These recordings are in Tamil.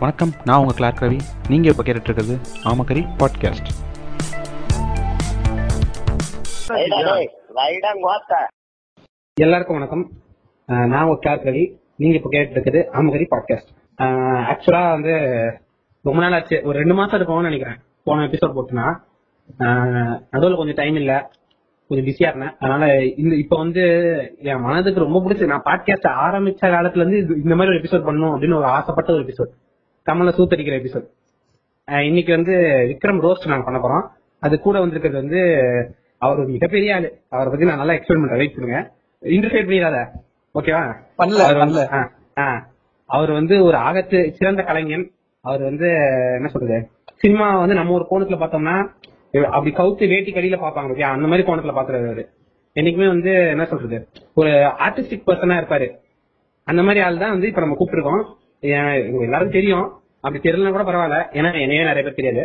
வணக்கம் நான் உங்கள் கிளார்க் ரவி நீங்கள் இப்போ கேட்டுட்டு இருக்கிறது ஆமக்கரி பாட்காஸ்ட் எல்லாருக்கும் வணக்கம். நான் உங்கள் கிளார்க் ரவி நீங்கள் இப்போ கேட்டு இருக்குது ஆமகரி பாட்காஸ்ட் ஆக்சுவலாக வந்து ரொம்ப நாள் ஆச்சு. ஒரு ரெண்டு மாதம் இருக்கும்னு நினைக்கிறேன். போன எபிசோட் போட்டுனா. நடுவில் கொஞ்சம் டைம் இல்லை. கொஞ்சம் பிஸியா இருந்தேன். அதனால இந்த இப்ப வந்து என் மனதுக்கு ரொம்ப பிடிச்சது நான் பாட்காஸ்ட் ஆரம்பிச்ச காலத்துல இருந்து இது- இந்த மாதிரி ஒரு எபிசோட் பண்ணணும் அப்படின்னு ஒரு ஆசைப்பட்ட ஒரு எபிசோட் கமல சூத்தடிக்கிற எபிசோட் இன்னைக்கு வந்து விக்ரம் ரோஸ்ட் நாங்க பண்ண போறோம். அது கூட வந்திருக்கிறது வந்து அவர் ஒரு மிகப்பெரிய ஆளு. அவரை பத்தி நான் நல்லா எக்ஸ்பிளைன் பண்றேன். வெயிட் பண்ணுங்க. இன்டர்ஃபியர் பண்ணிடாத. ஓகேவா பண்ணல, அவர் வந்து. அவர் வந்து ஒரு ஆகத்து சிறந்த கலைஞன். அவர் வந்து என்ன சொல்றது? சினிமா வந்து நம்ம ஒரு கோணத்துல பார்த்தோம்னா அப்படி கவுத்து வேட்டி கடியில பாப்பாங்க பாத்தியா? அந்த மாதிரி கோணத்துல பாக்குறாரு அவரு. என்னைக்குமே வந்து என்ன சொல்றது? ஒரு ஆர்டிஸ்டிக் பர்சனா இருப்பாரு. அந்த மாதிரி ஆள் தான் வந்து இப்ப நம்ம கூப்பிட்டுருக்கோம். எல்லாரும் தெரியும். அப்படி தெரியலனா கூட பரவாயில்ல. ஏன்னா என்னையே நிறைய பேர் தெரியாது.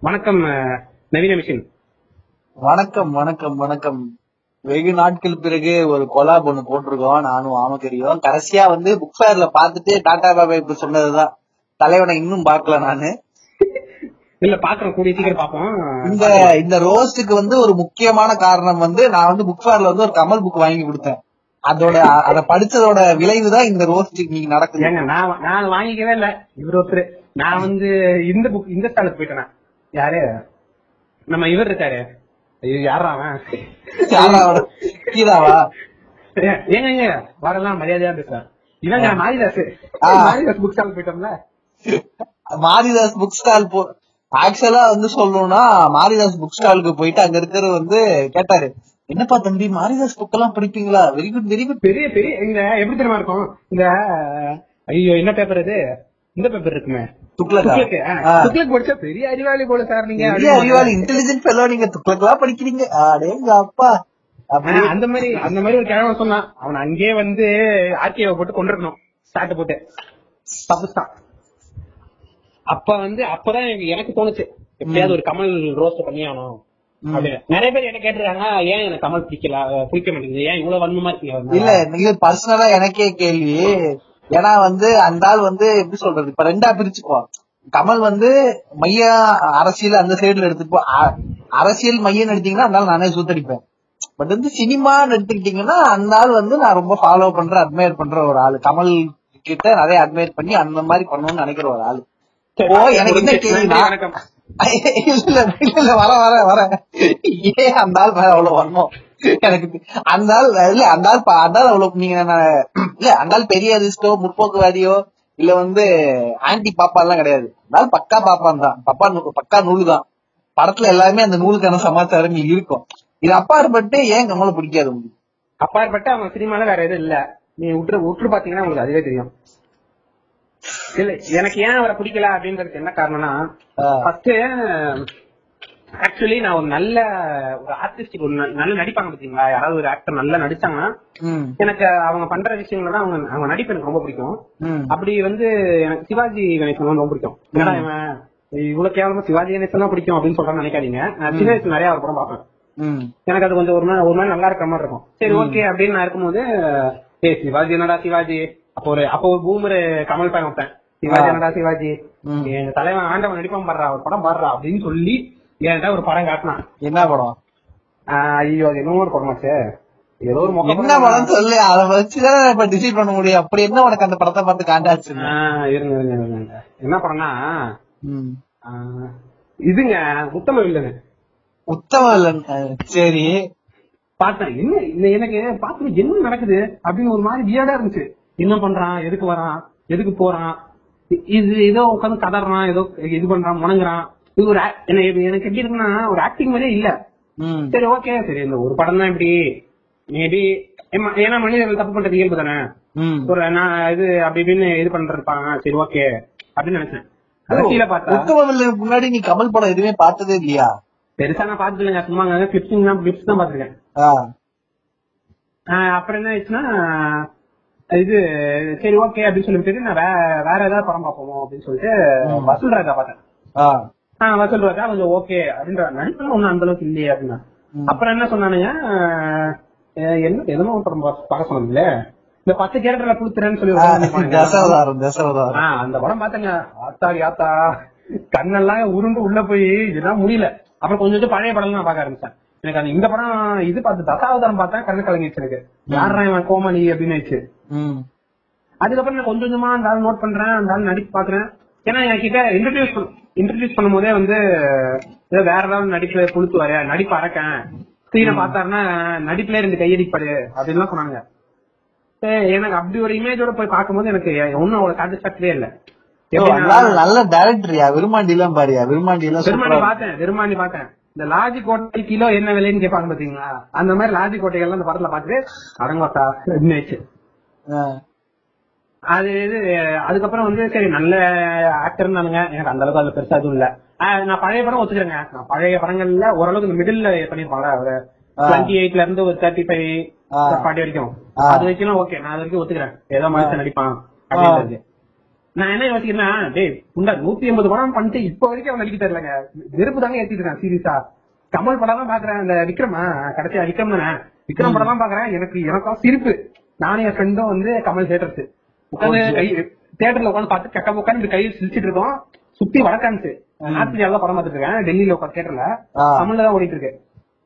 வணக்கம் நவீன மிஷின். வணக்கம் வணக்கம் வணக்கம். வெகு நாட்கள் பிறகு ஒரு கொலாப் ஒண்ணு போட்டிருக்கோம். நானும் ஆமக்கரியும் கடைசியா வந்து புக் ஃபேர்ல பாத்துட்டு டாடா பாபா இப்ப சொன்னதுதான். தலைவனை இன்னும் பார்க்கல நானு. இல்ல பாக்குறோம் கூடிய சீக்கிரம் பாப்போம் இந்த இந்த ரோஸ்டுக்கு வந்து ஒரு முக்கியமான காரணம் வந்து நான் வந்து புக் ஃபேர்ல வந்து ஒரு கமல் புக் வாங்கி கொடுத்தேன். அதோட அத படிச்சதோட விளைவு தான் இந்த ரோஸ்ட் இன்னைக்கு நடக்குது. ஏங்க நான் நான் வாங்கிக்கவே இல்ல. இவர் ஒருத்தர். நான் வந்து இந்த புக் இந்த ஸ்டாலுக்கு போயிட்டேன். யாரு? நம்ம இவர் இருக்காரு. ஐயோ யாரா அவன்? கீதாவா? ஏங்க வரலாம் மரியாதையா பேசுறேன் இவங்க மாரிதாஸ். மாரிதாஸ் புக் ஸ்டால் போயிட்டோம்ல. மாரிதாஸ் புக் ஸ்டால் போ ஆக்சுவலா வந்து சொல்லணும்னா மாரிதாஸ் புக் ஸ்டாலுக்கு போயிட்டு அங்க இருக்கிறவர் வந்து கேட்டாரு. என்னப்பா தம்பி மாரிதாஸ் புக் எல்லாம் படிப்பீங்களா? வெரி குட் வெரி குட் பெரிய பெரிய இந்த எப்படி தெரியுமா இருக்கும்? இந்த ஐயோ என்ன பேப்பர் இது? இந்த பேப்பர் இருக்குமே? துக்ளக் படிச்சா பெரிய அறிவாளி போல சார் நீங்க பெரிய அறிவாளி இன்டெலிஜென்ட் ஃபெல்லோ நீங்க துக்ளக்கெல்லாம் படிக்கிறீங்க. அடேங்க அப்பா. அந்த மாதிரி அந்த மாதிரி ஒரு கிழமை சொன்னான். அவன் அங்கேயே வந்து ஆர்டிஓ போட்டு கொண்டிருக்கணும் ஸ்டார்ட் போட்டு. தப்புஸ்தான் அப்ப வந்து அப்பதான் எனக்கு- தோணுச்சு. எப்படியாவது ஒரு கமல் ரோஸ்ட் பண்ணி ஆகணும் நிறைய பேர் என்ன கேட்டிருக்காங்க ஏன் எனக்கு கமல் பிடிக்கல? பிடிக்க மாட்டேங்குது. ஏன் இவ்வளவு வன்மமா இருக்கீங்க? இல்ல இது பர்சனலா எனக்கே கேள்வி. ஏன்னா வந்து அந்த ஆள் வந்து எப்படி சொல்றது? இப்ப ரெண்டா பிரிச்சுக்குவோம் கமல் வந்து மைய அரசியல் அந்த சைடுல எடுத்துட்டு போ அ- அரசியல் மையம் எடுத்தீங்கன்னா அந்த ஆள் நானே சூத்தடிப்பேன். பட் வந்து சினிமான்னு எடுத்துக்கிட்டீங்கன்னா அந்த ஆள் வந்து நான் ரொம்ப ஃபாலோ பண்ற அட்மையர் பண்ற ஒரு ஆளு. கமல் கிட்ட நிறைய அட்மையர் பண்ணி அந்த மாதிரி பண்ணணும்னு நினைக்கிற ஒரு ஆளு. சரி, ஓ எனக்கு என்ன கேள்வினா வணக்கம். இல்ல வர வர வர. ஏன் அந்த ஆள் மேல அவ்வளவு வரணும் எனக்கு அந்த ஆள் இல்ல அந்த ஆள் பா- அந்த ஆள் அவ்வளவு நீங்க நான் இல்ல அந்த ஆள் பெரிய ரிஸ்டோ முற்போக்குவாதியோ இல்ல வந்து ஆன்டி பாப்பா எல்லாம் கிடையாது. அந்த ஆள் பக்கா பாப்பான் தான். பப்பா பக்கா நூல் தான். படத்துல எல்லாருமே அந்த நூலுக்கான சமாச்சாரம் இருக்கும். இது அப்பாற்பட்டு ஏன் நம்மள பிடிக்காது உங்களுக்கு? அப்பாற்பட்ட அவங்க சினிமால வேற எதுவும் இல்ல. நீ விட்டு விட்டு பாத்தீங்கன்னா உங்களுக்கு அதுவே தெரியும். இல்ல எனக்கு ஏன் அவரை பிடிக்கல அப்படின்றதுக்கு என்ன காரணம்னா ஃபர்ஸ்ட் ஆக்சுவலி நான் ஒரு நல்ல ஒரு ஆர்டிஸ்ட் ஒரு நல்ல நடிப்பாங்க பாத்தீங்களா யாராவது ஒரு ஆக்டர் நல்லா நடிச்சாங்கன்னா எனக்கு அவங்க பண்ற விஷயங்கள தான் அவங்க அவங்க நடிப்பு எனக்கு ரொம்ப பிடிக்கும். அப்படி வந்து எனக்கு சிவாஜி கணேசன் ரொம்ப பிடிக்கும். என்னடா இவன்? இவ்வளவு கேவலமா சிவாஜி கணேசன் தான் பிடிக்கும் அப்படின்னு சொல்றான்னு நினைக்காதீங்க. நான் சின்ன வயசுல நிறைய அவர் படம் பார்ப்பேன். ம். எனக்கு அது கொஞ்சம் ஒரு மாதிரி ஒரு மாதிரி நல்லா இருக்கிற மாதிரி இருக்கும். சரி ஓகே அப்படின்னு நான் இருக்கும்போது ஏ சிவாஜி என்னடா சிவாஜி? அப்போ ஒரு அப்போ ஒரு பூமர் கமல் பையன் வைப்பேன் சிவாஜி. என்னடா சிவாஜி. எங்க தலைவன் ஆண்டவன் நடிப்பான் பாடுறா ஒரு படம் பாடுறா அப்படின்னு சொல்லி என்கிட்ட ஒரு படம் காட்டினான். என்ன படம்? ஐயோ அது என்னமோ ஒரு படமாச்சு ஏதோ ஒரு என்ன படம் சொல்லு அத வச்சுதான் இப்ப டிசைட் பண்ண முடியும். அப்படி என்ன உனக்கு அந்த படத்தை பார்த்து காண்டாச்சு? இருங்க இருங்க இருங்க, என்ன படம்னா இதுங்க உத்தம வில்லனு. உத்தம இல்லன் சரி. பார்த்தேன் என்ன எனக்கு பார்த்து என்ன நடக்குது அப்படின்னு ஒரு மாதிரி வியர்டா இருந்துச்சு. என்ன பண்றான் எதுக்கு வரான் எதுக்கு போறான் இது ஏதோ உட்காந்து கதறான் ஏதோ இது பண்றான் முணங்குறான். இது ஒரு எனக்கு எப்படி இருக்குன்னா ஒரு ஆக்டிங் மாதிரியே இல்ல. சரி ஓகே சரி இந்த ஒரு படம் தான் இப்படி. மேபி ஏன்னா மனிதர்கள் தப்பு பண்றது இயல்பு தானே? ஒரு நான் இது அப்படி இப்படின்னு இது பண்றப்பாங்க சரி ஓகே அப்படின்னு நினைச்சேன். கடைசியில பார்த்தா முன்னாடி நீ கமல் படம் எதுவுமே பார்த்ததே இல்லையா? பெருசா நான் பார்த்தது இல்லைங்க சும்மா கிளிப்ஸ் தான் கிளிப்ஸ் தான் பாத்துருக்கேன் அப்புறம் என்ன ஆயிடுச்சுன்னா இது சரி ஓகே அப்படின்னு சொல்லிட்டு நான் வேற ஏதாவது படம் பார்ப்போமோ அப்படின்னு சொல்லிட்டு. வசூல் ராஜா பார்த்தேன். ஆஹ் வசூல் ராஜா கொஞ்சம் ஓகே அப்படின்ற நடிப்பெல்லாம் ஒண்ணும் அந்த அளவுக்கு இல்லையே அப்படின்னா. அப்புறம் என்ன சொன்னானுங்க? என்ன எதனோ படம் பார்க்க சொன்னீங்களே இந்த பத்து கேரக்டர்ல கொடுத்துறேன்னு சொல்லி அந்த படம் பார்த்தேங்க. ஆத்தாடி ஆத்தா கண்ணெல்லாம் உருண்டு உள்ள போய் இதெல்லாம் முடியல. அப்புறம் கொஞ்சம் கொஞ்சம் பழைய படம் நான் பார்க்க ஆரம்பிச்சேன். எனக்கு அந்த இந்த படம் இது பார்த்து தசாவதாரம் பார்த்தேன் கண்ணு கலங்கிச்சு எனக்கு. யாரா இவன் கோமாளி அப்படின்னு அதுக்கப்புறம் நான் கொஞ்சம் கொஞ்சமா அந்த ஆள் நோட் பண்றேன் அந்த ஆள் நடிப்பு பாக்குறேன் ஏன்னா என்கிட்ட இன்ட்ரடியூஸ் இன்ட்ரடியூஸ் பண்ணும் போதே வந்து ஏதோ வேற ஏதாவது நடிப்புல புளுத்துவாரு நடிப்பு அறக்கேன் ஸ்கிரீனை பார்த்தாருன்னா நடிப்புல ரெண்டு கையடிப்பாரு அப்படின்லாம் சொன்னாங்க எனக்கு அப்படி ஒரு இமேஜோட போய் பார்க்கும்போது எனக்கு ஒன்னும் அவ்வளவு சாட்டிஸ்பாக்டரே இல்ல. நல்ல டைரக்டரியா விருமாண்டி எல்லாம் பாரியா? விருமாண்டி எல்லாம் சூப்பரா பார்த்தேன் பெருமாண்டி பார்த்தேன். இந்த லாஜி கோட்டை கிலோ என்ன விலைன்னு கேட்பாங்க பாத்தீங்களா? அந்த மாதிரி லாஜி கோட்டைகள்லாம் இந்த படத்துல பார்த்துட்டு அடங்கோட்டா இருந்துச்சு. அது இது அதுக்கப்புறம் வந்து சரி நல்ல ஆக்டர் தானுங்க எனக்கு அந்த அளவுக்கு அது பெருசா எதுவும் இல்ல. நான் பழைய படம் ஒத்துக்கிறேங்க. நான் பழைய படங்கள்ல ஓரளவுக்கு மிடில் பண்ணிருப்பாங்களா ஒரு. டுவெண்ட்டி எயிட்ல இருந்து ஒரு தேர்ட்டி ஃபைவ். ஃபார்ட்டி வரைக்கும். அது வரைக்கும் ஓகே. நான் அது வரைக்கும் ஒத்துக்கிறேன். ஏதோ மனுஷன் நடிப்பான் அப்படின்றது. நான் என்ன யோசிக்கிறேன்னா டேய் உண்டா நூத்தி எண்பது படம் பண்ணிட்டு இப்ப வரைக்கும் அவன் நடிக்க தெரியலங்க. வெறுப்பு தாங்க ஏத்திட்டு இருக்கான் சீரியஸா. கமல் படம் தான் பாக்குறேன். அந்த விக்ரமா கடைசியா விக்ரம் தானே. விக்ரம் படம் தான் பாக்குறேன். எனக்கு எனக்கும் சிரிப்பு. நானும் என் ஃப்ரெண்டும் வந்து கமல் தேட்டர்ஸ் உட்காந்து கை தியேட்டர்ல உட்காந்து பார்த்து கக்க உட்காந்து கை சிரிச்சிட்டு இருக்கோம். சுத்தி வடக்கான்ஸ் நார்த் இந்தியாவில படம் பார்த்துட்டு இருக்கேன். டெல்லியில உட்காந்து தியேட்டர்ல ஆ. தமிழ்ல தான் ஓடிட்டு இருக்கு.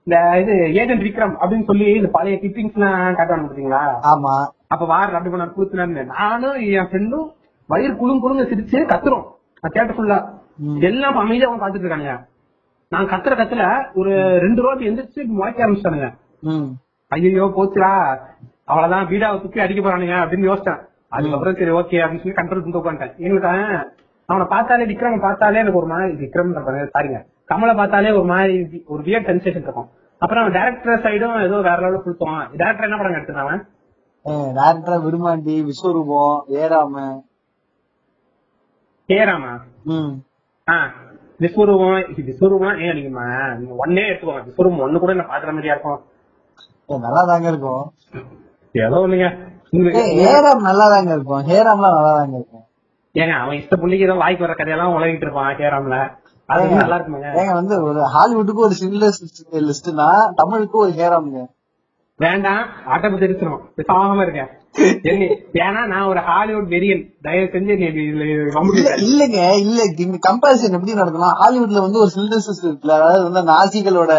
இந்த இது ஏஜென்ட் விக்ரம் அப்படின்னு சொல்லி இந்த பழைய கிப்பிங்ஸ் எல்லாம் காட்டுவாங்க பாத்தீங்களா ஆமா. அப்ப வார் அப்படி பண்ண குடுத்துனாரு நானும் என் ஃப்ரெண்டும் வயிறு குழுங்க குழுங்க சிரிச்சு கத்துறோம். தியேட்டர் ஃபுல்லா. எல்லாம் அமைதியா அவங்க பாத்துட்டு இருக்கானுங்க. நான் கத்துற கத்துல ஒரு ரெண்டு ரோட்டு எந்திரிச்சு முளைக்க ஆரம்பிச்சிட்டானுங்க. ஐயோ போச்சுடா. அவ்வளவுதான் வீடாவை தூக்கி அடிக்க போறானுங்க அப்படின்னு யோசிச்சேன். அதுக்கப்புறம் சரி ஓகே அப்படின்னு சொல்லி கண்ட்ரோல் பண்ணி உட்காந்துட்டேன். எங்களுக்கு அவன் பார்த்தாலே விக்ரம் பார்த்தாலே எனக்கு ஒரு மாதிரி விக்ரம் சாரிங்க கமலை பார்த்தாலே ஒரு மாதிரி ஒரு வியர் சென்சேஷன் இருக்கும். அப்புறம் டேரக்டர் சைடும் ஏதோ வேற லெவலில் கொடுத்தோம் டேரக்டர் என்ன படம் எடுத்துருந்தான் அவன்? டேரக்டரா விருமாண்டி விஸ்வரூபம் ஏராம கேராமா ம். ஆ விஸ்வரூபம் விஸ்வரூபம் ஏன் நீங்க ஒன்னே எடுத்துக்கோங்க. விஸ்வரூபம் ஒண்ணு கூட நான் பாக்குற மாதிரியா இருக்கும். நல்லா தாங்க இருக்கும். ஏதோ ஒண்ணுங்க. உங்களுக்கு ஏய், ஏராம் நல்லா தாங்க இருக்கும். ஹேராம்லாம் நல்லா தாங்க இருக்கும். ஏங்க அவன் இஷ்ட புள்ளிக்கு ஏதோ வாய்க்கு வர கதையெல்லாம் உலகிட்டு இருப்பான் கேராம்ல அது நல்லா இருக்குமாங்க? ஏங்க வந்து ஒரு ஹாலிவுட்டுக்கு ஒரு சிங்கிள் லிஸ்ட்னா தமிழுக்கு ஒரு ஹேராம்ங்க. வேண்டாம் ஆட்டப்பு தெரிச்சிடும் பேசாம இருக்கேன் ஏன்னா நான் ஒரு ஹாலிவுட் வெரியன் தயவு செஞ்சு இல்லங்க இல்ல. இங்க கம்பேரிசன் எப்படி நடக்கணும் ஹாலிவுட்ல வந்து ஒரு சில்டர்ஸ் இருக்குல்ல. அதாவது வந்து நாசிகளோட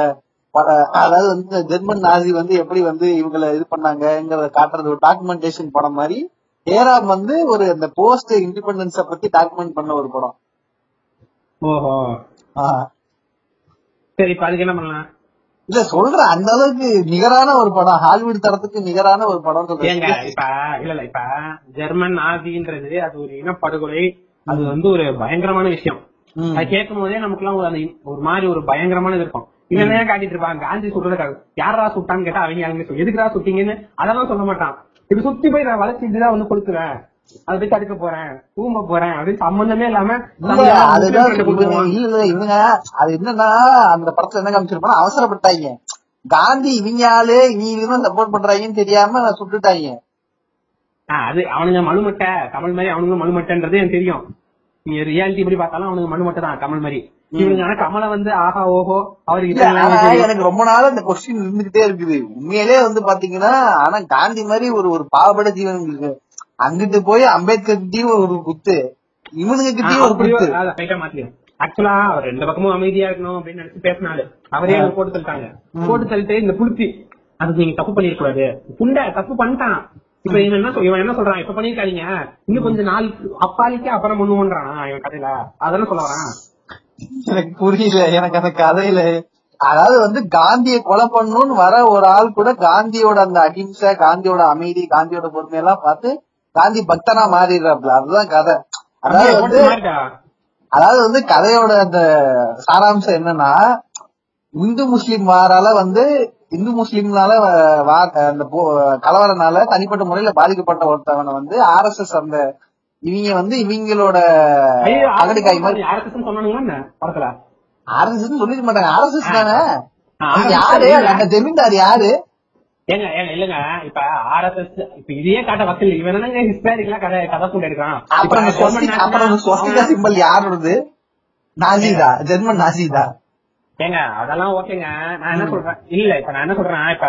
அதாவது வந்து ஜெர்மன் நாசி வந்து எப்படி வந்து இவங்களை இது பண்ணாங்கங்கறத காட்டுறது ஒரு டாக்குமெண்டேஷன் படம் மாதிரி. ஏராம் வந்து ஒரு அந்த போஸ்ட் இண்டிபெண்டன்ஸ பத்தி டாக்குமெண்ட் பண்ண ஒரு படம். ஓஹோ. சரி அதுக்கு என்ன பண்ணலாம்? இல்ல சொல்றேன். அந்த அளவுக்கு நிகரான ஒரு படம். ஹாலிவுட் தரத்துக்கு நிகரான ஒரு படம் சொல்றேன். இப்ப இல்ல இல்ல இப்ப ஜெர்மன் ஆதின்றது அது ஒரு இனப்படுகொலை. அது வந்து ஒரு பயங்கரமான விஷயம். அது கேட்கும் போதே நமக்கு எல்லாம் ஒரு மாதிரி ஒரு பயங்கரமானது இருக்கும். இவன் காட்டிட்டு இருப்பாங்க காந்தி சுடுறதுக்காக யாரா சுட்டான்னு கேட்டா அவங்க அவங்க எதுக்குடா சுட்டீங்கன்னு அதெல்லாம் சொல்ல மாட்டான். இப்ப சுத்தி போய் நான் வளர்ச்சி இதுதான் வந்து கொடுக்குறேன் அதை போய் தடுக்க போறேன். தூங்க போறேன் அப்படின்னு சம்பந்தமே இல்லாம இல்ல இவங்க அது என்னன்னா அந்த படத்துல என்ன காமிச்சிருப்பாங்க அவசரப்பட்டாங்க. காந்தி இவங்க ஆளு இவங்க சப்போர்ட் பண்றாங்கன்னு தெரியாம சுட்டுட்டாங்க. அது அவனுங்க மலுமட்டை கமல் மாதிரி அவனுங்க மலுமட்டைன்றது எனக்கு தெரியும். நீ ரியாலிட்டி எப்படி பார்த்தாலும் அவனுங்க மலுமட்டை தான் கமல் மாதிரி. இவங்க ஆனா கமலை வந்து ஆஹா ஓஹோ அவருக்கு. எனக்கு ரொம்ப நாள் இந்த கொஸ்டின் இருந்துகிட்டே இருக்குது. உண்மையிலே வந்து பாத்தீங்கன்னா ஆனா காந்தி மாதிரி ஒரு ஒரு பாவப்பட ஜீவன் இருக்கு. அங்கிட்டு போய் அம்பேத்கர் கிட்டயும் ஒரு குத்து. இவனுங்க கிட்டயும் ஒரு குத்து. ஆக்சுவலா அவர் ரெண்டு பக்கமும் அமைதியா இருக்கணும் அப்படின்னு நினைச்சு பேசினாரு. அவரே எனக்கு போட்டு தள்ளிட்டாங்க. போட்டு தள்ளிட்டு இந்த புளுத்தி அது நீங்க தப்பு பண்ணிருக்க கூடாது புண்டை தப்பு பண்ணிட்டான். இப்ப இவன் என்ன இவன் என்ன சொல்றான்? இப்ப பண்ணிருக்காதீங்க. இன்னும் கொஞ்சம் நாள் அப்பாலிக்கு அப்புறம் பண்ணுவோன்றான் இவன் கதையில. அதெல்லாம் சொல்ல வரான். எனக்கு புரியல எனக்கு அந்த கதையில அதாவது வந்து காந்தியை கொலை பண்ணணும்னு வர ஒரு ஆள் கூட காந்தியோட அந்த அகிம்சை காந்தியோட அமைதி காந்தியோட பொறுமை எல்லாம் பார்த்து காந்தி பக்தனா மாறிடுறாப்ல அதுதான் கதை அதாவது வந்து. அதாவது வந்து கதையோட அந்த சாராம்சம் என்னன்னா இந்து முஸ்லிம் வாரால வந்து இந்து முஸ்லிம்னால அந்த கலவரனால தனிப்பட்ட முறையில பாதிக்கப்பட்ட ஒருத்தவனை வந்து ஆர்எஸ்எஸ் அந்த இவங்க வந்து இவங்களோட அகடிக்காய் மாதிரி. சொன்னானுங்களா என்ன? படத்துல ஆர்எஸ்எஸ் சொல்லிக்க மாட்டாங்க. ஆர்எஸ்எஸ் தானே? யாரு. அந்த ஜமீன்தார் யாரு? ஏங்க ஏங்க இல்லங்க. இப்ப ஆர்எஸ்எஸ் இப்ப இதையே காட்ட வக்கல். இவன் என்னங்க ஹிஸ்டாரிக்கலா கதை கதை கொண்டு எடுக்கிறான் அப்புறம் அப்புறம் ஸ்வஸ்திகா சிம்பல் யாரோடது? நாசிதா. ஜெர்மன் நாசிதா. ஏங்க அதெல்லாம் ஓகேங்க. நான் என்ன சொல்றேன்? இல்ல இப்ப நான் என்ன சொல்றேன் இப்ப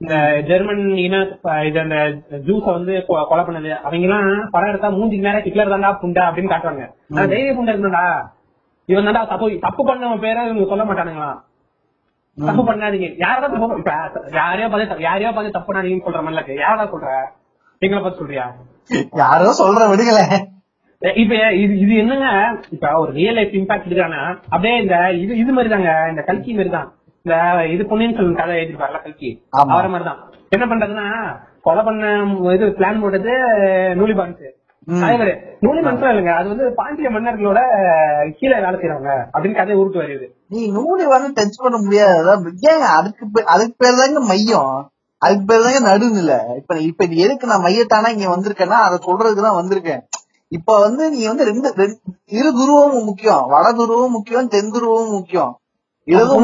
இந்த ஜெர்மன் இன இது அந்த ஜூஸ வந்து கொலை பண்ணது. அவங்க எல்லாம் படம் எடுத்தா மூஞ்சிக்கு நேரம் ஹிட்லர் தாண்டா புண்டா அப்படின்னு காட்டுவாங்க. ஆனா தைரிய புண்டா இருந்தா இவன் தாண்டா தப்பு தப்பு பண்ணவன் பேரை இவங்க சொல்ல மாட்டானுங்களா தப்பு பண்ணாதீங்க. யாரா தப்பு இப்ப யாரையோ பார்த்து யாரையோ பார்த்து தப்பு பண்ணாதீங்கன்னு சொல்ற மாதிரி யாரா சொல்ற? எங்களை பார்த்து சொல்றியா? யாரோ சொல்ற விடுங்கள. இப்ப இது இது என்னங்க? இப்ப ஒரு ரியல் லைஃப் இம்பாக்ட் இருக்கானா அப்படியே இந்த இது இது மாதிரி தாங்க இந்த கல்கி மாதிரி தான் இந்த இது பொன்னியின் செல்வன் கதை எழுதிருப்பாருல கல்கி. அவரை மாதிரி தான் என்ன பண்றதுன்னா கொலை பண்ண இது பிளான் போட்டது நூலிபான்ஸ். ம். தலைவர் நூலிபான்ஸ் இல்லைங்க. அது வந்து பாண்டிய மன்னர்களோட கீழே வேலை செய்யறவங்க அப்படின்னு கதை உருட்டு வருது நீ நூலி வந்து டச் பண்ண முடியாது. அதுக்கு அதுக்கு பேர் தாங்க மையம். அதுக்கு பேர் தாங்க நடுநிலை. இப்ப இப்ப நீ எதுக்கு நான் மையத்தானா இங்க வந்திருக்கேன்னா அதை சொல்றதுக்கு தான் வந்திருக்கேன். இப்ப வந்து நீ வந்து ரெண்டு ரெண்டு- இரு துருவமும் முக்கியம். வட துருவம் முக்கியம் தென் துருவமும் முக்கியம். ரெண்டு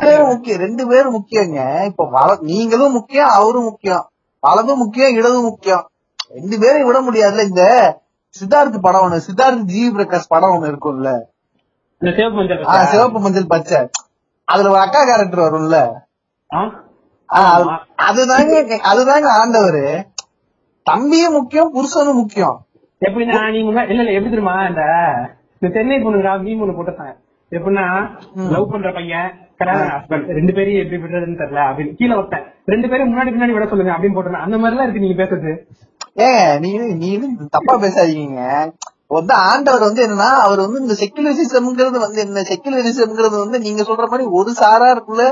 பேரும் முக்கியம் ரெண்டு பேரும் முக்கியங்க. இப்ப நீங்களும் முக்கியம் அவரும் முக்கியம். வலதும் முக்கியம் இடதும் முக்கியம். ரெண்டு பேரையும் விட முடியாதுல்ல இந்த சித்தார்த் படம் ஒண்ணு சித்தார்த் ஜி பிரகாஷ் படம் ஒண்ணு இருக்கும்ல. சிவப்பு மஞ்சள் பச்சை. அதுல ஒரு அக்கா கேரக்டர் வரும்ல. அதுதாங்க அதுதாங்க ஆண்டவரு. தம்பியும் முக்கியம் புருஷனும் முக்கியம். எப்படின்னா முன்னாடி இல்ல இல்ல எப்படி தெரியுமா இந்த இந்த சென்னை பொண்ணுங்களா மீன் ஒண்ணு போட்டிருந்தாங்க எப்படின்னா லவ் பண்ற பையன் கல்யாண ஹஸ்பண்ட் ரெண்டு பேரையும் எப்படி விடுறதுன்னு தெரியல அப்படின்னு கீழே வைப்பேன். ரெண்டு பேரும் முன்னாடி பின்னாடி விட சொல்லுங்க அப்படின்னு போட்டிருந்தேன் அந்த மாதிரி எல்லாம் இருக்கு நீங்க பேசுறது. ஏங்க நீ தப்பா பேசாதீங்க. வந்து ஆண்டவர் வந்து என்னன்னா அவர் வந்து இந்த செக்குலரிசம்ங்கிறது வந்து என்ன செக்குலரிசம்ங்கிறது வந்து நீங்க சொல்ற மாதிரி ஒரு சாராருக்குள்ள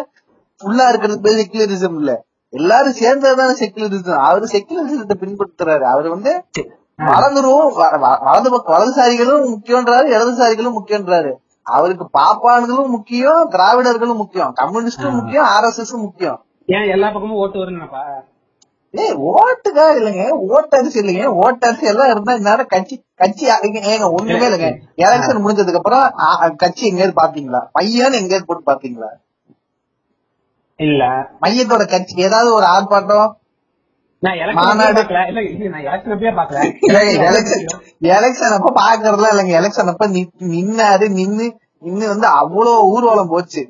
ஃபுல்லா இருக்கிறது பேர் செக்குலரிசம் இல்ல. எல்லாரும் சேர்ந்ததுதானே செக்குலரிசம் அவரு செக்குலரிசத்தை பின்பற்றுறாரு. அவர் வந்து வ- வலது வலதுசாரிகளும் முக்கியன்றாரு இடதுசாரிகளும் முக்கியன்றாரு அவருக்கு பாப்பான்களும் முக்கியம் திராவிடர்களும் முக்கியம். கம்யூனிஸ்டும் முக்கியம் ஆர் எஸ் எஸ் முக்கியம். ஏன் எல்லா பக்கமும் ஓட்டு வரும்னாப்பா ஏய் ஓட்டுக்கா இல்லைங்க. ஓட்டரிசி இல்லைங்க. ஓட்டரிசி எல்லாம் இருந்தா இந்நேரம் கட்சி கட்சி ஏங்க ஒண்ணுமே இல்லைங்க. எலெக்ஷன் முடிஞ்சதுக்கு அப்புறம் கட்சி எங்கேயாவது பாத்தீங்களா? பையன் எங்கேயாவது போட்டு பாத்தீங்களா? இல்ல. மையத்தோட கட்சி ஏதாவது ஒரு ஆர்ப்பாட்டம் எலெக்ஷன் அப்ப பாக்குறதுலாம் இல்லைங்க. எலெக்ஷன் அப்ப நின்னாரு நின்னு நின்னு வந்து அவ்வளவு ஊர்வலம் போச்சு.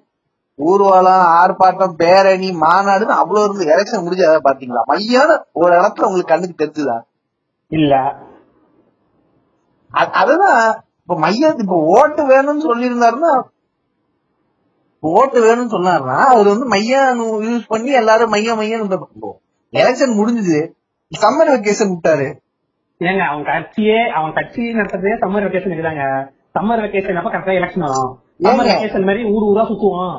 ஊர்வலம் ஆர்ப்பாட்டம் பேரணி மாநாடுன்னு அவ்வளவு இருந்து எலெக்ஷன் முடிஞ்சு பாத்தீங்களா மையான ஒரு இடத்துல உங்களுக்கு கண்ணுக்கு தெரிஞ்சுதா? இல்ல. அதுதான் இப்ப மையம் இப்ப ஓட்டு வேணும்னு சொல்லியிருந்தாருன்னா ஓட்டு வேணும்னு சொன்னாருன்னா அவர் வந்து மையம் யூஸ் பண்ணி எல்லாரும் மையம் மையம் எலெக்ஷன் முடிஞ்சது. சம்மர் வெக்கேஷன் விட்டாரு. ஏங்க அவன் கட்சியே அவன் கட்சி நடத்துறதே சம்மர் வெக்கேஷன் இதுதாங்க. சம்மர் வெக்கேஷன் அப்ப கரெக்டா எலெக்ஷன் வரும். சம்மர்? வெக்கேஷன் மாதிரி ஊர் ஊரா சுத்துவோம்.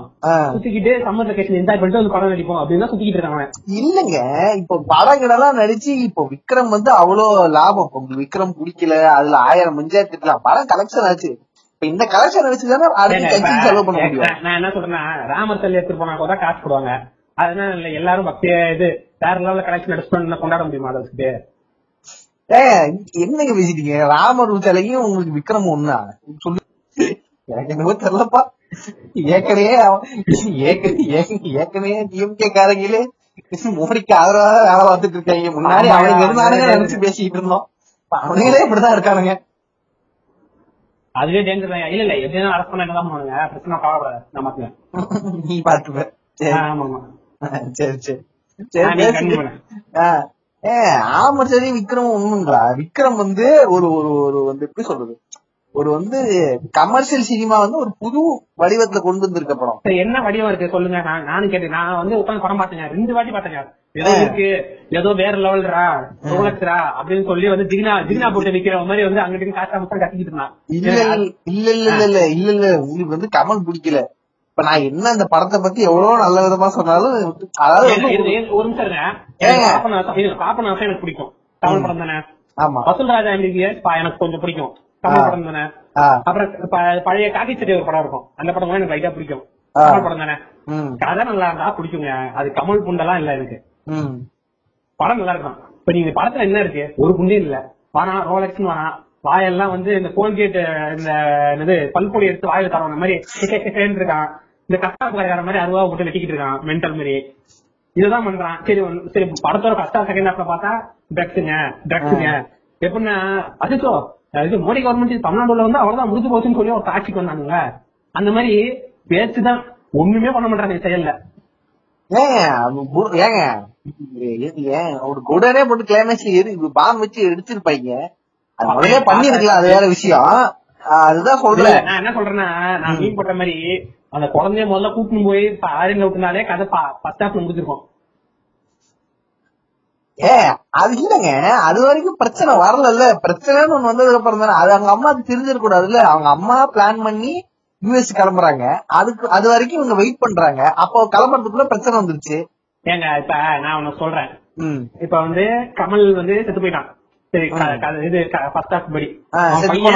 சுத்திக்கிட்டு சம்மர் வெக்கேஷன் என்ஜாய் பண்ணிட்டு வந்து படம் நடிப்போம் அப்படின்னு தான் சுத்திக்கிட்டு இருக்காங்க. இல்லங்க. இப்ப படங்களெல்லாம் நடிச்சு இப்போ விக்ரம் வந்து அவ்வளவு லாபம். இப்ப விக்ரம் பிடிக்கல அதுல ஆயிரம் பஞ்சாயத்து இருக்கலாம் படம் கலெக்ஷன் ஆச்சு. இப்ப இந்த கலெக்ஷன் வச்சுதானே அடுத்த இப்ப செலவு பண்ண முடியும். நான் என்ன சொல்றேன்னா ராமர் தள்ளி எடுத்துட்டு போனா கூட காசு போடுவாங்க. அதனால எல்லாரும் பக்திய இது வேற லெவல்ல கலெக்ஷன் எடுத்து கொண்டாட முடியுமா அதை வச்சுட்டு ஏன் என்னங்க பேசிட்டீங்க? ராமர் சிலையும் உங்களுக்கு விக்ரம் ஒண்ணா? சொல்லு. எனக்கு என்னவோ தெரியலப்பா. ஏற்கனவே ஏற்கனவே டிஎம்கே காரங்களே மோடிக்கு ஆதரவா வேலை பார்த்துட்டு இருக்காங்க. முன்னாடி ஆமா, அவனுங்க இருந்தானுங்க. நினைச்சு பேசிட்டு இருந்தோம். அவனுங்களே இப்படிதான் இருக்கானுங்க. அதுவே டேஞ்சர் தான். இல்ல இல்ல எப்படியும் அரசு பண்ண தான் பண்ணுவாங்க பிரச்சனை கவலைப்படாது மாத்துவேன் நீ பாத்துப்ப சரி. ஆமா சரி சரி. ஆ, சரி நீ பேசுங்க. கண்டிப்பா பண்ணு. ஆ. ஏ ஆமா சரி விக்ரம் ஒண்ணுங்களா விக்ரம் வந்து ஒரு ஒரு ஒரு வந்து எப்படி சொல்றது? ஒரு வந்து கமர்ஷியல் சினிமா வந்து ஒரு புது வடிவத்துல கொண்டு வந்திருக்க படம். என்ன வடிவம் இருக்கு சொல்லுங்க. நான் நானும் கேட்டேன். நான் வந்து உட்காந்து படம் பார்த்தேங்க ரெண்டு வாட்டி பார்த்தேங்க ஏதோ இருக்கு ஏதோ வேற லெவல்ரா ரோலக்ஸ்ரா அப்படின்னு சொல்லி வந்து ஜிகினா ஜிகினா போட்டு விக்கிற மாதிரி வந்து அங்கிட்டு காசா மட்டும் கட்டிக்கிட்டு இருந்தான். இல்ல இல்ல இல்ல இல்ல இல்ல. உங்களுக்கு வந்து கமல் பிடிக்கல. இப்ப நான் என்ன அந்த படத்தை பத்தி எவ்வளவு நல்ல விதமா சொன்னாலும் அதாவது ஒரு நிமிஷம்? எனக்கு பாப்பநாசம் பிடிக்கும். தமிழ் படம் தானே? ஆமா. வசூல் ராஜா எம்பிபிஎஸ் எனக்கு கொஞ்சம் பிடிக்கும். தமிழ் படம் தானே? அப்புறம் பழைய காக்கி செடி ஒரு படம் இருக்கும். அந்த படம் எனக்கு லைட்டா பிடிக்கும். தமிழ் படம் தானே? கதை நல்லா இருந்தா பிடிக்குங்க. அது கமல் புண்டெல்லாம் இல்ல எனக்கு. படம் நல்லா இருக்கும். இப்ப நீங்க படத்துல என்ன இருக்கு? ஒரு புண்டே இல்ல. வானா ரோலக்ஸ் வானா. வாயெல்லாம் வந்து இந்த கோல்கேட் இந்த என்னது பல்பொடி எடுத்து வாயில தரவன மாதிரி இருக்கான் இந்த கஷ்டம் வர மாதிரி அருவா போட்டு வெட்டிக்கிட்டு இருக்கான் மென்டல் மாதிரி இதுதான் பண்றான். சரி சரி படத்தோட கஷ்டம் செகண்ட் ஹாஃப்ல பார்த்தா ட்ரக்ஸுங்க ட்ரக்ஸுங்க எப்படின்னா அதுக்கோ இது மோடி கவர்மெண்ட் தமிழ்நாடுல வந்து அவ்வளவுதான் முடிஞ்சு போச்சுன்னு சொல்லி ஒரு காட்சிக்கு வந்தானுங்க அந்த மாதிரி பேச்சுதான் ஒண்ணுமே பண்ண மாட்டாங்க செயல்ல. ஏங்க ஏங்க ஒரு குடனே போட்டு கிளைமேக்ஸ்ல எரி பாம் வச்சு எடுத்திருப்பாங்க அது முதலே பண்ணிருக்கலாம் அது வேற விஷயம். அதுதான் சொல்றேன். நான் என்ன சொல்றேன்னா நான் மீன் போட்ட மாதிரி அந்த குழந்தைய முதல்ல கூட்டின்னு போய் ஆரியன்ல விட்டுனாலே கதை ஃபர்ஸ்ட் ஹாஃப்ல முடிஞ்சிருக்கும். ஏ அது இல்லங்க. அது வரைக்கும் பிரச்சனை வரல பிரச்சனைன்னு ஒண்ணு வந்ததுக்கு அப்புறம் தானே. அது அவங்க அம்மாவுக்கு தெரிஞ்சிருக்க கூடாதுல்ல அவங்க அம்மா பிளான் பண்ணி யூஎஸ் கிளம்புறாங்க. அதுக்கு அது வரைக்கும் இவங்க வெயிட் பண்றாங்க. அப்போ கிளம்புறதுக்குள்ள பிரச்சனை வந்துருச்சு. ஏங்க இப்ப நான் உனக்கு சொல்றேன். இப்ப வந்து கமல் வந்து செத்து போயிட்டான். சரி இது ஃபர்ஸ்ட் ஹாஃப் படி.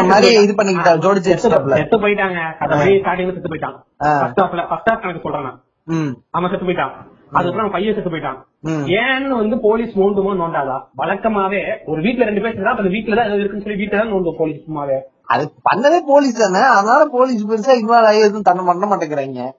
மாதிரி இது பண்ணிக்கிட்டா, ஜோடிச்சு செத்து- போயிட்டாங்க. கதபடி ஸ்டார்டிங்ல செத்து போயிட்டான். ஃபர்ஸ்ட் ஹாஃப்ல ஃபர்ஸ்ட் ஹாஃப் எனக்கு சொல்றேன் அவன் செத்து போயிட்டான். அதுக்கப்புறம் பையன் செத்து போயிட்டான். ஏன்னு வந்து போலீஸ் நோண்டுமோ நோண்டாதா? வழக்கமாவே ஒரு வீட்ல ரெண்டு பேர் அந்த தான் ஏதோ இருக்குன்னு சொல்லி வீட்டுல தான் நோண்டும் போலீஸ் சும்மாவே. அது பண்ணதே போலீஸ் தானே. அதனால போலீஸ் பெருசா இன்வால்வ் ஆகி எதுவும் தன்னை பண்ண மாட்டேங்கிறாங்க.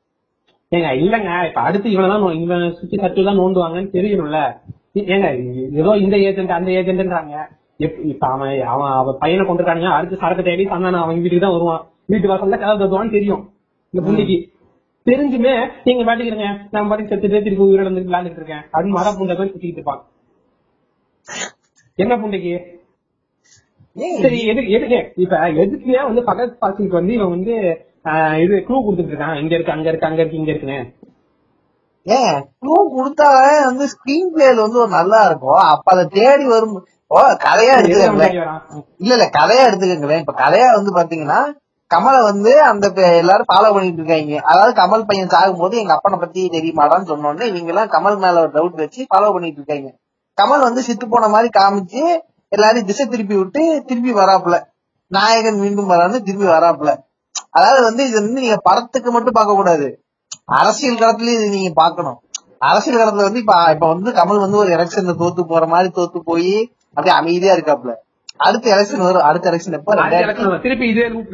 ஏங்க இல்லங்க. இப்ப அடுத்து இவனதான் நோ- இவன் சுத்தி சர்க்கிள் தான் நோண்டுவாங்கன்னு தெரியணும்ல. ஏங்க ஏதோ இந்த ஏஜென்ட் அந்த ஏஜென்ட்ன்றாங்க இப்ப அவன் அவன் அவன் பையனை கொண்டிருக்காங்க அடுத்து சரக்கு தேடி சந்தானம் அவன் வீட்டுக்கு தான் வருவான். வீட்டு வாசல்ல கதை தருவான்னு தெரியும். இந்த புள்ளிக்கு. தெரிஞ்சுமே நீங்க பாட்டுக்கிறீங்க நான் பாட்டுக்கு செத்துட்டு திருப்பி உயிரோட வந்து விளையாண்டுட்டு இருக்கேன். அப்படின்னு மர புண்டை போய் சுத்திட்டு இருப்பான். என்ன புண்டைக்கு? சரி எதுக்கு எதுக்கு? இப்ப எதுக்குமே வந்து பகத் பாசிக்கு வந்து இவன் வந்து இது க்ளூ கொடுத்துட்டு இருக்கான். இங்க இருக்கு அங்க இருக்கு அங்க இருக்கு இங்க இருக்குன்னு. ஏன் க்ளூ வந்து ஸ்கிரீன் பிளேல வந்து நல்லா இருக்கும். அப்ப அதை தேடி வரும் ஓ கதையா எடுத்துக்கங்களேன். இல்ல இல்ல கதையா எடுத்துக்கங்களேன். இப்ப கதையா வந்து பாத்தீங்கன்னா கமலை வந்து அந்த எல்லாரும் ஃபாலோ பண்ணிட்டு இருக்காங்க. அதாவது கமல் பையன் சாகும் போது எங்க அப்பனை பத்தி தெரியுமாடான்னு சொன்னோடனே இவங்க எல்லாம் கமல் மேல ஒரு டவுட் வச்சு ஃபாலோ பண்ணிட்டு இருக்காங்க. கமல் வந்து சித்து போன மாதிரி காமிச்சு எல்லாரையும் திசை திருப்பி விட்டு திருப்பி வராப்புல. நாயகன் மீண்டும் வரான்னு திருப்பி வராப்புல. அதாவது வந்து இது வந்து நீங்க படத்துக்கு மட்டும் பார்க்க கூடாது. அரசியல் களத்துலயும் இது நீங்க பாக்கணும் அரசியல் களத்துல வந்து இப்ப இப்ப வந்து கமல் வந்து ஒரு எலெக்ஷன்ல தோத்து போற மாதிரி தோத்து போய் அப்படியே அமைதியா இருக்காப்புல. அடுத்த எலெக்ஷன் வரும். அடுத்த எலெக்ஷன் எப்ப? திருப்பி இதே லூப்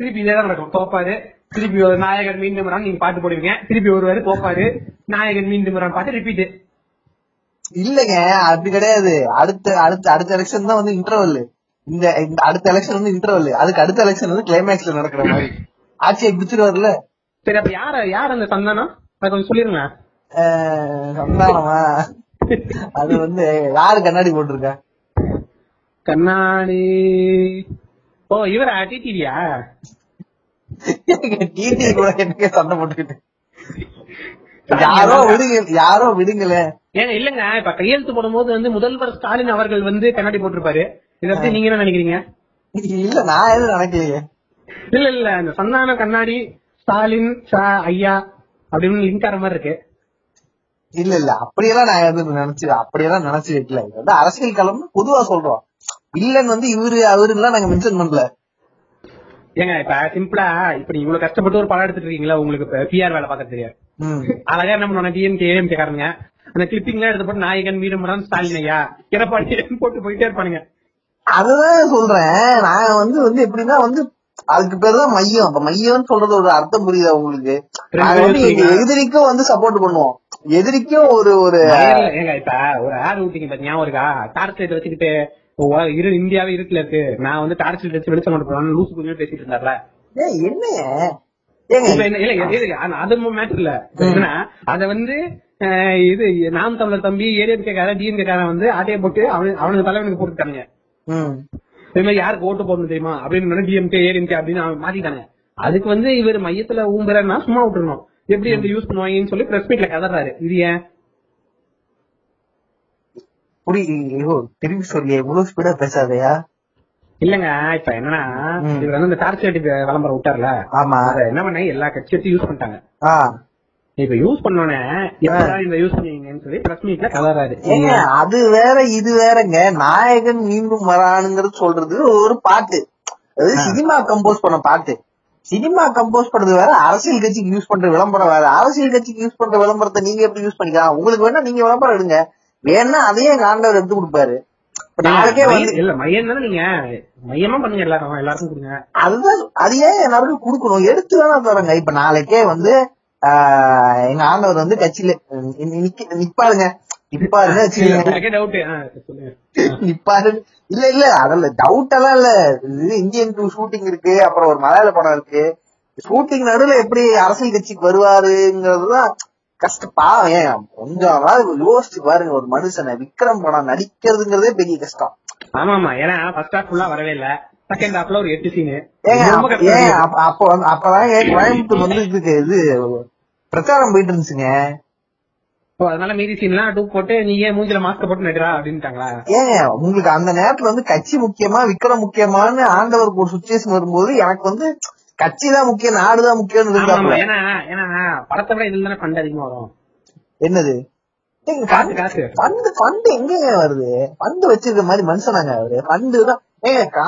திருப்பி இதே தான் நடக்கும். தோப்பாரு. திருப்பி ஒரு நாயகன் மீண்டும் வரான் நீங்க பாட்டு போடுவீங்க. திருப்பி ஒருவாரு தோப்பாரு. நாயகன் மீண்டும் வரான் பாட்டு ரிப்பீட் இல்லங்க. அப்படி கிடையாது. அடுத்த அடுத்த அடுத்த எலெக்ஷன் தான் வந்து இன்டர்வல் இந்த அடுத்த எலெக்ஷன் வந்து இன்டர்வல் அதுக்கு அடுத்த எலெக்ஷன் வந்து கிளைமேக்ஸ்ல நடக்கிற மாதிரி. ஆட்சியை பிடிச்சிருவாருல சரி அப்ப யார யார் அந்த சந்தானம்? அதை கொஞ்சம் சொல்லிருங்க. சந்தானமா? அது வந்து யாரு கண்ணாடி போட்டிருக்கா? கண்ணாடி. ஓ இவரா? டிடிவியா? டிடி கூட எனக்கு சண்டை போட்டுக்கிட்டு? யாரோ விடுங்க யாரோ விடுங்களேன் ஏங்க இல்லங்க இப்ப கையெழுத்து போடும்போது வந்து முதல்வர் ஸ்டாலின் அவர்கள் வந்து கண்ணாடி போட்டிருப்பாரு. இத பத்தி நீங்க என்ன நினைக்கிறீங்க? இல்ல நான் எதுவும் நினைக்கலையே. இல்ல இல்ல இந்த சந்தான கண்ணாடி ஸ்டாலின் ஐயா அப்படின்னு லிங்க் ஆற மாதிரி இருக்கு. இல்ல இல்ல அப்படியெல்லாம் நான் எதுவும் நினைச்சு அப்படியெல்லாம் நினைச்சு வைக்கல. இது வந்து அரசியல் களம்னு பொதுவா சொல்றோம். வில்லன் வந்து இவரு அவருலாம் நாங்க மென்ஷன் பண்ணல. ஏங்க இப்ப சிம்பிளா இப்ப நீங்க இவ்வளவு கஷ்டப்பட்டு ஒரு படம் எடுத்துட்டு இருக்கீங்களா? உங்களுக்கு பிஆர் வேலை பார்க்க தெரியாது. அழகா என்ன பண்ணுவாங்க? டிஎம்கே ஏஎம்கே காரங்க அந்த கிளிப்பிங் எல்லாம் எடுத்து போட்டு நாயகன் வீரமரன் ஸ்டாலின் ஐயா எடப்பாடி போட்டு போயிட்டே இருப்பானுங்க. அதுதான் சொல்றேன். நான் வந்து வந்து எப்படின்னா வந்து அதுக்கு பேர் தான் மையம். அப்ப மையம்னு சொல்றது ஒரு அர்த்தம் புரியுதா உங்களுக்கு? எதிரிக்கும் வந்து சப்போர்ட் பண்ணுவோம். எதிரிக்கும் ஒரு ஒரு ஏங்க இப்ப ஒரு விட்டீங்க பாத்தீங்க ஞாபகம் இருக்கா? டார்ச் லைட் வச்சுக்கிட்டு உ- இரு இந்தியாவே இருட்டுல இருக்கு. நான் வந்து டார்ச் லைட் வச்சு வெளிச்சம் கொண்டு போறேன் லூசு கொஞ்சம் பேசிட்டு இருந்தார்ல. என்ன- அது மேட்டர் இல்ல. அத வந்து இது நாம் தமிழர் தம்பி ஏடிஎம்கே காரன் டிஎம்கே காரன் வந்து ஆட்டையை போட்டு அவனு அவனுக்கு தலைவனுக்கு போட்டுட்டாங்க ம். இதே மாதிரி யாருக்கு ஓட்டு போடணும் தெரியுமா? அப்படின்னு டிஎம்கே ஏடிஎம்கே அப்படின்னு அவன் மாத்திட்டாங்க அதுக்கு வந்து இவர் மையத்துல ஊம்புறன்னா சும்மா விட்டுருணும் எப்படி எப்படி யூஸ் பண்ணுவாங்கன்னு சொல்லி பிரஸ் மீட்ல கதறாரு. இது ஏன்? புரி ஐயோ திரும்பி சொல்லியே இவ்வளவு ஸ்பீடா பேசாதயா? இல்லங்க இப்ப என்னன்னா. இவர் வந்து இந்த டார்ச் லைட் விளம்பரம் விட்டார்ல ஆமா. அத என்ன பண்ண எல்லா கட்சியும் யூஸ் பண்ணிட்டாங்க. இப்ப யூஸ் பண்ணோன்னே இந்த யூஸ் பண்ணுவீங்கன்னு சொல்லி பிரஸ் மீட்ல ஏங்க அது வேற இது வேறங்க. நாயகன் மீண்டும் வரானுங்கிறது சொல்றது ஒரு பாட்டு. அது சினிமா கம்போஸ் பண்ண பாட்டு. சினிமா கம்போஸ் பண்றது வேற அரசியல் கட்சிக்கு யூஸ் பண்ற விளம்பரம் வேற. அரசியல் கட்சிக்கு யூஸ் பண்ற விளம்பரத்தை நீங்க எப்படி யூஸ் பண்ணிக்கலாம்? உங்களுக்கு வேணா நீங்க விளம்பரம் எடுங்க. வேணா அதையே எங்க ஆண்டவர் எடுத்து கொடுப்பாரு. நாளைக்கே வந்து மையம் இல்ல மையம் தானே நீங்க? மையமா பண்ணுங்க எல்லாரும் எல்லாருக்கும் கொடுங்க. அதுதான் அது ஏன் எல்லாருக்கும் கொடுக்கணும்? எடுத்து வேணா தரங்க. இப்ப நாளைக்கே வந்து எங்க ஆண்டவர் வந்து கட்சியில நிப்பாருங்க. நிப்பாருங்க நிப்பாரு. இல்ல இல்ல அதல்ல டவுட் எல்லாம் இல்ல. இது இந்தியன் டூ ஷூட்டிங் இருக்கு. அப்புறம் ஒரு மலையாள படம் இருக்கு. ஷூட்டிங் நடுவுல எப்படி அரசியல் கட்சிக்கு வருவாருங்கிறதுதான் பாவம் ஏன் கொஞ்சம் யோசிச்சு பாருங்க ஒரு மனுஷனை விக்ரம் படம் நடிக்கிறதுங்கிறதே பெரிய கஷ்டம். ஆமா ஆமா ஏன்னா ஃபர்ஸ்ட் ஹாஃப் ஃபுல்லா வரவே இல்ல. செகண்ட் ஹாஃப்ல ஒரு எட்டு சீனு அப்ப- அப்பதான் கோயம்புத்தூர் வந்து இதுக்கு இது பிரச்சாரம் போயிட்டு இருந்துச்சுங்க. அதனால மீதி சீன்லாம் டூப் போட்டு நீ ஏன் மூஞ்சில மாஸ்க் போட்டு நடிடா அப்படின்ட்டாங்களா? ஏங்க உங்களுக்கு அந்த நேரத்துல வந்து கட்சி முக்கியமா விக்ரம் முக்கியமான்னு ஆண்டவருக்கு ஒரு சுச்சுவேஷன் வரும்போது எனக்கு வந்து கட்சி தான் முக்கியம் ஆமா, ஆமா. இருந்தாப்ல ஏன்னா ஏன்னா படத்தை விட இதுல தானே ஃபண்ட் அதிகமா வரும். என்னது? ஃபண்டு வருது? ஃபண்டு வச்சிருக்க மாதிரி மனுஷனாங்க அவரு. ஃபண்டு தான் ஏங்க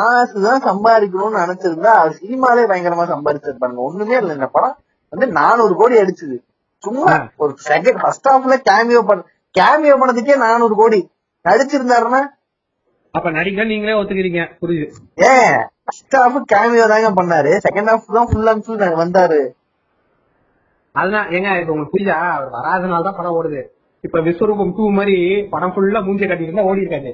தான் சம்பாதிக்கணும்னு நினைச்சிருந்தா அவர் சினிமாலே பயங்கரமா சம்பாதிச்சிருப்பாங்க ஒண்ணுமே இல்ல இந்த படம் வந்து நானூறு கோடி அடிச்சது. சும்மா ஒரு செகண்ட் ஃபர்ஸ்ட் ஹாஃப்ல கேமியோ பண்ண கேமியோ பண்ணதுக்கே நானூறு கோடி. நடிச்சிருந்தாருன்னா? அப்ப நடிக்க நீங்களே ஒத்துக்கிறீங்க புரியுது. ஏன்? ஃபர்ஸ்ட் ஹாஃப் கேமியோ தாங்க பண்ணாரு. செகண்ட் ஹாஃப் தான் ஃபுல் அண்ட் ஃபுல் வந்தாரு. அதுதான் ஏங்க இப்ப உங்களுக்கு புரியுதா? அவர் வராதனால தான் படம் ஓடுது. இப்ப விஸ்வரூபம் டூ மாதிரி படம் ஃபுல்லா மூஞ்சிய கட்டிட்டு ஓடி இருக்காது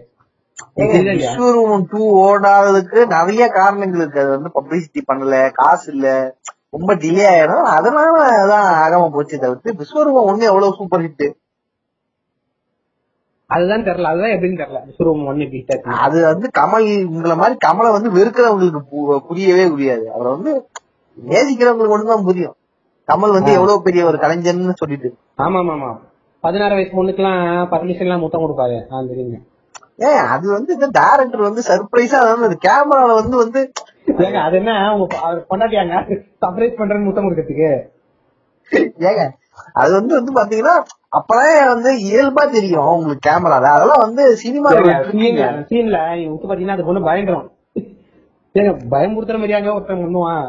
ஏங்க, விஸ்வரூபம் டூ ஓடாததுக்கு நிறைய காரணங்கள் இருக்கு. அது வந்து பப்ளிசிட்டி பண்ணல காசு இல்ல. ரொம்ப டிலே ஆயிடும். அதனால அதான் ஆகாம போச்சு தவிர்த்து விஸ்வரூபம் ஒண்ணு எவ்வளவு சூப்பர் ஹிட் அதுதான் தெரியல அதுதான் எப்படின்னு தெரியல. விஸ்வரூபம் hit ஆச்சு. அது வந்து கமல் உங்களை மாதிரி கமலை வந்து வெறுக்கிறவங்களுக்கு புரியவே புரியாது அவரை வந்து நேசிக்கிறவங்களுக்கு ஒண்ணுதான் புரியும். கமல் வந்து எவ்வளவு பெரிய ஒரு கலைஞர்னு சொல்லிட்டு. ஆமா ஆமா பதினாறு வயசு பொண்ணுக்குலாம் பர்மிஷன் எல்லாம் முத்தம் கொடுப்பாரு. தெரியுங்க. ஏன் அது வந்து இந்த டேரக்டர் வந்து சர்ப்ரைஸா வந்து கேமரால வந்து வந்து ஏங்க அது என்ன? கொண்டாட்டியாங்க சர்ப்ரைஸ் பண்றேன்னு முத்தம் கொடுக்கறதுக்கு. ஏங்க அது வந்து வந்து பாத்தீங்கன்னா அப்பதான் வந்து இயல்பா தெரியும் உங்களுக்கு கேமரால அதெல்லாம் வந்து சினிமா சீன்ல விட்டு பாத்தீங்கன்னா அது பயங்கரம். ஏங்க பயமுறுத்துற மாதிரியாங்க ஒருத்தன் பண்ணுவான்.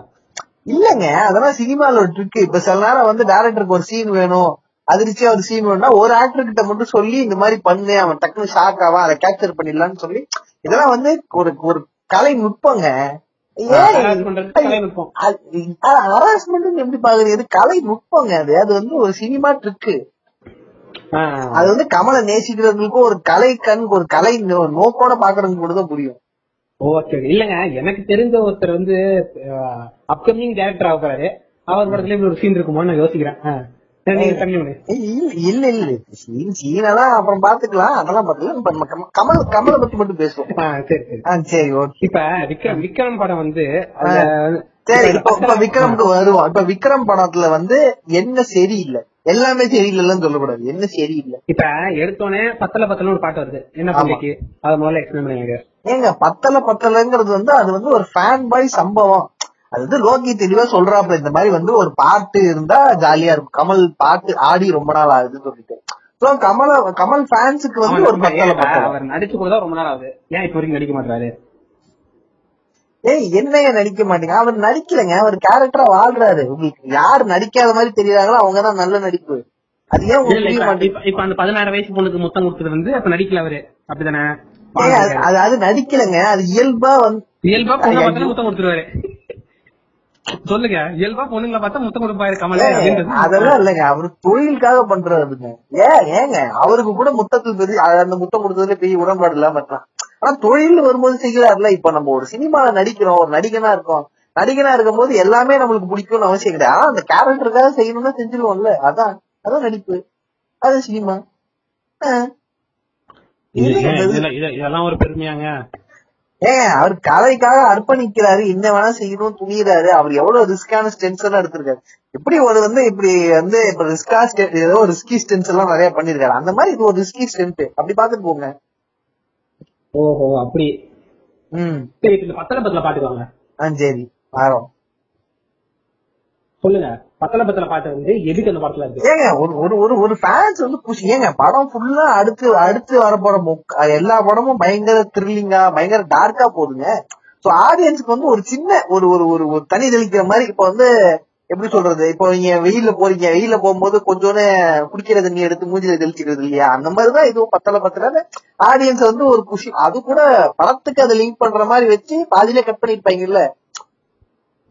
இல்லங்க அதெல்லாம் சினிமால ஒரு ட்ரிக் இப்ப சில நேரம் வந்து டேரக்டருக்கு ஒரு சீன் வேணும். அதிர்ச்சியா ஒரு சீன் வேணும்னா ஒரு ஆக்டர் கிட்ட மட்டும் சொல்லி இந்த மாதிரி பண்ணு அவன் டக்குனு ஷாக் ஆவான் அதை கேப்சர் பண்ணிடலாம்னு சொல்லி. இதெல்லாம் வந்து ஒரு ஒரு கலை நுட்பங்க. நுட்பம். ஹராஸ்மெண்ட் எப்படி பாக்குறது கலை நுட்பங்க அது. அது வந்து ஒரு சினிமா ட்ரிக்கு. அது வந்து கமலை நேசிக்கிறவங்களுக்கும் ஒரு கலை கண் ஒரு கலை நோக்கோட பாக்குறவங்களுக்கு மட்டும் தான் புரியும். ஓகே இல்லங்க. எனக்கு தெரிஞ்ச ஒருத்தர் வந்து அப்கமிங் டேரக்டர் ஆகுறாரு அவர் படத்துல இப்படி ஒரு சீன் இருக்குமோன்னு நான் யோசிக்கிறேன். இல்ல இல்ல இல்ல. சீன் சீனெல்லாம் அப்புறம் பாத்துக்கலாம். அதெல்லாம் பாத்துக்கலாம். கமல் கமலை பத்தி மட்டும் பேசுவோம். சரி சரி. ஓகே. இப்ப விக்ரம் விக்ரம் படம் வந்து சரி இப்ப இப்ப விக்ரம்க்கு வருவோம். இப்ப விக்ரம் படத்துல வந்து என்ன சரியில்லை எல்லாமே சரியில்லைன்னு சொல்லக்கூடாது. என்ன சரியில்லை? இப்ப எடுத்தோடனே பத்தல பத்தல ஒரு பாட்டு வருது. என்ன பிள்ளைக்கு அதை முதல்ல எக்ஸ்பிளைன் பண்ணுங்க ஏங்க பத்தல பத்தலங்கிறது வந்து அது வந்து ஒரு ஃபேன் பாய் சம்பவம். அது வந்து லோகி தெளிவா சொல்றாப்ல இந்த மாதிரி வந்து ஒரு பாட்டு இருந்தா ஜாலியா இருக்கும். கமல் பாட்டு ஆடி ரொம்ப நாள் ஆகுதுன்னு சொல்லிட்டு. சோ கமல் கமல் ஃபேன்ஸுக்கு வந்து ஒரு பத்தல பத்தல. அவர் நடிச்சு கூட ரொம்ப நாள் ஆகுது. ஏன் இப்ப வரைக்கும் நடிக்க மாட்டாரு ஏய் என்னங்க நடிக்க மாட்டீங்க? அவர் நடிக்கலங்க. அவர் கேரக்டரா வாழ்றாரு. உங்களுக்கு யார் நடிக்காத மாதிரி தெரியுறாங்களோ அவங்கதான் நல்ல நடிப்பு. அது ஏன் இப்ப- அந்த பதினாறு வயசு பொண்ணுக்கு முத்தம் கொடுத்தது வந்து அப்ப நடிக்கல அவரு. அப்படிதானே? அது- அது நடிக்கலங்க. அது இயல்பா வந்து இயல்பா பொண்ணு பார்த்தா முத்தம் கொடுத்துருவாரு. சொல்லுங்க. இயல்பா பொண்ணுங்களை பார்த்தா முத்தம் கொடுப்பாரு கமல் அதெல்லாம் இல்லைங்க. அவரு தொழிலுக்காக பண்றதுங்க ஏன் ஏங்க. அவருக்கு கூட முத்தத்தில் பெரிய அந்த முத்தம் கொடுத்ததுல பெரிய உடன்பாடு இல்லாம இருக்கலாம். ஆனா தொழில் வரும்போது செய்யறாருல இப்ப நம்ம ஒரு சினிமால நடிக்கிறோம் ஒரு நடிகனா இருக்கோம். நடிகனா இருக்கும்போது எல்லாமே நம்மளுக்கு பிடிக்கும்னு அவசியம் கிடையாது. ஆனா அந்த கேரக்டருக்காக செய்யணும்னா செஞ்சிருவோம்ல. அதான் அதான் நடிப்பு. அது சினிமா. ஏன் இதெல்லாம் ஒரு பெருமையாங்க? ஏங்க அவர் கலைக்காக அர்ப்பணிக்கிறாரு. என்ன வேணா செய்யணும் துணியிறாரு. அவர் எவ்வளவு ரிஸ்கான ஸ்டென்ஸ் எல்லாம் எடுத்திருக்காரு. எப்படி ஒரு வந்து இப்படி வந்து இப்ப ரிஸ்கா ஏதோ ரிஸ்கி ஸ்டென்ஸ் எல்லாம் நிறைய பண்ணிருக்காரு அந்த மாதிரி இது ஒரு ரிஸ்கி ஸ்டென்ட் அப்படி பாத்துட்டு போங்க. ஓஹோ அப்படி. ம். சரி இந்த பத்தல பத்தல பாட்டுவாங்க ஆ சரி. ஆரோம் சொல்லுங்க. பத்தல பத்தல பாட்டு வந்து எதுக்கு அந்த படத்துல இருக்கு? ஏங்க ஒரு ஒரு ஒரு ஒரு ஃபேன்ஸ் வந்து குஷி ஏங்க படம் ஃபுல்லா அடுத்து அடுத்து வர படம் எல்லா படமும் பயங்கர த்ரில்லிங்கா பயங்கர டார்க்கா போகுதுங்க சோ ஆடியன்ஸ்க்கு வந்து ஒரு சின்ன ஒரு ஒரு ஒரு ஒரு தனி தெளிக்கிற மாதிரி இப்ப வந்து எப்படி சொல்றது? இப்போ நீங்க வெயில்ல போறீங்க. வெயில்ல போகும்போது கொஞ்சோன்னு குடிக்கிற தண்ணி எடுத்து மூஞ்சில தெளிச்சுக்கிறது இல்லையா? அந்த மாதிரிதான் இதுவும் பத்தல பத்தல. ஆடியன்ஸ் வந்து ஒரு குஷி அது கூட படத்துக்கு அதை லிங்க் பண்ற மாதிரி வச்சு பாதியிலே கட் பண்ணிருப்பாங்கல்ல?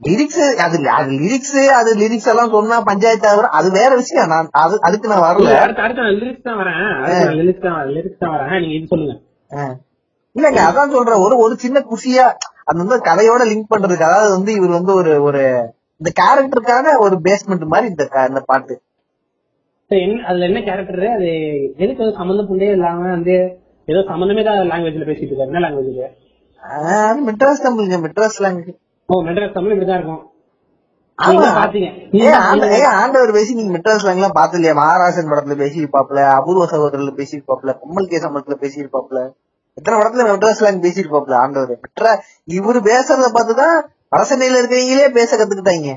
லிரிக்ஸ் அது அது லிரிக்ஸ் அது லிரிக்ஸ் எல்லாம் சொன்னா பஞ்சாயத்து ஆகுற அது வேற விஷயம். நான் அது அதுக்கு நான் வரல. அடுத்த லிரிக்ஸ் தான் வரேன். லிரிக்ஸ் தான் லிரிக்ஸ் தான் வரேன். நீங்க இது சொல்லுங்க. இல்லங்க அதான் சொல்றேன். ஒரு ஒரு சின்ன குஷியா அது வந்து கதையோட லிங்க் பண்றதுக்கு அதாவது வந்து இவர் வந்து ஒரு ஒரு இந்த கேரக்டருக்கான ஒரு பேஸ்மெண்ட் மாதிரி இந்த இந்த பாட்டு. அதுல என்ன கேரக்டர் அது எதுக்கு அது சம்மந்தம் புண்டே இல்லாம வந்து ஏதோ சம்மந்தமே தான் லாங்குவேஜ்ல பேசிட்டு இருக்காரு. என்ன லாங்குவேஜ் ஆஹ் அது மெட்ராஸ் தமிழ்ங்க மெட்ராஸ் லாங்குவேஜ் ஓ மெட்ராஸ் தமிழ் இப்படிதான் இருக்கும். ஆண்டவர் பேசி நீங்க மெட்ராஸ் எல்லாம் பாத்து இல்லையா மகாராஜன் படத்துல பேசியிருப்பாப்ல அபூர்வ சகோதரர்ல பேசியிருப்பாப்ல பொம்மல் கே. சம்பளத்துல பேசியிருப்பாப்ல எத்தனை படத்துல மெட்ராஸ் லாங் பேசியிருப்பாப்ல ஆண்டவர்? மெட்ரா இவரு பேசுறத பார்த்துதான் வடசென்னையில இருக்கவங்களே பேச கத்துக்கிட்டாங்க.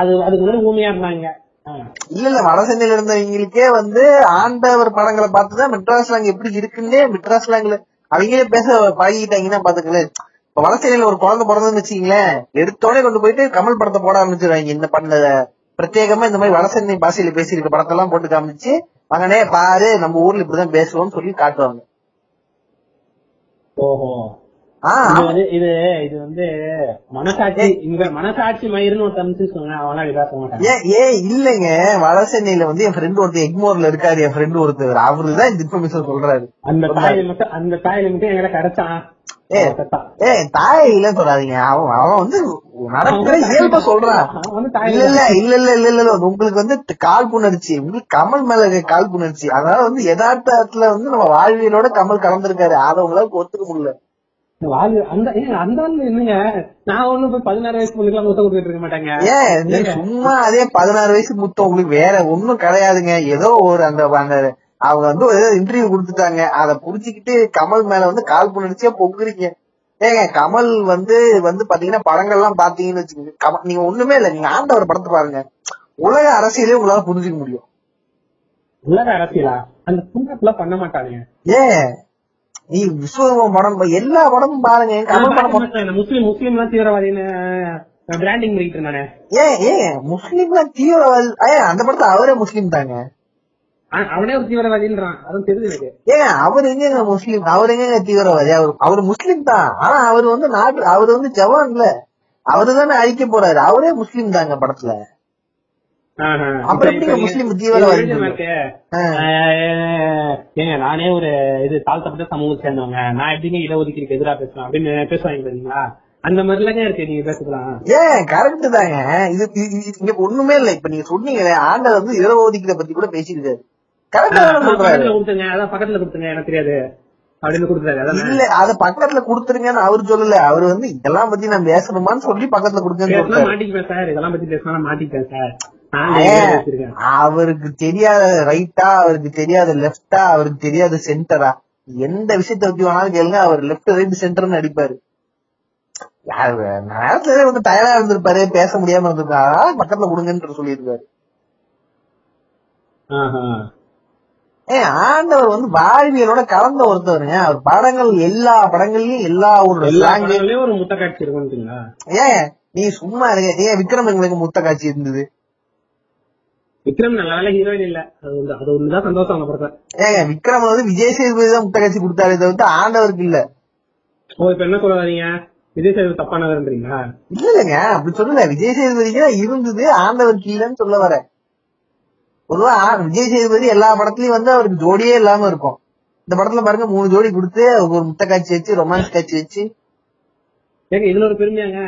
அது அதுக்கு முன்னாடி ஊமையா இருந்தாங்க. இல்ல இல்ல வடசென்னையில இருந்தவங்களுக்கே வந்து ஆண்டவர் படங்களை பார்த்துதான் மெட்ராஸ் லாங் எப்படி இருக்குன்னே மெட்ராஸ் லாங்ல அவங்களே பேச பழகிட்டாங்கன்னா பாத்துக்கலேன் இப்ப வடசென்னையில ஒரு குழந்தை பிறந்ததுன்னு வச்சுக்கீங்களேன் எடுத்தோடனே கொண்டு போயிட்டு கமல் படத்தை போட ஆரம்பிச்சிருவாங்க. இந்த பண்ண பிரத்யேகமா இந்த மாதிரி வடசென்னை பாஷையில பேசியிருக்க படத்தெல்லாம் போட்டு காமிச்சு மகனே பாரு நம்ம ஊர்ல இப்படிதான் பேசுவோம்னு சொல்லி காட்டுவாங்க. ஓஹோ. இது இது இது வந்து மனசாட்சி இங்க மனசாட்சி மயிருன்னு ஒரு தமிழ் சொன்னா அவனா இதா சொல்ல மாட்டாங்க ஏன் ஏன் இல்லைங்க. வடசென்னையில வந்து என் ஃப்ரெண்ட் ஒருத்தர் எக்மோர்ல இருக்காரு என் ஃப்ரெண்ட் ஒருத்தர். அவருதான் இந்த இன்ஃபர்மேஷன் சொல்றாரு. அந்த தாயில மட்டும் அந்த தாயில மட்டும் எங்களை கிடைச்சான் ஏ. அவன் செத்தான். ஏ தாய் இல்ல சொல்லாதீங்க. அவன் அவன் வந்து நடக்கிற இயல்பா சொல்றான். இல்ல தாயில இல்ல இல்ல இல்ல இல்ல இல்ல உங்களுக்கு வந்து கால் புணர்ச்சி. உங்களுக்கு கமல் மேல இருக்க கால் புணர்ச்சி. அதனால வந்து யதார்த்தத்துல வந்து நம்ம வாழ்வியலோட கமல் கலந்துருக்காரு. அதை உங்களுக்கு ஒத்துக்க முடியல. அந்த என்னங்க? நான் ஒண்ணும் போய் பதினாறு வயசு பொண்ணுக்கெல்லாம் முத்தம் கொடுத்துட்டு இருக்க மாட்டாங்க. ஏன் நீ சும்மா அதே பதினாறு வயசு முத்தம் உங்களுக்கு வேற ஒண்ணும் கிடையாதுங்க. ஏதோ ஒரு அந்த அவங்க வந்து ஏதோ இன்டர்வியூ கொடுத்துட்டாங்க. அதை புடிச்சுக்கிட்டு கமல் மேல வந்து கால் புணர்ச்சியா பொங்குறீங்க. ஏங்க கமல் வந்து வந்து பாத்தீங்கன்னா படங்கள்லாம் பாத்தீங்கன்னு வச்சுக்கோங்க. கமல் நீங்க ஒண்ணுமே இல்ல நீங்க ஆண்டவர் படத்தை பாருங்க. உலக அரசியலே உங்களால புரிஞ்சுக்க முடியும். உலக அரசியலா? அந்த பண்ண மாட்டாங்க ஏன் நீ விஸ்வரூபம் படம் எல்லா படமும் பாருங்க. முஸ்லீம் முஸ்லீம் எல்லாம் தீவிரவாதின்னு பிராண்டிங் பண்ணிட்டு இருந்தானே. ஏன் ஏன் முஸ்லீம்லாம் தீவிரவாதி ஏன் அந்த படத்தை அவரே முஸ்லீம் தாங்க. அவனே ஒரு தீவிரவாதின்றான். அதுவும் தெரியுது எனக்கு. ஏங்க அவர் எங்க முஸ்லீம்? அவர் எங்க தீவிரவாதி? அவர் அவர் முஸ்லீம் தான். ஆனா அவர் வந்து நாட்டு அவர் வந்து ஜவான் இல்ல அவரு தானே அழிக்க போறாரு. அவரே முஸ்லீம் தாங்க படத்துல. ஏங்க நானே ஒரு இது தாழ்த்தப்பட்ட சமூகத்தை சேர்ந்தவங்க. நான் எப்படிங்க இடஒதுக்கீடுக்கு எதிராக பேசுவேன் அப்படின்னு பேசுவாங்க பாத்தீங்களா அந்த மாதிரிலாம் இருக்கு? நீங்க பேசலாம் ஏன்? கரெக்ட் தாங்க. இது இங்க ஒண்ணுமே இல்ல. இப்ப நீங்க சொன்னீங்களே ஆண்டவர் வந்து இரவு ஒதுக்கீட பத்தி கூட பக்கத்துல கொடுத்துங்க. அதான் பக்கத்துல கொடுத்துங்க. எனக்கு தெரியாது. இல்ல அத பக்கத்துல குடுத்துருங்கன்னு அவரு சொல்லல. அவரு வந்து இதெல்லாம் பத்தி நான் பேசணுமான்னு சொல்லி பக்கத்துல கொடுங்கன்னு பேசினா சொல்றாரு மாட்டிக்குவேன் சார். இதெல்லாம் பத்தி பேசினா நான் மாட்டிப்பேன் அவருக்கு தெரியாத ரைட்டா அவருக்கு தெரியாத லெப்டா அவருக்கு தெரியாத சென்டரா எந்த விஷயத்த பத்தி வேணாலும் கேளுங்க அவர் லெப்ட் ரைட் சென்டர்னு அடிப்பாரு நேரத்துல வந்து டயர்டா இருந்திருப்பாரு பேச முடியாம இருந்திருக்காரா பக்கத்துல கொடுங்கன்னு சொல்லியிருக்காரு. ஏன் ஆண்டவர் வந்து வாழ்வியலோட கலந்த ஒருத்தவருங்க அவர் படங்கள் எல்லா படங்கள்லயும் எல்லா ஒரு ஒரு முட்டை காட்சி இருக்கும்னீங்களா ஏன் நீ சும்மா இருக்க. ஏன் விக்ரம் எங்களுக்கு முத்த காட்சி இருந்தது. விக்ரம் நல்ல ஹீரோயின் இல்ல. அது வந்து அது ஒண்ணுதான் சந்தோஷம் அந்த படத்தை ஏங்க விக்ரம் வந்து விஜய் சேதுபதி தான் முத்த காட்சி கொடுத்தாரு தவிர்த்து ஆண்டவருக்கு இல்ல. ஓ இப்ப என்ன சொல்ல வரீங்க விஜய் சேது தப்பானதுன்றீங்களா இல்ல இல்லங்க அப்படி சொல்லல. விஜய் சேதுபதிக்கு இருந்தது. ஆண்டவருக்கு இல்லன்னு சொல்ல வரேன் பொதுவா விஜய் சேதுபதி எல்லா படத்துலயும் வந்து அவருக்கு ஜோடியே இல்லாம இருக்கும். இந்த படத்துல பாருங்க மூணு ஜோடி கொடுத்து ஒரு முத்த காட்சி வச்சு ரொமான்ஸ் காட்சி வச்சு. ஏங்க இதுல ஒரு பெருமையாங்க.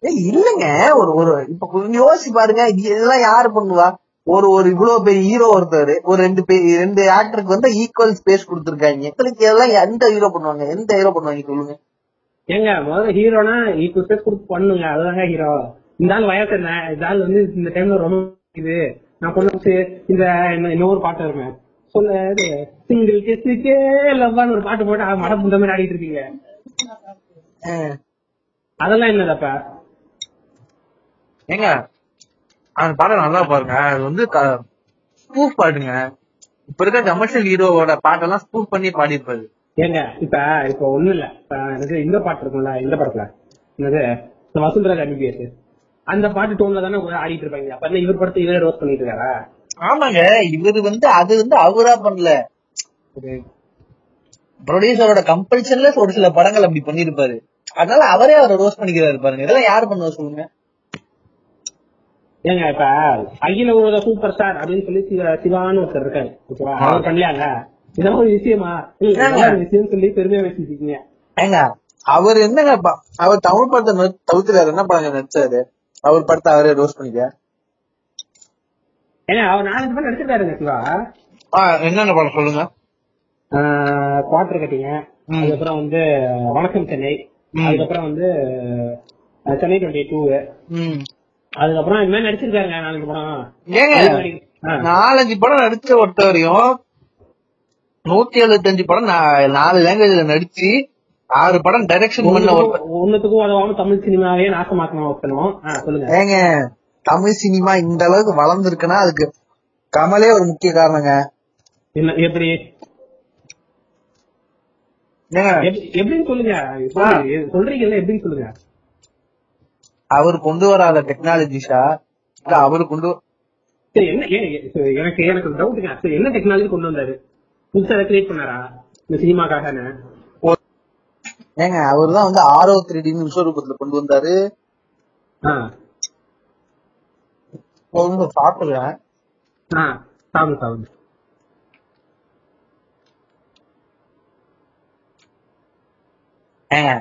ஏய் இல்லங்க. ஒரு ஒரு இப்ப கொஞ்சம் யோசிச்சு பாருங்க. இது- இதெல்லாம் யாரு பண்ணுவா? ஒரு ஒரு இவ்வளவு பெரிய ஹீரோ ஒருத்தர் ஒரு ரெண்டு ரெண்டு ஆக்டருக்கு வந்து ஈக்குவல் ஸ்பேஸ் கொடுத்துருக்காங்க. எங்களுக்கு இதெல்லாம் எந்த ஹீரோ பண்ணுவாங்க? எந்த ஹீரோ பண்ணுவாங்க சொல்லுங்க. ஏங்க முதல்ல ஹீரோனா ஈக்குவல் ஸ்பேஸ் கொடுத்து பண்ணுங்க. அதுதாங்க ஹீரோ இந்த ஆள் வயசு என்ன? இந்த ஆள் வந்து இந்த டைம்ல ரொம்ப இது. நான் வச்சு இந்த இன்னொரு பாட்டு வருமே. சொல்ல சிங்கிள் கேஸுக்கே லவ்வான்னு ஒரு பாட்டு போட்டு மடம் புண்ட மாதிரி ஆடிட்டு இருக்கீங்க. அதெல்லாம் என்னதாப்பா ஏங்க அந்த பாடம் நல்லா பாருங்க. அது வந்து ஸ்பூஃப் பாட்டுங்க. இப்ப இருக்க கமர்ஷியல் ஹீரோவோட பாட்டெல்லாம் ஸ்பூஃப் பண்ணி பாடியிருப்பாரு. ஏங்க இப்ப இப்ப ஒண்ணும் இல்ல. எனக்கு இந்த பாட்டு இருக்கும்ல இந்த படத்துல. என்னது? இந்த வசுந்தரா எம்பிபிஎஸ் அந்த பாட்டு டோன்ல தானே ஆடிட்டு இருப்பாங்க. அப்ப இவர் படத்தை இவரே ரோஸ் பண்ணிட்டு இருக்காரா? ஆமாங்க இவரு வந்து அது வந்து அவரா பண்ணல. ப்ரொடியூசரோட கம்பல்ஷன்ல ஒரு சில படங்கள் அப்படி பண்ணிருப்பாரு அதனால அவரே அவரை ரோஸ் பண்ணிக்கிறாரு பாருங்க. இதெல்லாம் யாரு பண்ணுவா சொல்லுங்க? ஏங்க இப்ப அகில உலக சூப்பர் ஸ்டார் அப்படின்னு சொல்லி சிவா- சிவான்னு ஒருத்தர் இருக்காரு. அவர் பண்ணலையாங்க? இதெல்லாம் ஒரு விஷயமா? விஷயம் சொல்லி பெருமையா வச்சிருக்கீங்க ஏங்க அவர் என்னங்க அவர் தமிழ் படத்தை தவிர்த்துறாரு என்ன படங்க நடிச்சாரு? அவர் படத்தை அவரே ரோஸ் பண்ணிக்க? ஏன்னா அவர் நாலஞ்சு பேர் நடிச்சிருக்காருங்க சிவா. ஆ, என்னென்ன படம் சொல்லுங்க? குவார்டர் கட்டிங்க. அதுக்கப்புறம் வந்து வணக்கம் சென்னை. அதுக்கப்புறம் வந்து சென்னை டுவெண்ட்டி டூ ம். அதுக்கப்புறம் இது மாதிரி நடிச்சிருக்காருங்க நாலஞ்சு படம். நாலஞ்சு படம் நடிச்ச பொறுத்த வரையும் நூத்தி எழுபத்தஞ்சு படம் நாலு லாங்குவேஜ்ல நடிச்சு ஆறு படம் டைரக்ஷன் பண்ண ஒண்ணுத்துக்கும் உதவாம தமிழ் சினிமாவே நாசமாக்கணும் வைக்கணும் சொல்லுங்க. ஏங்க தமிழ் சினிமா இந்த அளவுக்கு வளர்ந்துருக்குன்னா அதுக்கு கமலே ஒரு முக்கிய காரணங்க. எப்படி? எப்படின்னு சொல்லுங்க. சொல்லுங்க. சொல்றீங்கல்ல எப்படின்னு சொல்லுங்க. அவர் கொண்டு வராத டெக்னாலஜிஸா இல்ல அவரு கொண்டு என்ன எனக்கு எனக்கு டவுட்டுங்க என்ன டெக்னாலஜி கொண்டு வந்தாரு? புதுசா கிரியேட் பண்ணாரா? இந்த சினிமாக்காக ஏங்க அவர் தான் வந்து ஆரோ த்ரீடின்னு விஸ்வரூபத்துல கொண்டு வந்தாரு. சாப்பிடுறேன் சாப்பிடு சாப்பிடு. ஏங்க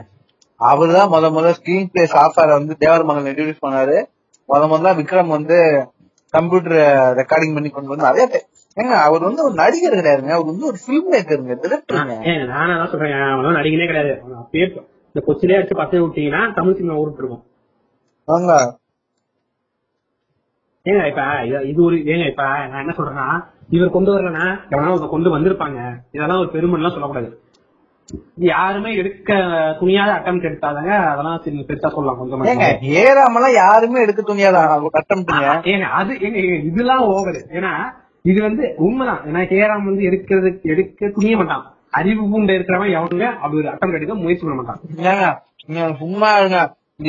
அவர் தான் முத முத ஸ்கிரீன் பிளே சாஃப்ட்வேர் வந்து தேவர் மகன் இன்ட்ரடியூஸ் பண்ணாரு. முத முதல்ல விக்ரம் வந்து கம்ப்யூட்டர் ரெக்கார்டிங் பண்ணி கொண்டு வந்து அதே ti- ஏங்க அவர் வந்து ஒரு நடிகர் கிடையாதுங்க. அவர் வந்து ஒரு ஃபிலிம் மேக்கருங்க டிரெக்டருங்க நானா தான் சொல்றேன். நடிகனே கிடையாது. அப்பயே இந்த கொச்சிலே அடிச்சு பசங்க விட்டீங்கன்னா தமிழ் சினிமா ஊருக்கு ஏங்க இப்ப இது- ஒரு ஏங்க இப்ப நான் என்ன சொல்றேன்னா இவர் கொண்டு வரலன்னா எவனா கொண்டு வந்திருப்பாங்க. இதெல்லாம் ஒரு பெருமைலாம் சொல்லக்கூடாது. யாருமே எடுக்க துணியாத அட்டம் எடுத்தாதாங்க அதெல்லாம் சரி பெருசா சொல்லலாம் கொஞ்சம் ஏங்க ஏறாமலாம் யாருமே எடுக்க துணியாதான் கட்டம்ட்டுங்க ஏங்க அது ஏங்க இதெல்லாம் ஓவர். ஏன்னா இது வந்து உண்மைதான். ஏன்னா கேராம் வந்து எடுக்கிறது எடுக்க துணிய மாட்டான். அறிவு பூண்ட இருக்கிறவன் எவனுங்க அப்படி ஒரு அட்டம் எடுக்க முயற்சி பண்ண மாட்டான். சும்மா இருங்க.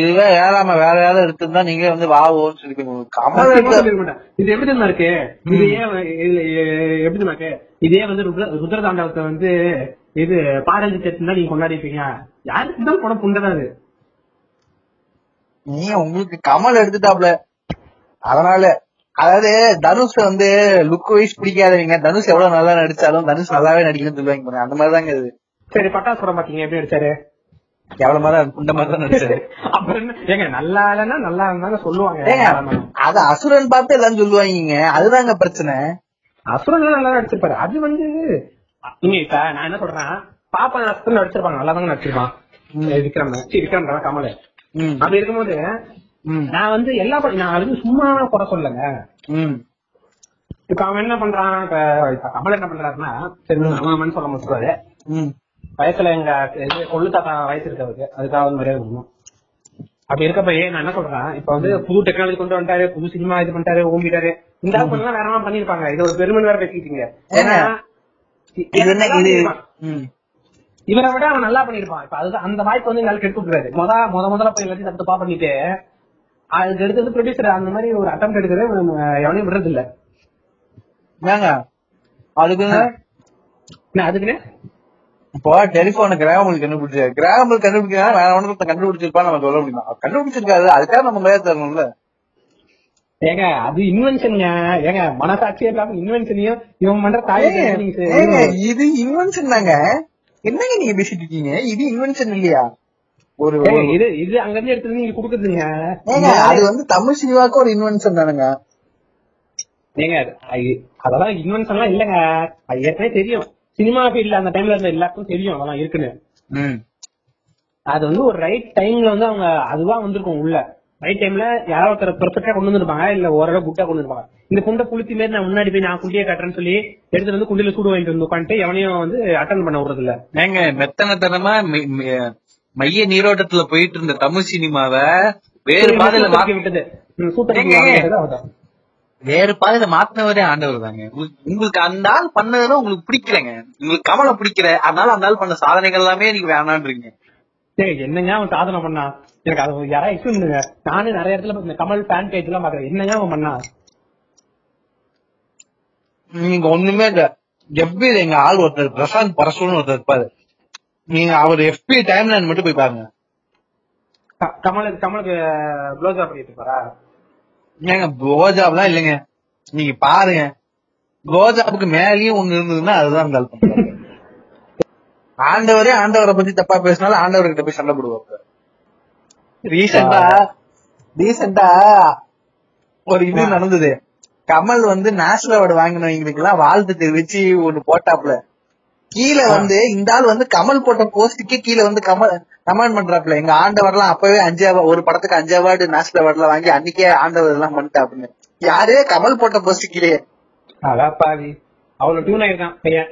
இதுவே ஏறாம வேற யாராவது எடுத்திருந்தா நீங்க வந்து வாவோன்னு மாட்டேன். இது எப்படி தெரியுமா இருக்கு? இது ஏன் எப்படி இருக்கு? இதே வந்து ருத்ர ருத்ர தாண்டவத்தை வந்து இது பாரஞ்சி செட்டு தான் நீங்க கொண்டாடிப்பீங்க யாருக்கு தான் படம் புண்டதாது நீ உங்களுக்கு கமல் எடுத்துட்டாப்ல. அதனால அதாவது தனுஷ் வந்து லுக் வைஸ் பிடிக்காதவங்க தனுஷ் எவ்வளவு நல்லா நடிச்சாலும் தனுஷ் நல்லாவே நடிக்கணும்னு சொல்லுவாங்க. அந்த மாதிரிதாங்க இது. சரி பட்டாசு படம் பாத்தீங்க எப்படி அடிச்சாரு எவ்வளவு மாதிரி இந்த மாதிரி தான் நடிச்சாரு. அப்புறம் ஏங்க நல்லா இல்லைன்னா நல்லா இருந்தாங்க சொல்லுவாங்க. அது அசுரன் பார்த்து எல்லாம் சொல்லுவாங்க அதுதாங்க பிரச்சனை. அசுரன் நல்லா நடிச்சிருப்பாரு. அது வந்து நீங்க இப்ப நான் என்ன சொல்றேன் பாப்பா அசுரன் நடிச்சிருப்பாங்க நல்லா தாங்க நடிச்சிருப்பான் விக்ரம் விக்ரம் கமல். அப்படி இருக்கும்போது நான் வந்து எல்லா நான் வந்து சும்மா குறை சொல்லங்க ம், இப்ப அவன் என்ன பண்றான் இப்ப கமல் என்ன பண்றாருன்னா சரி அவன் சொல்ல முடியாது. வயசுல எங்க கொள்ளு தாத்தா வயசு இருக்கு அவருக்கு. அதுக்காக வந்து மரியாதை கொடுக்கணும். அப்படி இருக்கப்ப நான் என்ன சொல்றேன் இப்ப வந்து புது டெக்னாலஜி கொண்டு வந்துட்டாரு புது சினிமா இது பண்ணிட்டாரு ஓம்பிட்டாரு. இந்த பண்ணலாம் வேற பண்ணிருப்பாங்க இது ஒரு பெருமை வேற பேசிக்கிட்டீங்க. ஏன்னா இது. இவரை விட அவன் நல்லா பண்ணிருப்பான் இப்ப அதுதான் அந்த வாய்ப்பு வந்து என்னால கெடுத்து விட்டுறாரு முத முத முதல்ல போய் எல்லாத்தையும் தப்பு தப்பா பண்ணிட்டு அதுக்கு எடுத்தது ப்ரொடியூசர் அந்த மாதிரி ஒரு அட்டம் எடுக்கிறது எவனையும் விடுறது இல்ல ஏங்க என்ன? அதுக்குன்னு இப்போ டெலிபோன கிராமங்களுக்கு கண்டுபிடிச்சாரு கிராமங்கள் கண்டுபிடிக்கிறா வேற ஒன்று கண்டுபிடிச்சிருப்பான்னு நம்ம சொல்ல முடியுமா? அவர் கண்டுபிடிச்சிருக்காரு அதுக்காக நம்ம மரியாதை தரணும்ல. ஏங்க அது இன்வென்ஷனுங்க ஏங்க மனசாட்சியே இல்லாம இன்வென்ஷனையும் இவன் பண்ற தாய் இது இன்வென்ஷன் தாங்க. என்னங்க நீங்க பேசிட்டு இருக்கீங்க? இது இன்வென்ஷன் இல்லையா? ஒரு இது இது அங்க இருந்து எடுத்து நீங்க குடுக்குறதுங்க. ஏங்க அது வந்து தமிழ் சினிமாவுக்கு ஒரு இன்வென்ஷன் தானுங்க. ஏங்க அதெல்லாம் இன்வென்ஷன் எல்லாம் இல்லங்க. அது ஏற்கனவே தெரியும். சினிமா ஃபீல்ட்ல அந்த டைம்ல இருந்த எல்லாருக்கும் தெரியும் அதெல்லாம் இருக்குன்னு. அது வந்து ஒரு ரைட் டைம்ல வந்து அவங்க அதுவா வந்திருக்கும் உள்ள. ரைட் டைம்ல யாராவது ஒருத்தர் பெர்ஃபெக்டா கொண்டு வந்திருப்பாங்க இல்ல ஓரளவு குட்டா கொண்டு வந்திருப்பாங்க. இந்த குண்டை புளுத்தி மாரி நான் முன்னாடி போய் நான் குண்டியே காட்டுறேன்னு சொல்லி எடுத்துட்டு வந்து குண்டில சூடு வாங்கிட்டு வந்து உட்காந்துட்டு எவனையும் வந்து அட்டன் பண்ண விடுறது இல்ல ஏங்க மெத்தனத்தனமா மைய நீரோட்டத்துல போயிட்டு இருந்த தமிழ் சினிமாவை வேறு பாதையில மாத்தி விட்டது. வேறு பாதையில மாத்தினவரே ஆண்டவர் தாங்க. உங்களுக்கு- அந்த ஆள் பண்ணதுன்னா உங்களுக்கு பிடிக்கலங்க. உங்களுக்கு கமலை பிடிக்கல. அதனால அந்த ஆள் பண்ண சாதனைகள் எல்லாமே நீங்க வேணான்றீங்க. என்னங்க அவன் சாதனை பண்ணா? எனக்கு அது யாராவது எக்ஸ்பிளைன் பண்ணுங்க நானும் நிறைய இடத்துல இந்த கமல் ஃபேன் பேஜ் எல்லாம் பாக்குறேன் என்னங்க அவன் பண்ணா? நீங்க ஒண்ணுமே இல்ல. எப்படி எங்க ஆள் ஒருத்தர் பிரசாந்த் பரசுன்னு ஒருத்தர் இருப்பாரு. நீங்க அவர் எஃபி டைம் லைன் மட்டும் போய் பாருங்க. கமலுக்கு கமலுக்கு ஆஃப் பண்ணிட்டு இருப்பாரா? ஏங்க கோஜாப்லாம் இல்லைங்க. நீங்க பாருங்க. கோஜாப்புக்கு மேலயும் ஒண்ணு இருந்ததுன்னா அதுதான் அந்த. ஆண்டவரே ஆண்டவரை பத்தி தப்பா பேசினாலும் ஆண்டவர்கிட்ட போய் சண்டை போடுவாங்க ரீசெண்டா ரீசெண்டா ஒரு இது நடந்தது. கமல் வந்து நேஷனல் அவார்டு வாங்கினவங்களுக்கு எல்லாம் வாழ்த்து தெரிவிச்சு ஒண்ணு போட்டாப்ல கீழே வந்து இந்த ஆள் வந்து கமல் போட்ட போஸ்டுக்கே கீழே வந்து கமல் கமெண்ட் பண்றாப்ல எங்க ஆண்டவர்லாம் அப்பவே அஞ்சு ஒரு படத்துக்கு அஞ்சு அவார்டு நேஷனல் அவார்டுல வாங்கி அன்னைக்கே ஆண்டவர் எல்லாம் பண்ணிட்டாப்புன்னு யாரே? கமல் போட்ட போஸ்ட் கீழே. அதான் பாவி அவ்வளவு டியூன் ஆயிருக்கான் பையன்.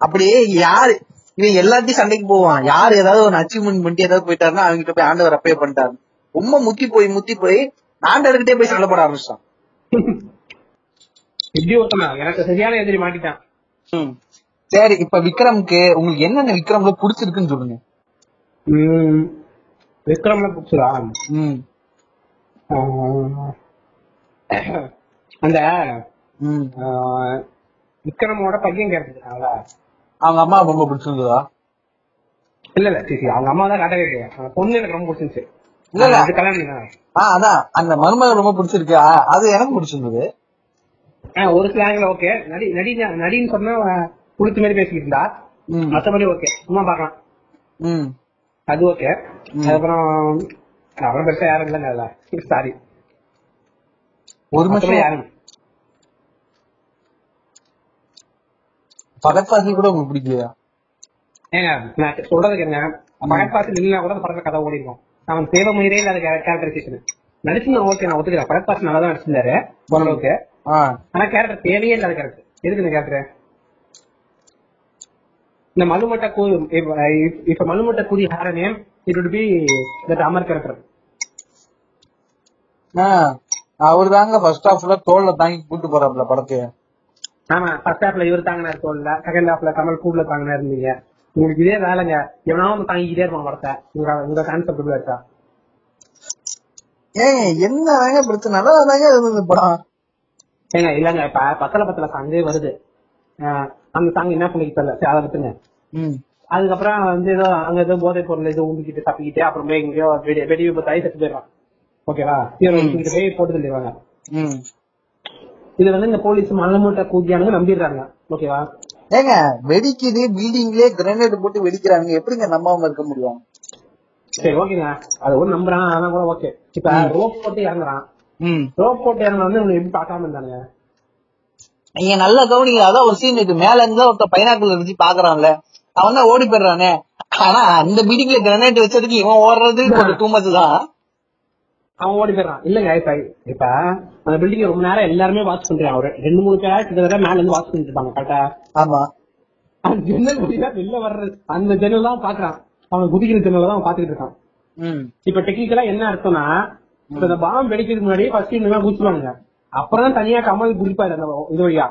அப்படியே யாரு இவன் எல்லாத்தையும் சண்டைக்கு போவான். யார் ஏதாவது ஒரு அச்சீவ்மெண்ட் பண்ணிட்டு ஏதாவது போயிட்டாருன்னா அவங்க கிட்ட போய் ஆண்டவர் அப்பே பண்ணிட்டாரு. ரொம்ப முத்தி போய் முத்தி போய் ஆண்டவர்கிட்டே போய் சண்டை போட ஆரம்பிச்சிட்டான். இப்படி ஒருத்தனா? எனக்கு சரியான எதிரி மாட்டிட்டான். சரி இப்ப விக்ரம்க்கு உங்களுக்கு என்னென்ன விக்ரம்ல புடிச்சிருக்குன்னு சொல்லுங்க. விக்ரம்ல புடிச்சதா? அந்த விக்ரமோட பையன் கேட்டுருக்காங்களா அவங்க அம்மா ரொம்ப பிடிச்சிருந்ததா? இல்ல இல்ல சரி, அவங்க அம்மா தான் காட்டவே அந்த பொண்ணு எனக்கு ரொம்ப பிடிச்சிருந்துச்சு. இல்ல, இல்ல. அது கல்யாணம் பண்ணிக்கலாம். ஆ அதான் அந்த மருமகள் ரொம்ப பிடிச்சிருக்கு. அது எனக்கு பிடிச்சிருந்தது. ஆஹ் ஒரு ஸ்லாங்ல ஓகே நடி நடி நடின்னு சொன்னா புளிச்ச மாதிரி பேசிக்கிட்டு இருந்தா. மத்தபடி ஓகே சும்மா பார்க்கலாம். ம். அது ஓகே அதுக்கப்புறம் அப்புறம் பெருசா யாரும் இல்லைங்க சாரி ஒரு நிமிஷம். யாரும். பகத்வாசி கூட உங்களுக்கு பிடிக்கலையா? ஏங்க நான் சொல்றது கேங்க பகத்பாசி இல்லைன்னா கூட படத்துல கதை ஓடி இருக்கும் அவன் தேவ மயிரே இல்லாத கேரக்டரைசேஷன் நடிச்சு நான் ஓகே நான் ஒத்துக்கிறேன். பகத்பாசி நல்லா தான் நடிச்சிருந்தாரு ஓரளவுக்கு. ஆனா கேரக்டர் தேவையே இல்லாத கேரக்டர் எதுக்கு இந்த கேரக்டர் இந்த மலுமட்ட கூ இப்ப மலுமட்ட கூதி ஹார name it would be that Amar character அவர் தாங்க ஃபர்ஸ்ட் ஹாஃப்ல தோல்ல தாங்கி கூட்டு போறாப்ல படத்தைய. ஆமா ஃபர்ஸ்ட் ஹாஃப்ல இவர் தாங்கினார் தோல்ல செகண்ட் ஹாஃப்ல கமல் கூட்ல தாங்கினா இருந்தீங்க உங்களுக்கு இதே வேலைங்க. எவனா வந்து தாங்கிக்கிட்டே இருப்பான் படத்தை. உங்க உங்க கான்செப்ட் உள்ள இருக்கா? ஏங்க என்ன தாங்க பிரச்சனை நல்லா தாங்க இருந்தது படம். ஏங்க இல்லங்க இப்ப பத்தல பத்தல சாங்கே வருது. அந்த சாங் என்ன பண்ணிக்க தெரியல. சரி, அதை ம். அதுக்கப்புறம் வந்து ஏதோ அங்க ஏதோ போதை பொருள் ஏதோ ஊம்பிக்கிட்டு தப்பிக்கிட்டு அப்புறம் எங்கேயோ வெடி வெடி விபத்து ஆகி செத்து போயிடுவான். ஓகேவா? போட்டு தள்ளிடுவாங்க. ம். இது வந்து இந்த போலீஸ் மலை மூட்டை கூட்டியானுங்க நம்பிடுறாங்க. ஓகேவா ஏங்க வெடிக்குது பில்டிங்லயே கிரனேட் போட்டு வெடிக்கிறாங்க எப்படிங்க நம்பாம இருக்க முடியும்? சரி ஓகேங்க அது ஒரு நம்புறான் ஆனா கூட ஓகே இப்ப ரோப் போட்டு இறங்குறான். ரோப் போட்டு இறங்க வந்து இவனை எப்படி பார்க்காம இருந்தானுங்க? நீங்க நல்லா கவனிங்க. அதான் ஒரு சீன் இருக்கு மேல இருந்து ஒருத்தர் பைனாக்குள்ள வச்சு பாக்குறான்ல. அவன் தான் ஓடி போயிடுறானே. ஆனா அந்த பில்டிங்ல கிரனேட் வச்சதுக்கு இவன் ஓடுறது கொஞ்சம் டூ மச் தான். அவன் ஓடி போயிடுறான். இல்லங்க இப்ப இப்ப அந்த பில்டிங் ரொம்ப நேரம் எல்லாருமே வாட்ச் பண்றான் ஒரு ரெண்டு மூணு பேர் கிட்ட மேல இருந்து வாட்ச் பண்ணிட்டு இருப்பாங்க கரெக்டா ஆமா. அந்த ஜன்னல் வழியா வெளில வர்றது. அந்த ஜன்னல் தான் பாக்குறான் அவன் குதிக்கிற ஜன்னல் தான் பாத்துக்கிட்டு இருக்கான். இப்ப டெக்னிக்கலா என்ன அர்த்தம்னா இப்ப இந்த பாம்பு வெடிக்கிறதுக்கு முன்னாடி ஃபர்ஸ்ட் இந்த மாதிரி குதிச்சுவாங்க அப்புறம் தான் தனியா கமல் குதிப்பாரு அந்த இது வழியா.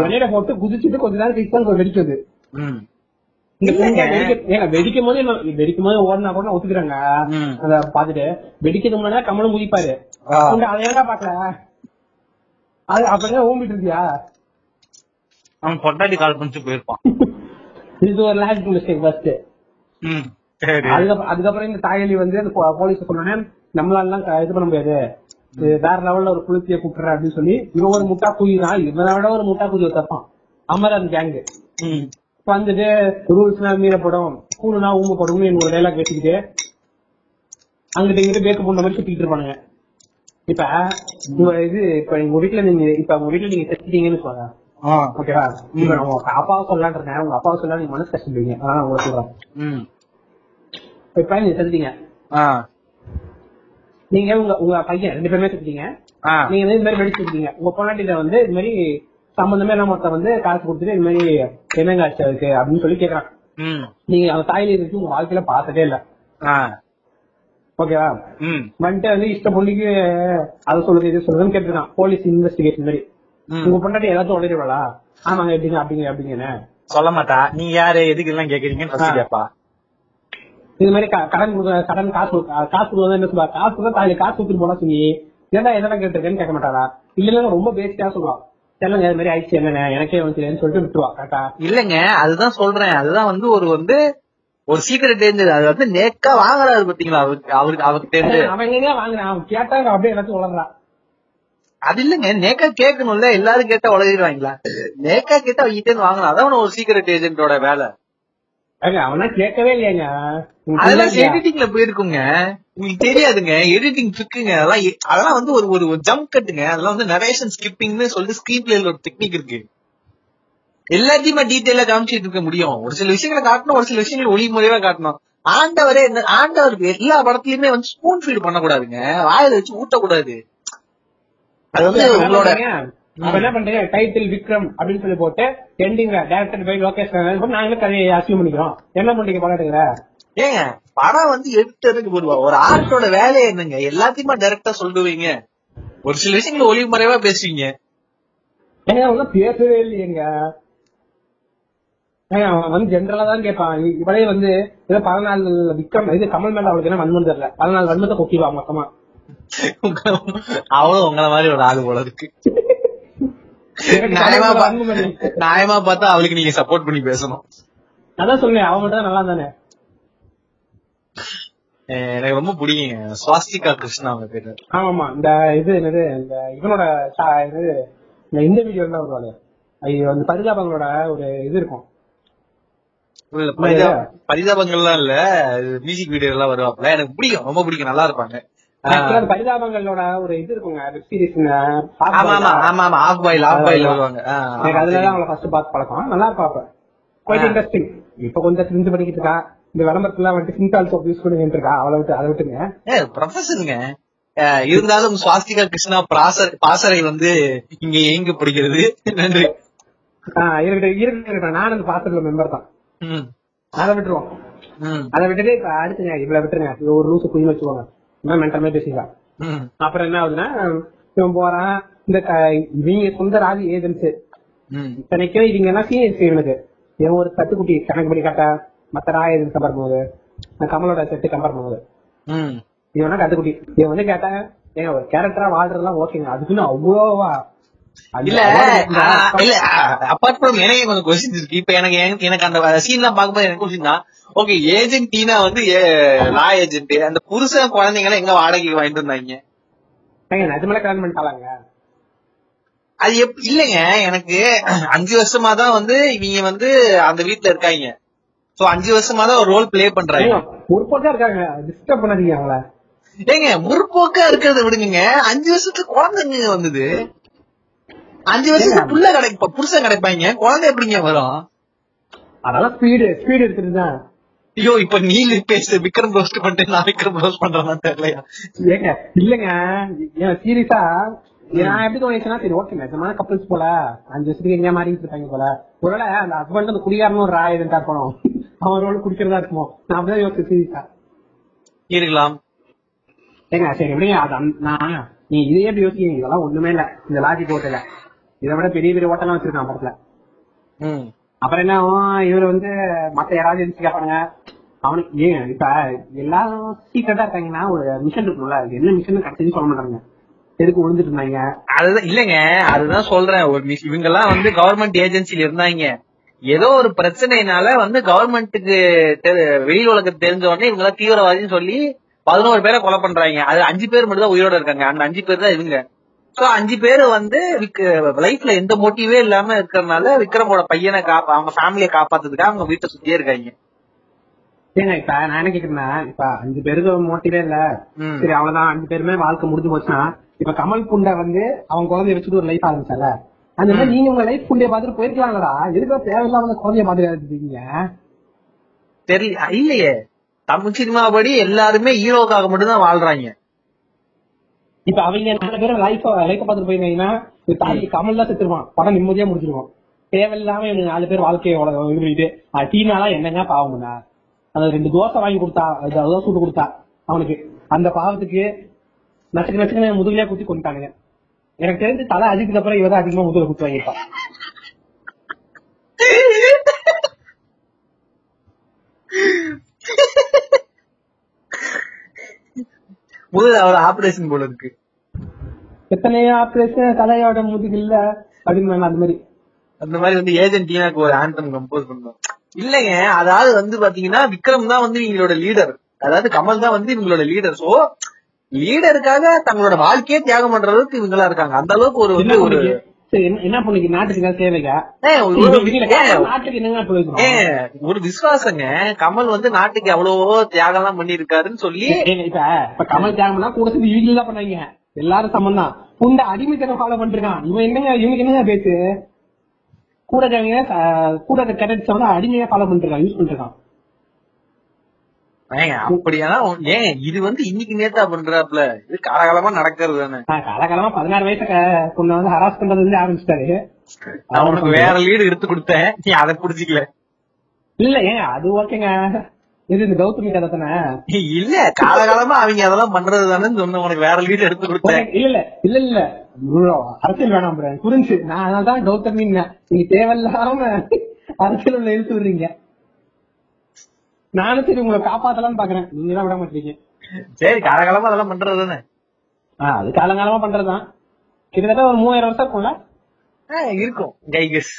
வெளியில போட்டு குதிச்சுட்டு கொஞ்ச நேரம் கழிச்சு தான் வெடிக்குது வெடிக்கும் போது வெடிக்கும் போது ஓடினா கூட ஒத்துக்கிறாங்க. அத பாத்துட்டு வெடிக்கிறதுக்கு முன்னாடி கமலும் குதிப்பாரு. ஆ. உங்க அதை ஏன்டா பாக்கல அது அப்பதான் ஓம்பிட்டு இருக்கியா? அவன் பொட்டாட்டி கால் பண்ணிட்டு போயிருப்பான். இது ஒரு லாஜிக் மிஸ்டேக் ஃபர்ஸ்ட் அதுக்கப்புறம் இந்த தாயலி வந்து அந்த போலீஸ் சொன்னோன்னே நம்மளால இது பண்ண முடியாது. வேற லெவல்ல ஒரு குளிர்ச்சியை கூப்பிடுற அப்படின்னு சொல்லி இவன் ஒரு முட்டா குதிதான் இவனை விட ஒரு முட்டா குதி தப்பான். அமரன் கேங்கு வந்துட்டு ரூல்ஸ்னா மீறப்படும் ஸ்கூல்னா ஊம்பப்படும் ஒரு டைலாக் பேசிக்கிட்டு அங்கிட்ட இங்கிட்ட பேக்கு போன மாதிரி சுத்திட்டு இருப்பானுங்க. இப்ப இது இப்ப உங்க வீட்டுல நீங்க இப்ப உங்க வீட்டுல நீங்க செத்துட்டீங்கன்னு சொல்லுங்க ஓகேவா இப்ப உங்க அப்பாவை சொல்லலான் இருக்கேன் உங்க அப்பாவை சொல்ல நீங்க மனசு கஷ்டப்படுவீங்க அதான் நான் உங்களுக்கு சொல்றேன். இப்ப நீங்க செத்துட்டீங்க. நீங்க உங்க உங்க பையன் ரெண்டு பேருமே செத்துட்டீங்க. நீங்க இந்த மாதிரி வெடிச்சிருக்கீங்க. உங்க பொண்டாட்டில வந்து இது மாதிரி சம்பந்தமே இல்லாம ஒருத்தன் வந்து காசு கொடுத்துட்டு இது மாதிரி என்னங்க ஆச்சு அதுக்கு அப்படின்னு சொல்லி கேக்குறான். நீங்க அந்த தாயில இருக்கு உங்க வாழ்க்கையில பார்த்ததே இல்ல. ஓகேவா? வந்துட்டு வந்து இஷ்ட பொண்ணுக்கு அதை சொல்லுது இது சொல்லுதுன்னு கேட்டுருக்கான் போலீஸ் இன்வெஸ்டிகேஷன் மாதிரி. உங்க பொண்டாட்டி ஏதாச்சும் உடலிடுவாளா ஆமாங்க எப்படிங்க அப்படிங்க அப்படிங்கன்னு. சொல்ல மாட்டா. நீங்க யாரு எதுக்கு எல்லாம் கேக்குறீங்கன்னு கேப்பா. இது மாதிரி கடன் கொடுக்க கடன் காசு காசு கொடுக்க என்ன சொல்லுவா? காசு கொடுத்தா தாலி காசு கொடுத்துட்டு போனா சொல்லி ஏன்டா எதெல்லாம் கேட்டிருக்கேன்னு கேட்க மாட்டாரா இல்லன்னா ரொம்ப பேசிக்கா சொல்லுவா. சொல்லுங்க இது மாதிரி ஆயிடுச்சு என்னங்க எனக்கே வந்துச்சுன்னு சொல்லிட்டு விட்டுருவா கரெக்டா இல்லங்க அதுதான் சொல்றேன். அதுதான் வந்து ஒரு வந்து ஒரு சீக்கிரம் தெரிஞ்சது. அது வந்து நேக்கா வாங்குறாரு பாத்தீங்களா அவருக்கு அவருக்கு அவருக்கு தெரிஞ்சு அவன் எங்க வாங்குறான். அவன் கேட்டா அப்படியே எல்லாத்தையும் அது இல்லங்க நேக்கா கேட்கணும்ல. எல்லாரும் கேட்டா உலகிடுவாங்களா நேக்கா கேட்டா அவங்க கிட்ட வாங்கணும் அதான் ஒரு சீக்கிரட் ஏஜென்ட்டோட வேலை. அவனா கேட்கவே இல்லையாங்க. அதெல்லாம்? எடிட்டிங்ல போயிருக்குங்க. உங்களுக்கு தெரியாதுங்க. எடிட்டிங் ட்ரிக்குங்க அதெல்லாம் அதெல்லாம் வந்து ஒரு ஒரு ஜம்ப் கட்டுங்க அதெல்லாம் வந்து நரேஷன் ஸ்கிப்பிங்னு சொல்லிட்டு ஸ்கிரீன் பிளேல ஒரு டெக்னிக் இருக்கு. எல்லாத்தையுமே டீட்டெயிலா காமிச்சிட்டு இருக்க முடியும். ஒரு சில விஷயங்களை காட்டணும் ஒரு சில விஷயங்களை ஒளி முறையா காட்டணும். ஆண்டவரே ஆண்டவருக்கு எல்லா படத்துலயுமே வந்து ஸ்பூன் ஃபீட் பண்ணக்கூடாதுங்க. வாயில வச்சு ஊட்டக்கூடாது. அது வந்து உங்களோட அப்ப என்ன பண்றீங்க? டைட்டில் விக்ரம் அப்படின்னு சொல்லி போட்டு எண்டிங்ல டேரக்டர் பை லோகேஷ் நாங்களும் கதையை அசியூம் பண்ணிக்கிறோம். என்ன பண்றீங்க பக்கத்துல ஏங்க படம் வந்து எடிட்டருக்கு ஒரு ஒரு ஆர்ட்டோட வேலையை என்னங்க? எல்லாத்தையுமே டைரக்டா சொல்லுவீங்க. ஒரு சில விஷயங்களை ஒளி மறைவா பேசுவீங்க. ஏங்க அவங்க பேசவே இல்லையேங்க. அவன் வந்து ஜென்ரலா தான் கேட்பான். இவளே வந்து ஏதோ பதினாலு விக்ரம் இது கமல் மேல அவளுக்கு என்ன வன்மம் தெரியல. பதினாலு வன்மத்தை கொக்கிடுவா மொத்தமா. அவளும் உங்கள மாதிரி ஒரு ஆளு போல இருக்கு. நியாயமா பார்த்தா அவளுக்கு நீங்க சப்போர்ட் பண்ணி பேசணும். அதான் சொல்லுங்க அவங்க மட்டும் தான் நல்லா தானே? எனக்கு ரொம்ப பிடிக்குங்க சுவாஸ்திகா கிருஷ்ணா அவங்க பேரு. ஆமாமா இந்த இது என்னது இந்த இவனோட இது இந்த இந்த வீடியோ எல்லாம் வருவாங்க ஐயோ அந்த பரிதாபங்களோட ஒரு இது இருக்கும். பரிதாபங்கள்லாம் இல்ல மியூசிக் வீடியோ எல்லாம் வருவாப்ல எனக்கு பிடிக்கும் ரொம்ப பிடிக்கும் நல்லா இருப்பாங்க. பரிதாபங்களோட ஒரு இது இருக்குங்க வெப் சீரிஸ் ஆமா ஆமா ஆமா ஆமா ஆஃப் பாயில் ஆஃப் பாயில் வருவாங்க. எனக்கு அதுலதான் ஃபர்ஸ்ட் பார்த்து பழக்கம். நல்லா இருப்பா குவைட் இன்ட்ரெஸ்டிங் இப்ப கொஞ்சம் தெரிஞ்சு பண்ணிக்கிட்டு இருக்கா. இந்த விளம்பரத்துல வந்துட்டு சிந்தால் சோப் யூஸ் பண்ணிட்டு இருக்கா அவளை விட்டு அதை விட்டுங்க. அஹ் இருந்தாலும் சுவாஸ்திகா கிருஷ்ணா பாச பாசறை வந்து இங்க எங்க படிக்கிறது. நன்றி. இருக்கட்டும் இருக்கட்டும். நானும் அந்த பாத்திரத்துல மெம்பர் தான். அதை விட்டுருவோம். அதை விட்டுட்டு இப்ப அடுத்துங்க இவ்வளவு விட்டுருங்க. ஒரு லூசு குயின் வச்சுக்கோங்க. மென்டமே பேசிக்கலாம். அப்புறம் என்ன ஆகுதுன்னா இவன் போறான் இந்த இவங்க சொந்த ராஜி ஏஜென்ட்ஸ் இத்தனைக்கும் இவங்க எல்லாம் சீனியர்ஸ் இவனுக்கு? இவன் ஒரு தட்டுக்குட்டி கணக்கு பண்ணி காட்ட மத்த ராய் ஏஜென்ட் கம்பேர் பண்ணும்போது கமலோட செட்டு கம்பேர் பண்ணும்போது. இவனா கட்டுக்குட்டி இவன் வந்து கேட்டாங்க ஏங்க ஒரு கேரக்டரா வாழ்றதெல்லாம் ஓகேங்க அதுக்குன்னு அவ்வளோவா? இல்ல இல்ல அப்பார்ட் ஃப்ரம் எனக்கு கொஞ்சம் கொஸ்டின் இருக்கு. இப்ப எனக்கு எனக்கு- அந்த சீன் எல்லாம் பார்க்கும்போது எனக்கு கொஸ்டின் தான். ஓகே ஏஜென்ட் டீனா வந்து லா ஏஜென்ட் அந்த புருஷன் குழந்தைங்க எங்க வாடகைக்கு வாங்கிட்டு வந்தாங்க? ஏங்க நிஜமெல்லாம் கல்யாணம் பண்ணிட்டாலாங்க அது எப் இல்லங்க எனக்கு அஞ்சு வருஷமா தான் வந்து இவங்க வந்து அந்த வீட்ல இருக்காங்க. சோ அஞ்சு வருஷமா தான் ஒரு ரோல் ப்ளே பண்றாங்க. முற்போக்கா இருக்காங்க. டிஸ்டர்ப் பண்ணாதீங்க அவங்கள. ஏங்க முற்போக்கா இருக்கிறத விடுங்க அஞ்சு வருஷத்துக்கு குழந்தைங்க வந்தது. அஞ்சு வருஷத்துக்கு புள்ள கிடைப்பா புருஷன் கிடைப்பாங்க. குழந்தை எப்படிங்க வரும்? அதெல்லாம் ஸ்பீடு ஸ்பீடு எடுத்துட்டு தான். ஐயோ இப்ப நீ பேச விக்ரம் ரோஸ்ட் பண்ணிட்டு நான் விக்ரம் ரோஸ்ட் பண்றேன்னா தெரியலையா? ஏங்க இல்லங்க. ஏன் சீரியஸா? நான் எப்படி தோணுச்சுன்னா சரி ஓகே நிஜமான கப்பல்ஸ் போல. அஞ்சு வருஷத்துக்கு எங்கேயா மாறிட்டு இருக்காங்க போல. ஒருவேளை அந்த ஹஸ்பண்ட் அந்த குடிகாரனும் ஒரு ராய் ஏஜென்டா இருக்கணும் அவன் ரோல் குடிக்கிறதா இருக்குமோ? நான் அப்படிதான் யோசிச்சு சீரியஸா. இருக்கலாம். ஏங்க சரி எப்படிங்க? அது நான் நீ இதே எப்படி யோசிக்கிறீங்க? இதெல்லாம் ஒண்ணுமே இல்ல. இந்த லாஜிக் ஹோட்டல இதை விட பெரிய பெரிய ஹோட்டலாம் வச்சிருக்கான் படத்துல. அப்புறம் என்ன இவரு வந்து மத்த யாராவது எதிர்த்து கேட்பாங்க அவனுக்கு ஏன் இப்ப எல்லாரும் சீக்கிரட்டா இருக்காங்கன்னா ஒரு மிஷன் இருக்கும்ல அது என்ன மிஷன் கடைசி சொல்ல மாட்டாங்க எதுக்கு விழுந்துட்டு இருந்தாங்க? அதுதான் இல்லங்க அதுதான் சொல்றேன். ஒரு மிஸ் இவங்க எல்லாம் வந்து கவர்மெண்ட் ஏஜென்சில இருந்தாங்க. ஏதோ ஒரு பிரச்சனைனால வந்து கவர்மெண்ட்டுக்கு வெளி உலகத்துக்கு தெரிஞ்ச உடனே இவங்க எல்லாம் தீவிரவாதின்னு சொல்லி பதினோரு பேரை கொலை பண்றாங்க. அது அஞ்சு பேர் மட்டும் தான் உயிரோட இருக்காங்க. அந்த அஞ்சு பேர் தான் இவங்க. சோ அஞ்சு பேர் வந்து லைஃப்ல எந்த மோட்டிவே இல்லாம இருக்கிறதுனால விக்ரமோட பையனை காப்பா அவங்க ஃபேமிலியை காப்பாத்துறதுக்காக அவங்க வீட்டை சுத்தியே இருக்காங்க. ஏங்க இப்ப நான் என்ன கேக்குறேன்னா இப்ப அஞ்சு பேருக்கு மோட்டிவே இல்ல. சரி அவ்வளவுதான். அஞ்சு பேருமே வாழ்க்கை முடிஞ்சு போச்சுன்னா இப்ப கமல் புண்டை வந்து அவன் குழந்தைய வச்சுட்டு ஒரு லைஃப் ஆரம்பிச்சால அந்த மாதிரி நீங்க உங்க லைஃப் புண்டைய பார்த்துட்டு போயிருக்கலாம்லடா எதுக்கு தேவையில்லாம குழந்தைய மாதிரி இருக்கீங்க தெரியல இல்லையே. தமிழ் சினிமா படி எல்லாருமே ஹீரோக்காக மட்டும் தான் வாழ்றாங்க. இப்ப அவங்க நாலு பேரும் லைஃப் லைஃப் பார்த்துட்டு போயிருந்தீங்கன்னா தாய் கமல் தான் செத்துருவான். படம் நிம்மதியா முடிச்சிருவோம் தேவையில்லாம நாலு பேர் வாழ்க்கையை அவ்வளவு இது. டீனாலாம் என்னங்க பாவம் பண்ணா அந்த ரெண்டு தோசை வாங்கி கொடுத்தா அது அதான் சுட்டு கொடுத்தா அவனுக்கு. அந்த பாவத்துக்கு நச்சுக்கு நச்சுக்கு முதுகுலயே குத்தி கொண்டுட்டானுங்க எனக்கு தெரிஞ்சு தலை அஜித்துக்கு அப்புறம் இவதான் அதிகமா முதுகுல குத்து வாங்கியிருப்பான். முதல்ல அவர் ஆபரேஷன் போல இருக்கு. எத்தனையோ ஆபரேஷன் தலையோட முதுகு இல்ல அப்படின்னு அந்த மாதிரி. அந்த மாதிரி வந்து ஏஜென்ட் டீனாக்கு ஒரு ஆண்டம் கம்போஸ் பண்ணோம் இல்லைங்க. அதாவது வந்து பாத்தீங்கன்னா விக்ரம் தான் வந்து இவங்களோட லீடர் அதாவது கமல் தான் வந்து இவங்களோட லீடர் சோ லீடருக்காக தங்களோட வாழ்க்கையே தியாகம் பண்ற அளவுக்கு இவங்களா இருக்காங்க. அந்த அளவுக்கு ஒரு வந்து ஒரு என்ன- பண்ணிக்க? நாட்டுக்கு ஏன் நாட்டுக்கு ஒரு விசுவாசங்க. கமல் வந்து நாட்டுக்கு எவ்வளவோ தியாகம் எல்லாம் பண்ணிருக்காருன்னு சொல்லி இப்ப கமல் தியாகம்னா கூட இவங்க தான் பண்ணாங்க. எல்லாரும் சமம் தான் புண்ட அடிமைத்தனம் ஃபாலோ பண்ணிருக்கான் இவன் என்னங்க இவனுக்கு என்னங்க பேச்சு? கூட கூட கரெக்ட் வந்து அடிமையா ஃபாலோ பண்ணிருக்கான் யூஸ் பண்ணிருக்கான் அப்படியானா ஏன் இது வந்து இன்னைக்கு நேத்தா பண்றாப்ல இது காலகாலமா நடக்கிறது தானே. காலகாலமா பதினாறு வயசு பொண்ணை வந்து ஹராஸ் பண்றது வந்து ஆரம்பிச்சிட்டாரு. நான் உனக்கு வேற லீடு எடுத்து கொடுத்தேன். நீ அதை புடிச்சிக்கல இல்ல ஏங்க அது ஓகேங்க. இது இந்த கௌதமி கதை தானே? இல்ல காலகாலமா அவங்க அதெல்லாம் பண்றது தானே சொன்ன உனக்கு வேற லீடு எடுத்து கொடுத்தேன். இல்ல இல்ல இல்ல இல்ல. அரசியல் வேணாம். புரிஞ்சு. நான் அதனாலதான் கௌதமி நீங்க தேவையில்லாம அரசியல் உள்ள இழுத்து விடுறீங்க. நானும் சரி உங்களை காப்பாத்தலாம்னு பாக்குறேன். நீங்க தான் விட மாட்டீங்க. சரி காலகாலமா அதெல்லாம் பண்றது தானே? அது காலங்காலமா பண்றதுதான். கிட்டத்தட்ட ஒரு மூவாயிரம் வருஷம் இருக்கும்ல? இருக்கும். கைகஸ்.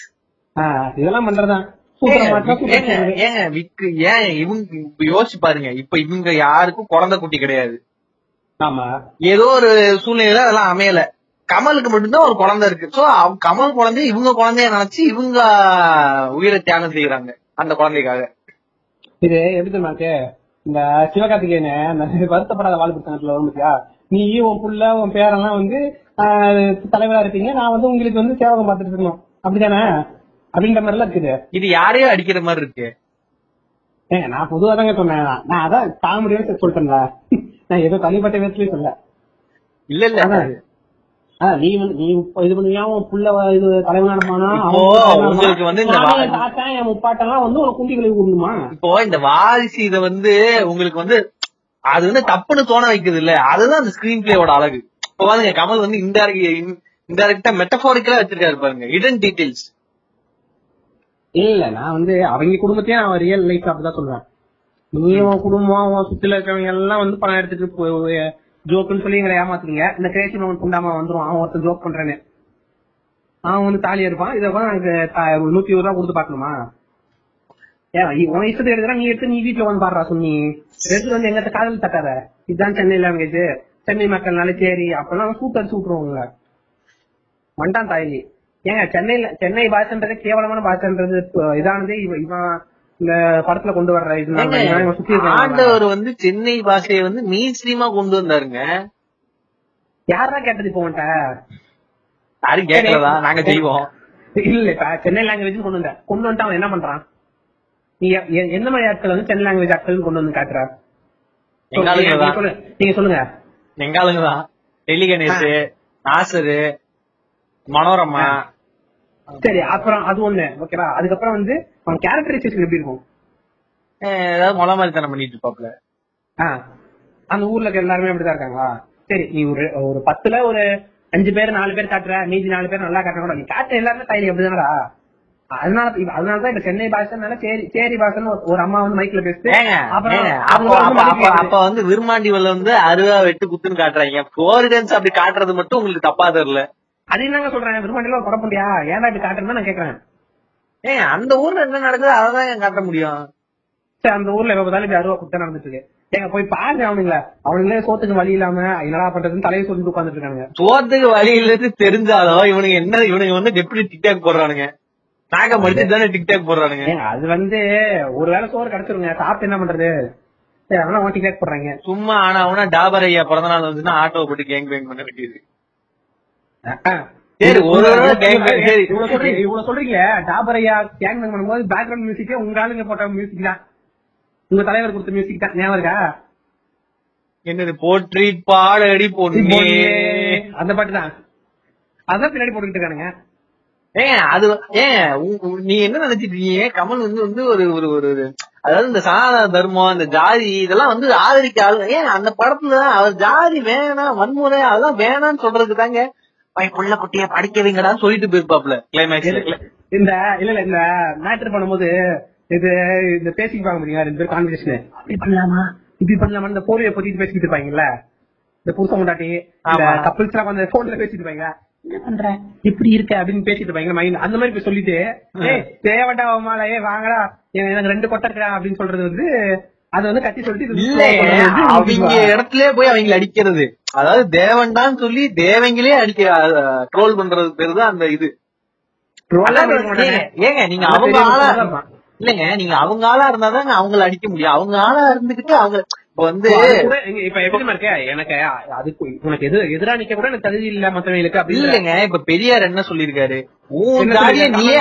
இதெல்லாம் பண்றதுதான். ஏங்க விக்கு ஏன் இவங்க யோசிச்சு பாருங்க. இப்ப இவங்க யாருக்கும் குழந்தை குட்டி கிடையாது. ஆமா. ஏதோ ஒரு சூழ்நிலையில அதெல்லாம் அமையல. கமலுக்கு மட்டும்தான் ஒரு குழந்தை இருக்கு. சோ கமல் குழந்தை இவங்க குழந்தைய நினைச்சு இவங்க உயிரை தியாகம் செய்யறாங்க அந்த குழந்தைக்காக. இது எப்படி தெரியுமா இருக்கு இந்த சிவகார்த்திகேயன வருத்தப்படாத வாழ் புத்தகத்துல வரும் பாத்தியா? நீ உன் புள்ள உன் பேரெல்லாம் வந்து தலைவரா இருப்பீங்க. நான் வந்து உங்களுக்கு வந்து சேவகம் பார்த்துட்டு இருக்கணும். அப்படிதானே அப்படின்ற மாதிரி எல்லாம் இருக்குது. இது யாரையோ அடிக்கிற மாதிரி இருக்கு. ஏங்க நான் பொதுவா தாங்க சொன்னேன். நான் அதான் காமெடியா சொல்லிட்டேன்ல நான் ஏதோ தனிப்பட்ட விதத்துலயும் சொல்ல இல்ல இல்ல. நீ நீ இது பண்ணுவியா? உன் புள்ள இது தலைவனானமானா உங்களுக்கு வந்து இந்த தாத்தா என் முப்பாட்டெல்லாம் வந்து ஒரு குண்டி கழுவி விடணுமா இப்போ இந்த வாரிசு இத வந்து உங்களுக்கு வந்து அது வந்து தப்புன்னு தோண வைக்குது இல்ல. அதுதான் அந்த ஸ்கிரீன் பிளேயோட அழகு. இப்போ பாருங்க கமல் வந்து இன்டைரக்ட் இன்டைரக்டா மெட்டபாரிக்கலா வச்சிருக்காரு பாருங்க. இடன் டீடைல்ஸ் இல்ல நான் வந்து அவங்க குடும்பத்தையே நான் ரியல் லைஃப் அப்படிதான் சொல்றேன். நீ உன் குடும்பம் உன் சுத்தில இருக்கிறவங்க எல்லாம் வந்து பணம் எடுத்துட்டு ஜோக்குன்னு சொல்லி எங்களை ஏமாத்துறீங்க. இந்த கிரேஷன் அவன் குண்டாமா வந்துரும். அவன் ஒருத்தன் ஜோக் பண்றேன்னு. அவன் வந்து தாலியா இருப்பான் இதை கூட எனக்கு நூத்தி இருபது ரூபா கொடுத்து பாக்கணுமா ஏன் உன் இஷ்டத்தை எடுக்கிறா நீ எடுத்து நீ வீட்டுல வந்து பாடுறா சொன்னி எடுத்துட்டு வந்து எங்க காதல் தட்டாத. இதுதான் சென்னை லாங்குவேஜ் சென்னை மக்கள்னால சரி. அப்பெல்லாம் சூட்டு அடிச்சு விட்டுருவாங்க மண்டான் தாயி. ஏங்க சென்னையில சென்னை பாஷன்றது கேவலமான பாஷன்றது இதானது. இவன் இவன் இந்த படத்துல கொண்டு வர்ற ஆண்டவர் வந்து சென்னை பாஷையை வந்து மெயின் ஸ்ட்ரீமா கொண்டு வந்தாருங்க. யாரா கேட்டது இப்போ யாரும் கேட்கறதா நாங்க செய்வோம். இல்ல இப்ப சென்னை லாங்குவேஜ் கொண்டு வந்த கொண்டு வந்துட்டு அவன் என்ன பண்றான்? நீ எ- எ- எந்த மாதிரி ஆட்கள் வந்து சென்னை லாங்குவேஜ் ஆட்கள் கொண்டு வந்து காட்டுற? நீங்க சொல்லுங்க. எங்க ஆளுங்க தான். டெல்லி கணேஷ் நாசரு மனோரமா. சரி அப்புறம் அது ஒண்ணு ஓகேவா அதுக்கப்புறம் வந்து அவன் கேரக்டரைசேஷன் எப்படி இருக்கும்? ஏதாவது மொள மாதிரி தானே பண்ணிட்டு இருப்பாப்ல. அந்த ஊர்ல எல்லாருமே அப்படிதான் இருக்காங்களா? சரி நீ ஒரு ஒரு பத்துல ஒரு அஞ்சு பேர் நாலு பேர் காட்டுற. மீதி நாலு பேர் நல்லா காட்டுற கூட. நீ காட்டுற எல்லாருமே தைரியம் அப்படிதானடா? அதனால அதனாலதான் இப்ப சென்னை பாஷனால சேரி சேரி பாஷன்னு ஒரு- அம்மா வந்து மைக்ல பேசுது அப்போ வந்து மதிப்பு அப்ப வந்து விருமாண்டிவல்ல வந்து அருவா வெட்டு குத்துன்னு காட்டுறாங்க. போரிடன்ஸ் அப்படி காட்டுறது மட்டும் உங்களுக்கு தப்பா தெரியல. அது என்னங்க சொல்றேன் விரும்பாண்டில ஒரு குழப்பண்டியா ஏன்டா இப்படி காட்டுறேன்னு நான் கேக்குறேன். ஏங்க அந்த ஊர்ல என்ன நடக்குது அதான் ஏன் காட்ட முடியும்? சரி அந்த ஊர்ல எப்ப பார்த்தாலும் அருவா குத்த நடந்துட்டு இருக்கு. ஏங்க போய் பாருங்க அவனுங்கள. அவனுங்களே சோத்துக்கு வழி இல்லாம என்னடா பண்றதுன்னு தலையை சொல்லிட்டு உட்காந்துட்டு இருக்காங்க சோத்துக்கு வழி இல்லது தெரிஞ்சாலும் இவனுங்க என்ன இவனுங்க வந்து எப்படி டிக்டாக் போடுறானுங்க. நாங்க மடிச்சு தானே டிக்டாக் போடுறானுங்க. அது வந்து ஒருவேளை சோறு கிடைச்சிருங்க சாப்பிட்டு என்ன பண்றது? சரி அதெல்லாம் ஓட்டி கேட்க போடுறாங்க. சும்மா ஆனா அவனா டாபர் ஐயா பிறந்த நாள் வந்துச்சுன்னா ஆட்டோ போட்டு கேங் பேங் பண்ண வேண்டியது. சரி, ஒரு சரி. இவ்வளவு சொல்றீங்க இவ்வளவு சொல்றீங்க. டாபரையா கேங் பண்ணும்போது பேக்ரவுண்ட் மியூசிக்கே உங்க ஆளுங்க போட்ட மியூசிக் தான். உங்க தலைவர் கொடுத்த மியூசிக் தான். ஞாபகம் இருக்கா? என்னது போற்றி பாடடி பொண்ணே அந்த பாட்டு தான். அதான் பின்னாடி போட்டுக்கிட்டு இருக்கானுங்க. ஏங்க அது உ- நீங்க என்ன நினைச்சிட்டு கமல் வந்து வந்து ஒரு ஒரு ஒரு அதாவது இந்த சனாதன தர்மம் இந்த ஜாதி இதெல்லாம் வந்து ஆதரிக்க ஆளு ஏன் அந்த படத்துல அவர் ஜாதி வேணாம் வன்முறை அதெல்லாம் வேணாம்னு சொல்றதுக்கு தாங்க புள்ள குட்டிய படிக்க சொல்லிட்டு போயிருப்பாப்ல கிளைமேக்ஸ்ல இந்த இல்ல இல்ல இந்த மேட்டர் பண்ணும்போது இது இந்த பேசிப்பாங்க பாத்தீங்களா ரெண்டு பேரும் கான்வர்சேஷன் அப்படி பண்ணலாமா? இப்படி பண்ணலாமா இந்த போலியை பத்திட்டு பேசிக்கிட்டு இருப்பாங்கல்ல? இந்த புருஷ முண்டாட்டி. கப்பிள்ஸ் எல்லாம் வந்து போன்ல பேசிட்டு இருப்பாங்க. என்ன பண்ற? இப்படி இருக்க? அப்படின்னு பேசிட்டு இருப்பாங்க. மைண்ட் அந்த மாதிரி போய் சொல்லிட்டு ஏய் தேவடா மாலை ஏய் வாங்கடா. எனக்கு ரெண்டு கொட்டை இருக்கா அப்படின்னு சொல்றது வந்து அது வந்து கத்தி சொல்லிட்டு அவங்க இடத்துல போய் அவங்கள அடிக்கிறது. அதாவது தேவன்டான்னு சொல்லி தேவங்களே அடிக்க ட்ரோல் பண்றது பேரு தான் அந்த இது. ஏங்க, நீங்க அவங்க ஆளா இல்லங்க நீங்க அவங்க ஆளா இருந்தாதான் அவங்கள அடிக்க முடியும். அவங்க ஆளா இருந்துகிட்டு அவங்க வந்து இப்ப எப்படி இருக்க? எனக்கு அதுக்கு உனக்கு எது எதிரா நிக்க கூட எனக்கு தகுதி இல்ல மத்தவங்களுக்கு அப்படி இல்ல. இல்லங்க இப்ப பெரியார் என்ன சொல்லிருக்காரு உன்? நீயே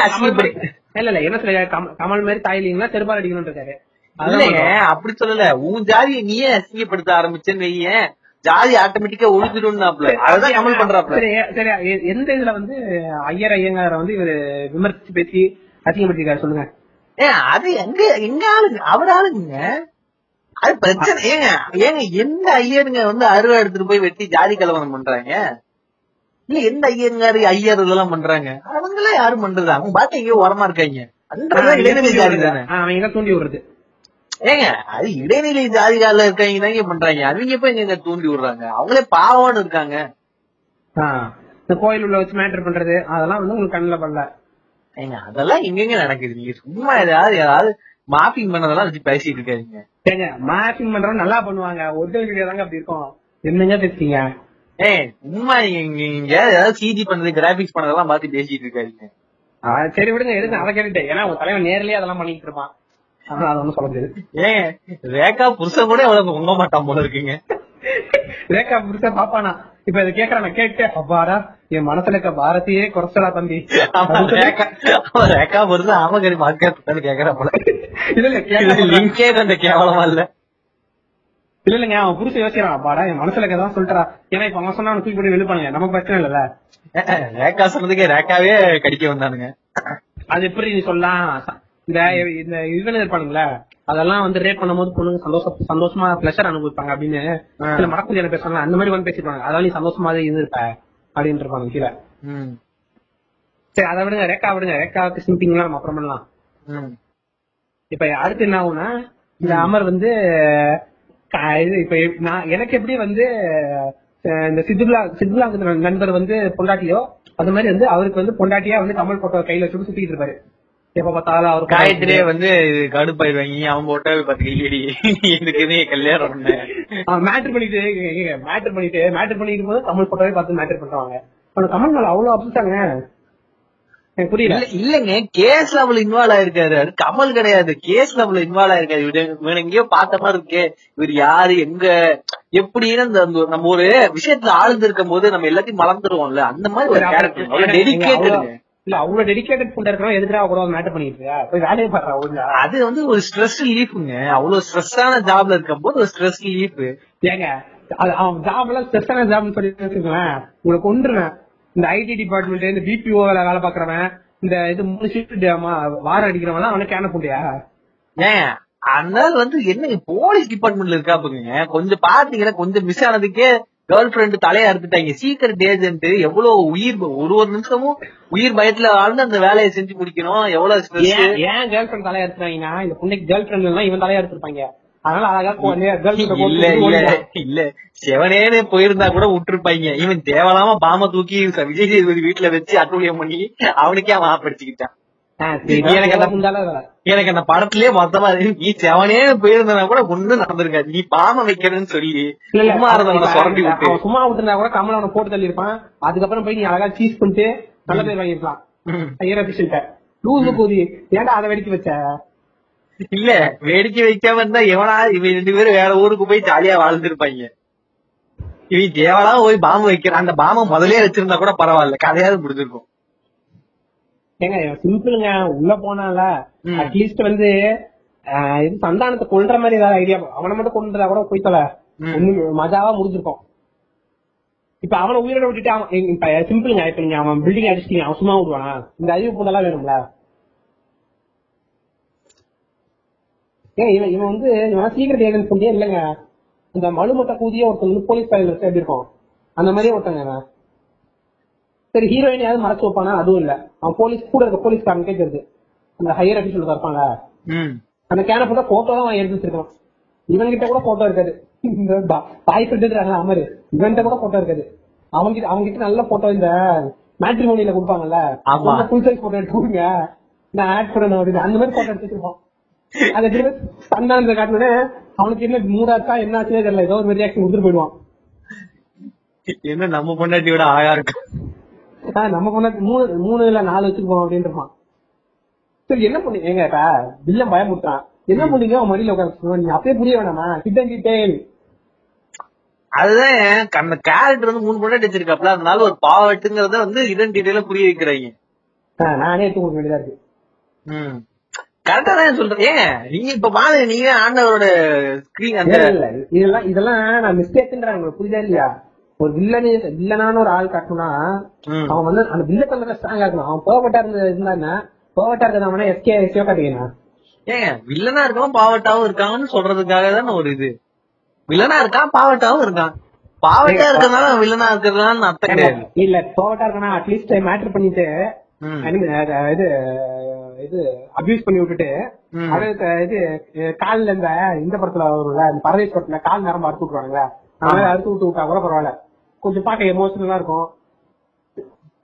இல்ல இல்ல என்ன சொல்ல கமல் மாதிரி தாய் இல்லீங்களா? செருப்பால் அடிக்கணும் இருக்காரு. இல்லைங்க அப்படி சொல்லல. உன் ஜாதியை நீயே அசிங்கப்படுத்த ஆரம்பிச்சேன்னு வையேன் ஜாதி ஆட்டோமேட்டிக்கா ஒழிஞ்சிடும்னாப்ல. அதுதான் கமல் பண்றாப்ல. சரி எந்த இதுல வந்து ஐயர் ஐயங்கார வந்து இவரு விமர்சிச்சு பேசி அசிங்கப்படுத்திருக்காரு சொல்லுங்க. ஏன் அது எங்க எங்க ஆளுங்க? அவர் ஆளுங்க. அது பிரச்சனை. ஏங்க ஏங்க எந்த ஐயருங்க வந்து அருவா எடுத்துட்டு போய் வெட்டி ஜாதி கலவரம் பண்றாங்க? இல்ல எந்த ஐயருங்காரு ஐயர் இதெல்லாம் பண்றாங்க? அவங்களாம் யாரும் பண்றது அவங்க பாட்டு எங்கேயோ உரமா இருக்காங்க. இடைநிலை ஜாதி தானே. அவங்க தூண்டி விடுறது? ஏங்க அது இடைநிலை ஜாதிகால இருக்காங்க தாங்க பண்றாங்க. அவங்க போய் எங்க தூண்டி விடுறாங்க? அவங்களே பாவம்னு இருக்காங்க. இந்த கோயில் உள்ள வச்சு மேட்டர் பண்றது அதெல்லாம் வந்து உங்களுக்கு கண்ணுல படல ஏங்க அதெல்லாம் எங்கெங்க நடக்குது? நீங்க சும்மா ஏதாவது ஏதாவது மாப்பிங் பண்ணதெல்லாம் வச்சு பேசிட்டு இருக்காதீங்க. ஏங்க மார்க்கிங் பண்றவங்க நல்லா பண்ணுவாங்க. ஒரிஜினல் வீடியோ தாங்க அப்படி இருக்கும். என்னங்க பேசுறீங்க ஏய் சும்மா நீங்க ஏதாவது சிஜி பண்ணது கிராபிக்ஸ் பண்ணதெல்லாம் பார்த்து பேசிட்டு இருக்காதீங்க. சரி விடுங்க எதுக்கு அதை கேட்டுட்டு ஏன்னா உங்க தலைவன் நேர்லயே அதெல்லாம் பண்ணிட்டு இருப்பான். ஆனா அதை ஒண்ணும் சொல்ல முடியாது. ஏன் ரேகா புருஷன் கூட எவ்வளவு உங்க மாட்டான் போல இருக்குங்க. ரேகா புருஷா பாப்பானா? இப்ப இதை கேக்குறான் கேட்டு அப்பாடா என் மனசுல இருக்க பாரதியே குறைச்சலா தம்பி. ரேகா புருஷன் ஆமகரி கேக்குற போல. இல்ல இல்ல கேட்க லிங்கே அந்த கேவலமா இல்ல. இல்ல இல்லங்க அவன் புருஷன் யோசிக்கிறான். அப்பாடா என் மனசுல இருக்கதான் சொல்லிட்டா ஏன்னா இப்ப அவன் சொன்னா தூக்கி போட்டு வெளிப்பானுங்க நமக்கு பிரச்சனை இல்லல்ல. ரேகா சொன்னதுக்கே ரேகாவே கடிக்க வந்தானுங்க. அது எப்படி நீ சொல்லலாம்? இந்த இந்த இவன் இருப்பானுங்களே அதெல்லாம் வந்து ரேட் பண்ணும்போது பொண்ணுங்க சந்தோஷம் சந்தோஷமா பிளஷர் அனுபவிப்பாங்க அப்படின்னு சில மடக்கு ஜன பேசுறாங்க அந்த மாதிரி வந்து பேசிருப்பாங்க அதெல்லாம் நீ சந்தோஷமா இருந்திருப்ப அப்படின்னு இருப்பாங்க கீழே. சரி அதை விடுங்க. ரேக்கா விடுங்க. ரேக்காவுக்கு சிம்பிங்லாம் நம்ம அப்புறம் பண்ணலாம். இப்ப அடுத்து என்ன ஆகும்னா இந்த அமர் வந்து இப்ப நான் எனக்கு எப்படி வந்து இந்த சித்துலா சித்துலா நண்பர் வந்து பொண்டாட்டியோ அது மாதிரி வந்து அவருக்கு வந்து பொண்டாட்டியா வந்து கமல் போட்டோ கையில சுட்டு சுத்திட்டு இருப்பாரு. எப்ப பார்த்தாலும் அவர் காயத்ரியே வந்து இது கடுப்பாயிருவாங்க அவன் போட்டோ பத்து கையடி எனக்கு கல்யாணம் பண்ண? மேட்டர் பண்ணிட்டு மேட்டர் பண்ணிட்டு மேட்டர் பண்ணிட்டு போது கமல் போட்டோவே பார்த்து மேட்டர் பண்ணுவாங்க ஆனா மேல அவ்வளவு எனக்கு புரியல. இல்ல இல்லங்க. கேஸ் லெவல் இன்வால்வ் ஆயிருக்காரு. அது கமல் கிடையாது. கேஸ் லெவல் இன்வால்வ் ஆயிருக்காரு. இவரு எங்கேயோ பார்த்த மாதிரி இருக்கே. இவர் யாரு எங்க எப்படின்னு அந்த நம்ம ஒரு விஷயத்துல ஆழ்ந்து இருக்கும் போது நம்ம எல்லாத்தையும் மறந்துடுவோம்ல. அந்த மாதிரி ஒரு கேரக்டர் அவ்வளவு டெடிக்கேட்டடுங்க இல்ல அவ்வளவு டெடிகேட்டட் பண்ண இருக்கிறவங்க எதுக்குறா கூட மேட்டர் பண்ணிட்டு இருக்கியா? போய் வேலையை பாடுறா அது வந்து ஒரு ஸ்ட்ரெஸ் லீஃப்ங்க அவ்வளவு ஸ்ட்ரெஸ்ஸான ஜாப்ல இருக்கும் போது ஒரு ஸ்ட்ரெஸ் லீஃப் ஏங்க அது அவன் ஜாப் எல்லாம் ஸ்ட்ரெஸ்ஸான ஜாப்னு சொல்லி வச்சுக்கோங்களேன். உங்களை கொண்டுருவேன் இந்த ஐடி டிபார்ட்மெண்ட் இந்த பிபிஓ வேலை பாக்குறவன் இந்த இது மூணு ஷிஃப்ட் வாரம் அடிக்கிறவன் அவனுக்கு கேன போட்டியா? ஏன் அதனால வந்து என்ன போலீஸ் டிபார்ட்மெண்ட்ல இருக்கா பாருங்க கொஞ்சம் பாத்தீங்கன்னா கொஞ்சம் மிஸ் ஆனதுக்கே கேர்ள் ஃபிரெண்ட் தலையா அறுத்துட்டாங்க. சீக்கிரட் ஏஜென்ட் எவ்வளவு உயிர் ஒரு ஒரு நிமிஷமும் உயிர் பயத்துல வாழ்ந்து அந்த வேலையை செஞ்சு முடிக்கணும். எவ்வளவு ஏன் கேர்ள் ஃபிரெண்ட் தலையா எடுத்துறாங்கன்னா இந்த பொண்ணுக்கு கேர்ள் ஃபிரெண்ட் எல்லாம் இவன் தலையா எடுத்திருப்பாங்க அதனால அழகா இல்ல இல்ல இல்ல. செவனேன்னு போயிருந்தா கூட விட்டுருப்பாங்க. இவன் தேவலாம பாம தூக்கி விஜய் சேதுபதி வீட்டுல வச்சு அட்டூழியம் பண்ணி அவனுக்கே அவன் ஆப்படிச்சுக்கிட்டான் எனக்கு அந்த- எனக்கு அந்த படத்திலேயே மொத்தமா. நீ செவனே போயிருந்தா கூட ஒண்ணும் நடந்திருக்காது. நீ பாம வைக்கிறேன்னு சொல்லி சும்மா இருந்தவன சுரண்டி விட்டு. அவன் சும்மா விட்டுருந்தா கூட கமல் அவனை போட்டு தள்ளி இருப்பான் அதுக்கப்புறம் போய் நீ அழகா சீஸ் பண்ணிட்டு நல்ல பேர் வாங்கிருக்கலாம். ஐயர் அபிஷியல்ட்ட லூசு கூதி ஏன்டா அதை வெடிக்க வச்ச? இல்ல வேடிக்கை வைக்காம இருந்தா எவனா இவன் ரெண்டு பேரும் வேற ஊருக்கு போய் ஜாலியா வாழ்ந்துருப்பாங்க. இவன் தேவலா போய் பாம்பு வைக்கிறான் அந்த பாம்பை முதலே வச்சிருந்தா கூட பரவாயில்ல. கதையாவது முடிஞ்சிருக்கும். ஏங்க சிம்பிளுங்க உள்ள போனால. அட்லீஸ்ட் வந்து இது சந்தானத்தை கொல்ற மாதிரி ஏதாவது ஐடியா அவனை மட்டும் கொண்டுறா கூட ம். ஒண்ணு மஜாவா முடிஞ்சிருக்கும். இப்ப அவனை உயிரோட விட்டுட்டு அவன் சிம்பிளுங்க இப்ப நீங்க அவன் பில்டிங் அடிச்சிட்டீங்க அவன் சும்மா விடுவானா? இந்த அறிவு பூந்தெல்லாம் வேணும்ல? ஏன் இவன் இவன் வந்து இவன் சீக்கிரட் ஏஜென்ட் சொல்லியே இல்லைங்க. இந்த மலுமட்ட கூதிய ஒருத்தன் வந்து போலீஸ் வச்சு எப்படி இருக்கும்? அந்த மாதிரியே ஒருத்தங்க சரி ஹீரோயினையாவது மறைச்சு வைப்பானா? அதுவும் இல்ல. அவன் போலீஸ் கூட இருக்க போலீஸ்காரனுக்கே தெரியுது அந்த ஹையர் அபிஷியல் இருப்பாங்க அந்த கேன போட்டோ போட்டோ தான் அவன் எடுத்து வச்சிருக்கான். இவன் கிட்ட கூட போட்டோ இருக்காது. Boyfriend Amar. இவன்கிட்ட கூட போட்டோ இருக்காது. அவங்க கிட்ட அவங்க கிட்ட நல்ல போட்டோ இந்த மேட்ரிமோனியில கொடுப்பாங்கல்ல. ஃபுல் சைஸ் போட்டோ எடுத்து கொடுங்க. நான் ஆட் பண்ணணும் அப்படின்னு. அந்த மாதிரி போட்டோ எடுத்து வச்சிருப்பான். அதை திரும்ப சந்தானத்தை காட்டினே அவனுக்கு என்ன மூடாச்சா என்ன ஆச்சுனே தெரியல. ஏதோ ஒரு ரியாக்ஷன் கொடுத்துட்டு போயிடுவான். என்ன நம்ம பொண்டாட்டியோட அழகா இருக்கு? ஆஹ் நம்ம பொண்ணு மூணு மூணு இல்ல நாலு வச்சுட்டு போவோம் அப்படின்னு சரி என்ன பண்ணி எங்க வில்லம் பயமுட்டான் என்ன பண்ணீங்க? அவன் மடியில உட்காந்து நீங்க அப்பயே புரிய வேணாமா? கிட்டேன் அதுதான் அந்த கேரக்டர் வந்து மூணு பொண்டாட்டி வச்சிருக்காப்ல அதனால ஒரு பாவட்டுங்கிறத வந்து இதன் புரிய வைக்கிறாங்க. நானே எடுத்து கொடுக்க வேண்டியதா இருக்கு. ம். கரெக்டா தான் சொல்றேன் ஏன் நீங்க இப்ப பாருங்க நீங்க ஆண்டவரோட ஸ்கிரீன் அந்த இல்ல, இதெல்லாம் இதெல்லாம் நான் மிஸ்டேக்ன்றாங்க புரியுதா இல்லையா? ஒரு வில்லனு வில்லனான ஒரு ஆள் காட்டணும்னா. அவன் வந்து அந்த வில்ல கலர்ல ஸ்ட்ராங்கா இருக்கணும். அவன் போகப்பட்டா இருந்த இருந்தா போகட்டா இருக்கிறவன எஸ்கே எஸ்கே காட்டிக்கணும் ஏங்க வில்லனா இருக்கவன் பாவட்டாவும் இருக்காங்கன்னு சொல்றதுக்காக தானே ஒரு இது. வில்லனா இருக்கான் பாவட்டாவும் இருக்கான். பாவட்டா இருக்கிறதுனால அவன் வில்லனா இருக்கிறதுனால அர்த்தம் கிடையாது. இல்ல போகட்டா இருக்கனா அட்லீஸ்ட் மேட்டர் பண்ணிட்டு இது இது அபியூஸ் பண்ணி விட்டுட்டு இது கால்ல இந்த இந்த படத்துல வரும்ல இந்த பரதேஷ் படத்துல கால் நேரம் அறுத்து விட்டுருவாங்க மாதிரி அறுத்து விட்டு விட்டா கூட பரவாயில்ல. கொஞ்சம் பார்க்க எமோஷனலா இருக்கும்.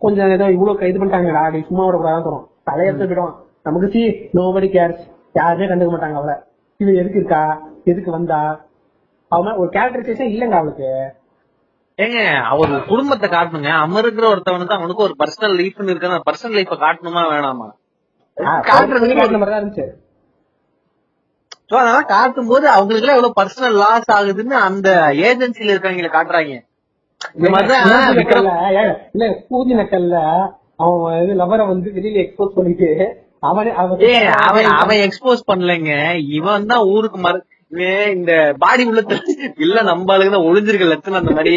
கொஞ்சம் ஏதோ இவ்வளவு இது பண்ணிட்டாங்கடா அப்படி சும்மா விட கூடாதான் தரும் தலையெடுத்து விடுவான் நமக்கு சி நோபடி கேர்ஸ் யாருமே கண்டுக்க மாட்டாங்க அவளை. இவ எதுக்கு இருக்கா? எதுக்கு வந்தா? அவன் ஒரு கேரக்டரைசேஷன் இல்லங்க அவளுக்கு. ஏங்க அவர் குடும்பத்தை காட்டணுங்க. அமருங்கிற ஒருத்தவனுக்கு அவனுக்கு ஒரு பர்சனல் லைஃப்னு இருக்கு அந்த பர்சனல் லைஃப காட்டணுமா வேணாமா? காட்டுறதுக்கு காட்டுற மாதிரி தான் இருந்துச்சு. அதெல்லாம் காட்டும் போது அவங்களுக்கு எல்லாம் எவ்வளவு பர்சனல் லாஸ் ஆகுதுன்னு அந்த ஏஜென்சில இருக்கவங்கள காட்டுறாங்க. இல்ல பூஜை நக்கல்ல அவன் இது லவரை வந்து வெளியில எக்ஸ்போஸ் பண்ணிட்டு அவனே அவன் அவன் எக்ஸ்போஸ் பண்ணலைங்க. இவன் தான் ஊருக்கு மறு இந்த பாடி உள்ள இல்ல நம்ம ஆளுங்க தான் ஒளிஞ்சிருக்க லட்சணம் அந்த மாதிரி.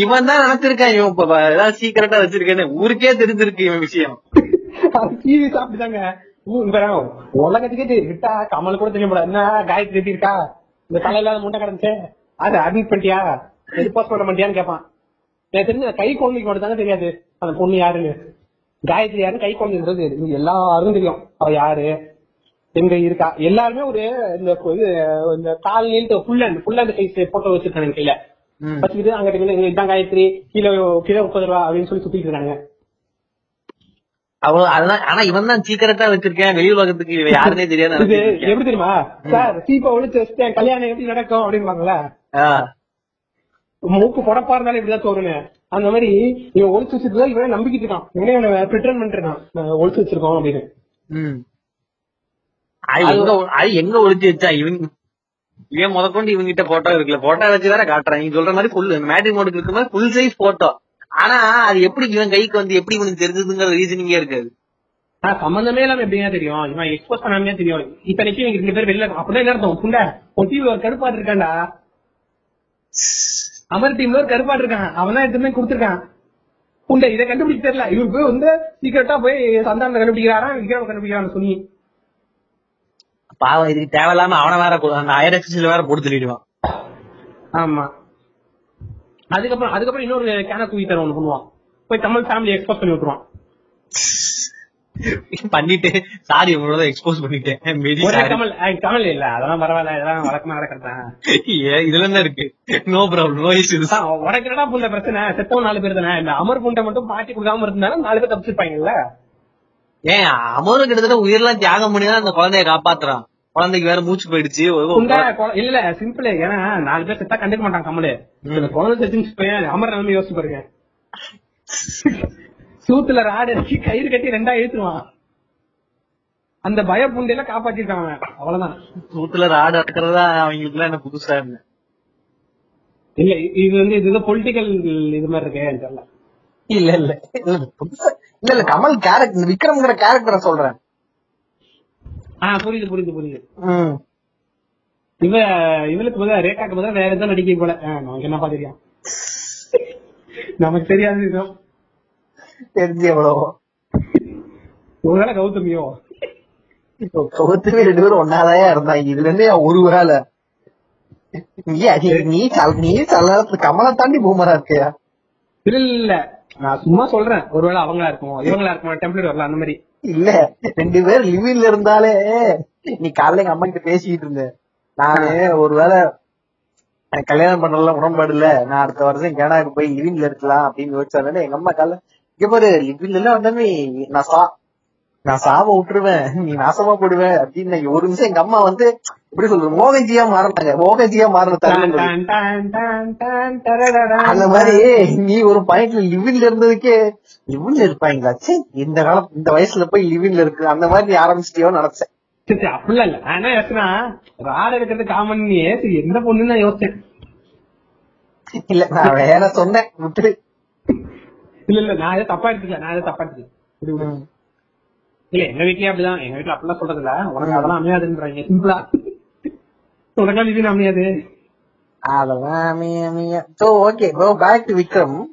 இவன் தான் நினைச்சிருக்கான் இவன் இப்ப ஏதாவது சீக்கிரட்டா வச்சிருக்கேன்னு. ஊருக்கே தெரிஞ்சிருக்கு இவன் விஷயம். இப்ப நான் உலகத்துக்கே விட்டா கமல் கூட தெரியும் போல. என்ன காயத்ரி இருக்கா? இந்த தலையில முண்டை கிடந்துச்சு. அது அட்மிட் பண்ணிட்டியா போஸ்ட் பண்ண மாட்டியான்னு கேட்பான் எனக்கு தெரிஞ்ச கை குழந்தைக்கு மட்டும் தாங்க தெரியாது. அந்த பொண்ணு யாருன்னு. காயத்ரி யாருன்னு கை குழந்தைன்றது தெரியாது. இது எல்லாருக்கும் தெரியும். அவ யாரு? எங்க இருக்கா? எல்லாருமே ஒரு இந்த இந்த கால் நீட்டு full hand full hand size photo வச்சிருக்காங்க கையில. வச்சுக்கிட்டு அங்க இதான் காயத்ரி. கீழே கீழே முப்பது ரூபா அப்படின்னு சொல்லி சுத்திட்டு இருக்காங்க. அவ அதெல்லாம் ஆனா இவன் தான் சீக்கிரட்டா வச்சிருக்கேன். வெளி உலகத்துக்கு இவன் யாருன்னே தெரியாது. எப்படி தெரியுமா? சார் சீப்பா ஒழிச்சு வச்சுட்டேன். கல்யாணம் எப்படி நடக்கும் அப்படின்பாங்கல்ல ஆ. மூக்கு புடப்பா இருந்தாலும் இப்படிதான் தோணுங்க அந்த மாதிரி இவன் ஒழிச்சு வச்சிருக்கா இவன் நம்பிக்கிட்டு இருக்கான். இவனே இவனை பிரிட்டன் பண்ணிட்டு இருக்கான் நான் ஒழிச்சு வச்சிருக்கோம் அப்படின்னு. ம். அது எங்க ஒளிச்சு வச்சா? இவன் இவன் முதற்கொண்டு இவங்க கிட்ட போட்டோ இருக்குல்ல போட்டோ வச்சு வேற காட்டுறான். நீங்க சொல்ற மாதிரி ஃபுல் மேட்ரிக் மோடுக்கு இருக்க மாதிரி ஃபுல் சைஸ் போட்டோ ஆனா அது எப்படி இவன் கைக்கு வந்து எப்படி இவனுக்கு தெரிஞ்சதுங்கிற ரீசனிங்கே இருக்காது. சம்பந்தமே இல்லாம எப்படிங்க தெரியும்? இவன் எக்ஸ்போஸ் பண்ணாமே தெரியும். இத்தனைக்கு இவங்க ரெண்டு பேர் வெளில அப்படிதான் என்ன அர்த்தம்? புண்டை ஒரு டிவி ஒரு கருப்பாட்டு இருக்கான்டா அமர் டீம்ல ஒரு கருப்பாட்டு இருக்கான். அவன் தான் எடுத்துமே கொடுத்துருக்கான். புண்டை இதை கண்டுபிடிக்க தெரியல. இவரு போய் வந்து சீக்கிரட்டா போய் சந்தானத்தை கண்டுபிடிக்கிறாரா? விக்ரம் கண்டுபிடிக்கிறான்னு சொல்லி பாவம் இதுக்கு தேவையில்லாம அவன வேற அந்த ஹையர் எக்ஸில் வேற போட்டு தள்ளிடுவான். ஆமா. அதுக்கப்புறம் அதுக்கப்புறம் இன்னொரு கேன தூக்கி தர ஒண்ணு பண்ணுவான். போய் தமிழ் ஃபேமிலி எக்ஸ்போஸ் பண்ணி விட்டுருவான். பண்ணிட்டு சாரி உங்களோட எக்ஸ்போஸ் பண்ணிட்டேன். தமிழ் இல்ல அதெல்லாம் பரவாயில்ல இதெல்லாம் வழக்கமா நடக்கிறேன் இதுல என்ன இருக்கு. நோ ப்ராப்ளம் நோ இஷ்யூஸ் உனக்கு என்னடா புள்ள பிரச்சனை? செத்தவன் நாலு பேர் தானே? இந்த அமர் புண்டை மட்டும் பாட்டி கொடுக்காம இருந்தாலும் நாலு பேர் தப்பிச்சிருப்பாங்கல்ல? ஏன் அமரும் கிட்டத்தட்ட உயிரெல்லாம் தியாகம் பண்ணி தான் அந்த குழந்தைய காப்பாத்துறான். குழந்தைக்கு வேற மூச்சு போயிடுச்சு. இல்ல இல்ல சிம்பிள் ஏன்னா நாலு பேர் செத்தா கண்டுக்க மாட்டாங்க கமலு. குழந்தை செத்துன்னு அமர் நிலைமை யோசிச்சு பாருங்க. சூத்துல ராடு அடிச்சு கயிறு கட்டி ரெண்டா இழுத்துருவான். அந்த பய புண்டையில காப்பாத்திருக்கான் அவன். அவ்வளவுதான். சூத்துல ராடு அடக்கிறதா அவங்களுக்கு எல்லாம் என்ன புதுசா இருந்தேன் இல்ல இது வந்து இது பொலிட்டிக்கல் இது மாதிரி இருக்கு எனக்கு தெரியல. இல்ல இல்ல. இல்ல இல்ல கமல் கேரக்டர் விக்ரம்ங்கிற கேரக்டரை சொல்றேன். ஆஹ் புரியுது புரியுது புரியுது. இவ இவளுக்கு பதிலா ரேகாக்கு பதிலா வேற எதாவது நடிக்க போல. நமக்கு என்ன பாத்திருக்கான்? நமக்கு தெரியாது. தெரிஞ்சு எவ்வளவு ஒருவேளை கௌதமியோ? கௌதமி ரெண்டு பேரும் ஒன்னாதான் இருந்தாங்க. இதுல இருந்து ஒரு வேலை. நீ நீ கமலை தாண்டி பூமரா இருக்கியா? இல்ல நான் சும்மா சொல்றேன். ஒருவேளை அவங்களா இருக்கும்? இவங்களா இருக்கும்? டெம்ப்ளேட் வரல அந்த மாதிரி. இல்ல ரெண்டு பேர் லிவிங்ல இருந்தாலே நீ காலைல எங்க அம்மா கிட்ட பேசிக்கிட்டு இருந்த நானு ஒருவேளை கல்யாணம் பண்ணல உடன்பாடு இல்ல. நான் அடுத்த வருஷம் கேனாக்கு போய் லிவிங்ல இருக்கலாம் அப்படின்னு யோசிச்சாலே எங்க அம்மா காலைல இங்க பாரு லிவிங்ல எல்லாம் வந்தாமே நான் சா நான் சாவ விட்டுருவேன். நீ நாசமா போடுவேன் அப்படின்னு ஒரு நிமிஷம் எங்க அம்மா வந்து எப்படி சொல்றது மோகன்ஜியா மாறினாங்க. மோகன்ஜியா மாறின. அந்த மாதிரி நீ ஒரு பாயிண்ட்ல லிவிங்ல இருந்ததுக்கே லிவிங்ல இருப்பாங்களா? சே இந்த காலம் இந்த வயசுல போய் லிவிங்ல இருக்கு. அந்த மாதிரி நீ ஆரம்பிச்சிட்டியோ நினைச்சேன். அப்படிலாம் இல்ல. என்ன யோசனா ராடு எடுக்கிறது காமன் எந்த பொண்ணுன்னு நான் யோசிச்சேன். இல்ல நான் வேற சொன்னேன் விட்டு இல்ல இல்ல நான் எதை தப்பா எடுத்துக்கல நான் எதை தப்பா எடுத்துக்கல. விடு. இல்ல எங்க வீட்லயே அப்படிதான். எங்க வீட்ல அப்படிலாம் சொல்றது இல்ல உனக்கு அதெல்லாம் அமையாதுன்றாங்க. சிம்பிளா உனக்கெல்லாம் இது அமையாது. அதெல்லாம் அமைய அமைய. So okay go back to Vikram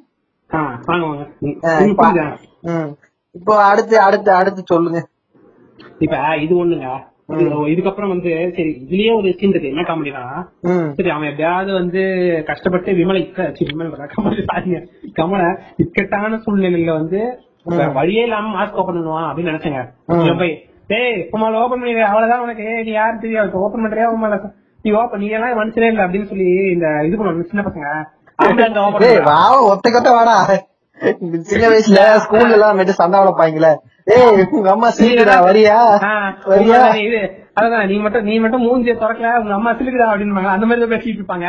இப்ப- அடுத்து அடுத்து அடுத்து சொல்லுங்க. இப்ப இது ஒண்ணுங்க. இதுக்கப்புறம் வந்து சரி இதுலயே ஒரு சீன் இருக்கு. என்ன காமெடினா சரி அவன் எப்படியாவது வந்து கஷ்டப்பட்டு விமலை விமலை கமலை சாரிங்க கமலை இக்கட்டான சூழ்நிலையில வந்து வழியே இல்லாம மாஸ்க் ஓபன் பண்ணுவான் அப்படின்னு நினைச்சேங்க. போய் டேய் உமால ஓபன் பண்ணி அவ்வளவுதான் உனக்கு. நீ யாரு தெரியாது. ஓபன் பண்றியா உமால நீ ஓபன் நீ எல்லாம் மனுஷனே இல்ல அப்படின்னு சொல்லி இந்த இது பண்ணுவாங்க சின்ன பசங்க. ஒத்த கொத்த வாடா சின்ன வயசுல ஸ்கூல்ல எல்லாம் சண்டை வளர்ப்பாங்களே உங்க அம்மா சீக்கிரா வரியா? வரியா? இது? அதான் நீ மட்டும் நீ மட்டும் மூஞ்சிய திறக்கல உங்க அம்மா சிலுக்குதா அப்படின்னு அந்த மாதிரி தான் பேசிட்டு இருப்பாங்க.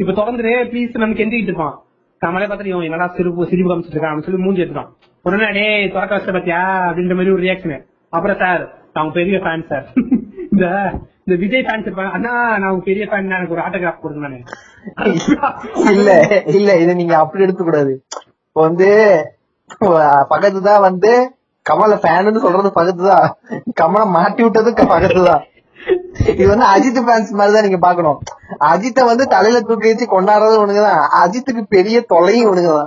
இப்ப திறந்துரு ப்ளீஸ் நம்ம கெஞ்சிக்கிட்டு இருப்பான் நம்மளே பார்த்துட்டு இவன் என்னடா சிரிப்பு சிரிப்பு காமிச்சிட்டு இருக்கான் சொல்லி மூஞ்சி எடுத்துட்டான் உடனே டேய் திறக்க வச்ச பாத்தியா? அப்படின்ற மாதிரி ஒரு ரியாக்ஷன் அப்புறம் சார் அவங்க பெரிய ஃபேன் சார் இந்த இந்த விஜய் ஃபேன்ஸ் இருப்பாங்க. அண்ணா நான் பெரிய ஃபேன் எனக்கு ஒரு ஆட்டோகிராஃப் கொடுங்க நானு இல்ல இல்ல இத நீங்க அப்படி எடுக்க கூடாது. இப்ப வந்து பக்கத்து தான் வந்து கமல ஃபேன்னு சொல்றது பக்கத்து தான் கமலை மாட்டி விட்டது பக்கத்து தான் இது வந்து அஜித் ஃபேன்ஸ் மாதிரி தான் நீங்க பாக்கணும் அஜித்தை வந்து தலையில தூக்கி வச்சு கொண்டாடுறது ஒண்ணுதான் அஜித்துக்கு பெரிய தொலையும் ஒண்ணுதான்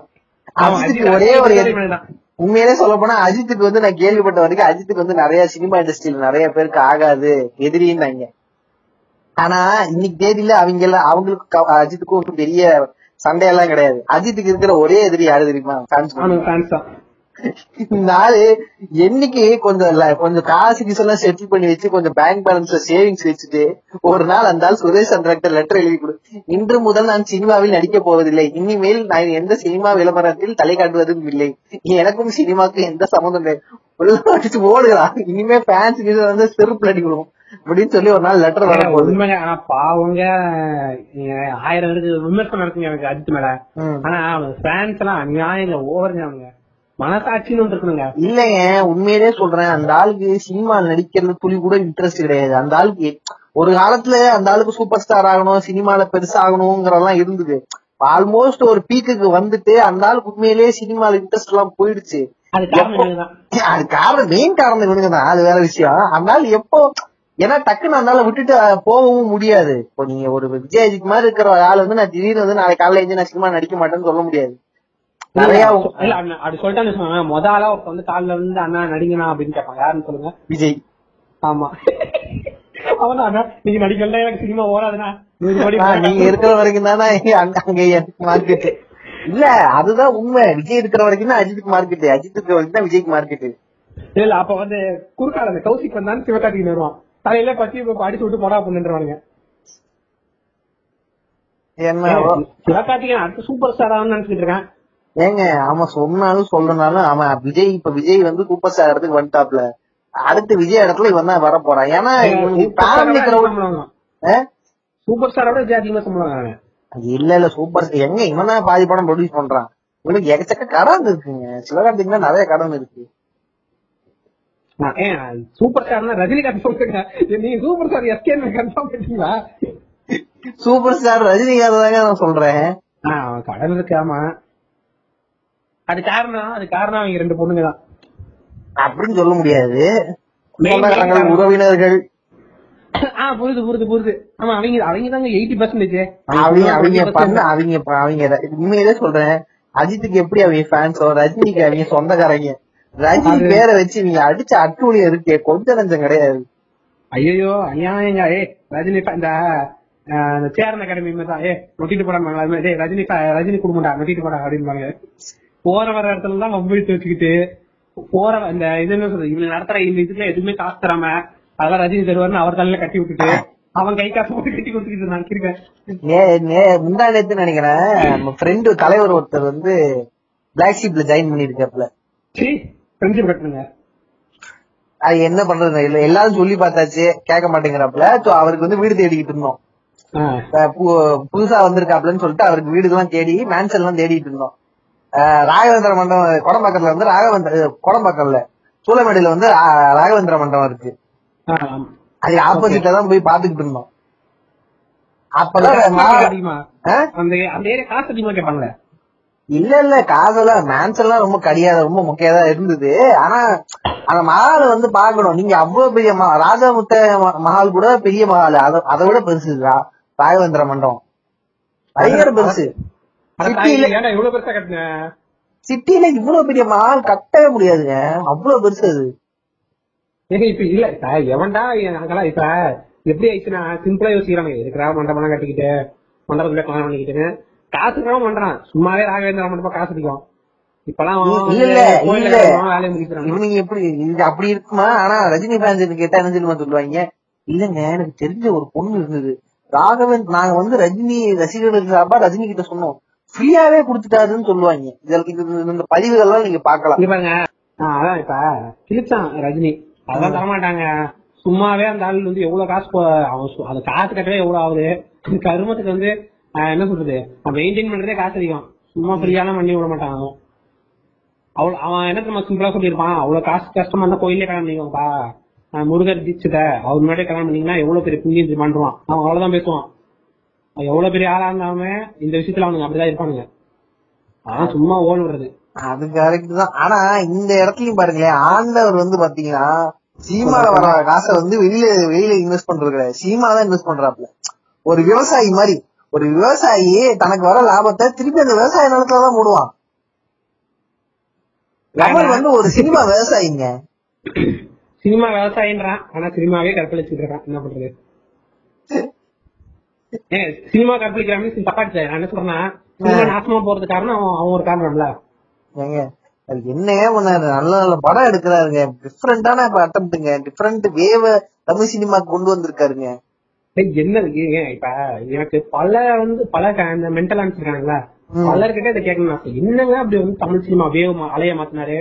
அஜித்துக்கு அஜித் ஒரே ஒரு மாதிரிதான். உண்மையிலே சொல்ல போனா அஜித்துக்கு வந்து நான் கேள்விப்பட்ட வரைக்கும் அஜித்துக்கு வந்து நிறைய சினிமா இண்டஸ்ட்ரியில நிறைய பேருக்கு ஆகாது. எதிரின்னாங்க ஆனா இன்னைக்கு தேதியில அவங்க எல்லாம் அவங்களுக்கு அஜித்துக்கும் பெரிய சண்டையெல்லாம் கிடையாது. அஜித்துக்கு இருக்கிற ஒரே எதிரி யாரு தெரியுமா? ஃபேன்ஸ் ஆளு என்னைக்கு கொஞ்சம் கொஞ்சம் காசு கீசு எல்லாம் செட்டில் பண்ணி வச்சு கொஞ்சம் பேங்க் பேலன்ஸ்ல சேவிங்ஸ் வச்சுட்டு ஒரு நாள் அந்த ஆள் சுரேஷ் சந்திரக்டர் லெட்டர் எழுதி கொடு. இன்று முதல் நான் சினிமாவில் நடிக்க போவதில்லை. இனிமேல் நான் எந்த சினிமா விளம்பரத்தில் தலை காட்டுவதும் இல்லை. எனக்கும் சினிமாக்கும் எந்த சம்மந்தம் இல்லை. உள்ள அடிச்சு ஓடுகிறான். இனிமே ஃபேன்ஸ் கீசு வந்து செருப்பு அடிக்கணும். அப்படின்னு சொல்லி ஒரு நாள் லெட்டர் வர உண்மைங்க. ஆனா பாவங்க. ஆயிரம் இருக்கு விமர்சனம் இருக்குங்க எனக்கு அஜித் மேல. ஆனா ஃபேன்ஸ் எல்லாம் அநியாயங்க ஓவருங்க அவனுங்க மனசாட்சின்னு ஒன்று இருக்கணுங்க. இல்லைங்க உண்மையிலே சொல்றேன். அந்த ஆளுக்கு சினிமா நடிக்கிறது துளி கூட இன்ட்ரெஸ்ட் கிடையாது. அந்த ஆளுக்கு ஒரு காலத்துல அந்த ஆளுக்கு சூப்பர் ஸ்டார் ஆகணும் சினிமால பெருசா ஆகணுங்கிறதெல்லாம் இருந்தது. ஆல்மோஸ்ட் ஒரு பீக்குக்கு வந்துட்டு அந்த ஆளுக்கு உண்மையிலேயே சினிமால இன்ட்ரெஸ்ட் எல்லாம் போயிடுச்சு. அது காரணம் மெயின் காரணம் இவனுங்க தான். அது வேற விஷயம். அதனால எப்போ ஏன்னா டக்குன்னு அதனால விட்டுட்டு போகவும் முடியாது. இப்போ நீங்க ஒரு விஜயஜித் மாதிரி இருக்கிற ஆள் வந்து நான் திடீர்னு வந்து நாளைக்கு காலையில எழுந்து நான் சினிமா நடிக்க மாட்டேன்னு சொல்ல முடியாது. நிறைய அப்படி சொல்லிட்டான்னு முத ஆளா ஒருத்தன் வந்து காலில் வந்து அண்ணா நடிங்கண்ணா அப்படின்னு கேட்பாங்க. யாருன்னு சொல்லுங்க? விஜய். ஆமா. அவன் நீங்க நடிக்கல எனக்கு சினிமா ஓடாதுண்ணா. நீங்க இருக்கிற வரைக்கும் தானே அங்க மார்க்கெட் இல்ல அதுதான் உண்மை. விஜய் இருக்கிற வரைக்கும் தான் அஜித்துக்கு மார்க்கெட் அஜித் இருக்கிற வரைக்கும் தான் விஜய்க்கு மார்க்கெட் இல்ல அப்ப வந்து குறுக்கால அந்த கௌசிக் வந்தான்னு சிவகார்த்திகேயன் வருவான். தலையில பத்தி அடிச்சு விட்டு போடா பண்ணுன்றவானுங்க. சிவகார்த்திகேயன் அடுத்த சூப்பர் ஸ்டார் நினைச்சிட்டு இருக்கேன். ஏங்க அவன் சொன்னாலும் சொல்லனாலும் அவன் விஜய் இப்ப விஜய் வந்து சூப்பர் ஸ்டார் இடத்துக்கு வந்துட்டாப்ல. அடுத்து விஜய் இடத்துல இவன் தான் வர போறான் ஏன்னா ஃபேமிலி கிரௌட் சூப்பர் ஸ்டாரோட அதிகமா சம்பளம். இல்ல இல்ல சூப்பர் எங்க இவன் தான் பாதி படம் ப்ரொடியூஸ் பண்றான். இவனுக்கு எக்கச்சக்க கடன் இருக்குங்க. சிவகார்த்திக்கு நிறைய கடன் இருக்கு. சூப்பர் ஸ்டார்னா ரஜினிகாந்த் சொல்லுங்க. நீங்க சூப்பர் ஸ்டார் எஸ்கே கன்ஃபார்ம் பண்ணிட்டீங்களா? சூப்பர் ஸ்டார் ரஜினிகாந்த் தாங்க நான் சொல்றேன். கடன் இருக்கு ஆமா. அது காரணம் அது காரணம் அவங்க ரெண்டு பொண்ணுங்க தான் அப்படின்னு சொல்ல முடியாது. உறவினர்கள். ஆ புரியுது புரியுது புரியுது. ஆமா அவங்க அவங்க தாங்க எயிட்டி பர்சன்டேஜ் அவங்க அவங்க பண்ண அவங்க அவங்க உண்மையிலே சொல்றேன். அஜித்துக்கு எப்படி அவங்க ஃபேன்ஸோ ரஜினிக்கு அவங்க சொந்தக்காரங்க. ரஜினி பேரை வச்சு நீங்க அடிச்ச அட்டுவலி இருக்கு கொஞ்சம் நஞ்சம் கிடையாது. ஐயோ அநியாயங்க. ஏ ரஜினி இந்த சேரன் அகாடமி தான். ஏ நொட்டிட்டு "ஏய், ரஜினி ரஜினி குடும்பம்டா நொட்டிட்டு போடா அப்படின்னு போற வர இடத்துல தான் வம்பிழுத்து வச்சுக்கிட்டு போற இந்த இது என்ன சொல்றது இவங்க நடத்துற இந்த இதுல எதுவுமே காசு தராம அதெல்லாம் ரஜினி தருவாருன்னு அவர் தலையில கட்டி விட்டுட்டு அவன் கை காசு போட்டு கட்டி கொடுத்துக்கிட்டு நான் முந்தா நேத்து நினைக்கிறேன் நம்ம ஃப்ரெண்டு தலைவர் ஒருத்தர் வந்து பிளாக் ஷீப்ல ஜாயின் பண்ணிருக்காப்ல ஃப்ரெண்ட்ஷிப் கட்டுங்க அது என்ன பண்றது இல்ல எல்லாரும் சொல்லி பார்த்தாச்சு கேட்க மாட்டேங்கிறாப்புல So, அவருக்கு வந்து வீடு தேடிக்கிட்டு இருந்தோம். புதுசா வந்திருக்காப்லன்னு சொல்லிட்டு அவருக்கு வீடு எல்லாம் தேடி மேன்சன் எல்லாம் தேடிட்டு இருந்தோம். ராகவேந்திர மண்டபம் கொடம்பாக்கத்துல வந்து ராகவேந்திர கொடம்பாக்கம்ல சூளமேடியில வந்து ராகவேந்திர மண்டபம் இருக்கு. அது ஆப்போசிட்ல தான் போய் பாத்துக்கிட்டு இருந்தோம். அப்பதான் இல்ல இல்ல காசெல்லாம் எல்லாம் ரொம்ப கடியாத ரொம்ப முக்கியதா இருந்தது. ஆனா அந்த மஹால் வந்து பாக்கணும் நீங்க அவ்வளவு பெரிய ம- ராஜமுத்த ம- மஹால் கூட பெரிய மஹால். அதை விட பெருசு ராகவேந்திர மண்டபம். பயங்கர பெருசு. ஏன்டா இவ்வளவு பெருசா கட்டின? சிட்டில இவ்வளவு பெரிய மஹால் கட்டவே முடியாதுங்க. அவ்வளவு பெருசு அது. ஏங்க இப்ப இல்ல எவன்டா அங்கெல்லாம் இப்ப எப்படி ஆயிடுச்சுன்னா சிம்பிளா யோசிக்கிறாங்க. இருக்கிறா மண்டபம் கட்டிக்கிட்டு மண்டபத்துல கல்யாணம் பண்ணிக்கிட்டு காசுக்காக பண்றான். சும்மாவே ராகவேந்திர மண்டபம் காசு அதிகம் இப்பெல்லாம் வேலையை முடிக்கிறாங்க எப்படி இது அப்படி இருக்குமா? ஆனா ரஜினி ஃபேன்ஸ் கேட்டா என்ன தெரியுமா சொல்லுவாங்க? இல்லங்க எனக்கு தெரிஞ்ச ஒரு பொண்ணு இருந்தது. ராகவன் நாங்க வந்து ரஜினி ரசிகர்கள் சார்பா ரஜினி கிட்ட சொன்னோம். ஃப்ரீயாவே கொடுத்துட்டாருன்னு சொல்லுவாங்க. இந்த பதிவுகள்லாம் நீங்க பாக்கலாம் பாருங்க. அதான் இப்ப கிழிச்சான் ரஜினி. அதெல்லாம் தரமாட்டாங்க. சும்மாவே அந்த ஆள் வந்து எவ்வளவு காசு அவன் அந்த காசு கட்டவே எவ்வளவு ஆகுது. கருமத்துக்கு வந்து என்ன சொல்றது? மெயின்டைன் பண்றதே காசு அதிகம். சும்மா ஃப்ரீயாலாம் பண்ணி விட மாட்டான் அவன். அவ்வளவு அவன் என்ன நம்ம சிம்பிளா சொல்லியிருப்பான்? அவ்வளவு காசு கஷ்டமா இருந்தா கோயிலே கல்யாணம் பண்ணிக்கோப்பா நான் முருகர் தீட்சித. அவர் முன்னாடியே கல்யாணம் பண்ணீங்கன்னா எவ்வளவு பெரிய புண்ணியம் தெரியுமான்றான் அவன் அவ்வளவுதான் பேசுவான். எவ்வளவு பெரிய ஆளா இருந்தாலுமே இந்த விஷயத்துல அவனுங்க அப்படிதான் இருப்பானுங்க. அவன் சும்மா ஓடு விடுறது அது கரெக்ட் தான். ஆனா இந்த இடத்துலயும் பாருங்களேன் ஆண்டவர் வந்து பாத்தீங்கன்னா சீமால வர காசை வந்து வெளியில வெளியில இன்வெஸ்ட் பண்றது கிடையாது. சீமா தான் இன்வெஸ்ட் பண்றாப்ல ஒரு விவசாயி மாதிரி ஒரு விவசாயி தனக்கு வர லாபத்தை திருப்பி அந்த விவசாய நிலத்துல தான் போடுவான். கமல் வந்து ஒரு சினிமா விவசாயிங்க. சினிமா விவசாயின்றான். ஆனா சினிமாவே கற்பழிச்சுட்டு இருக்கான். என்ன பண்றது? சினிமா கற்பழிக்கிறாங்க தப்பா எடுத்துக்க. நான் என்ன சொல்றேன்னா சினிமா நாசமா போறது காரணம் அவன் அவன் ஒரு காரணம்ல என்னங்க பண்ணாரு நல்ல நல்ல படம் எடுக்கிறாருங்க. டிஃப்ரெண்டான அட்டம்ப்ட்டுங்க டிஃப்ரெண்ட் வேவ தமிழ் சினிமாக்கு கொண்டு வந்திருக்காருங்க. என்ன இருக்கு? ஏன் இப்ப எனக்கு பல வந்து பல மென்டல் இருக்காங்களா ம். பலர்கிட்ட இதை கேட்கணும். என்னங்க அப்படி வந்து தமிழ் சினிமா வேவ அலைய மாத்தினாரு?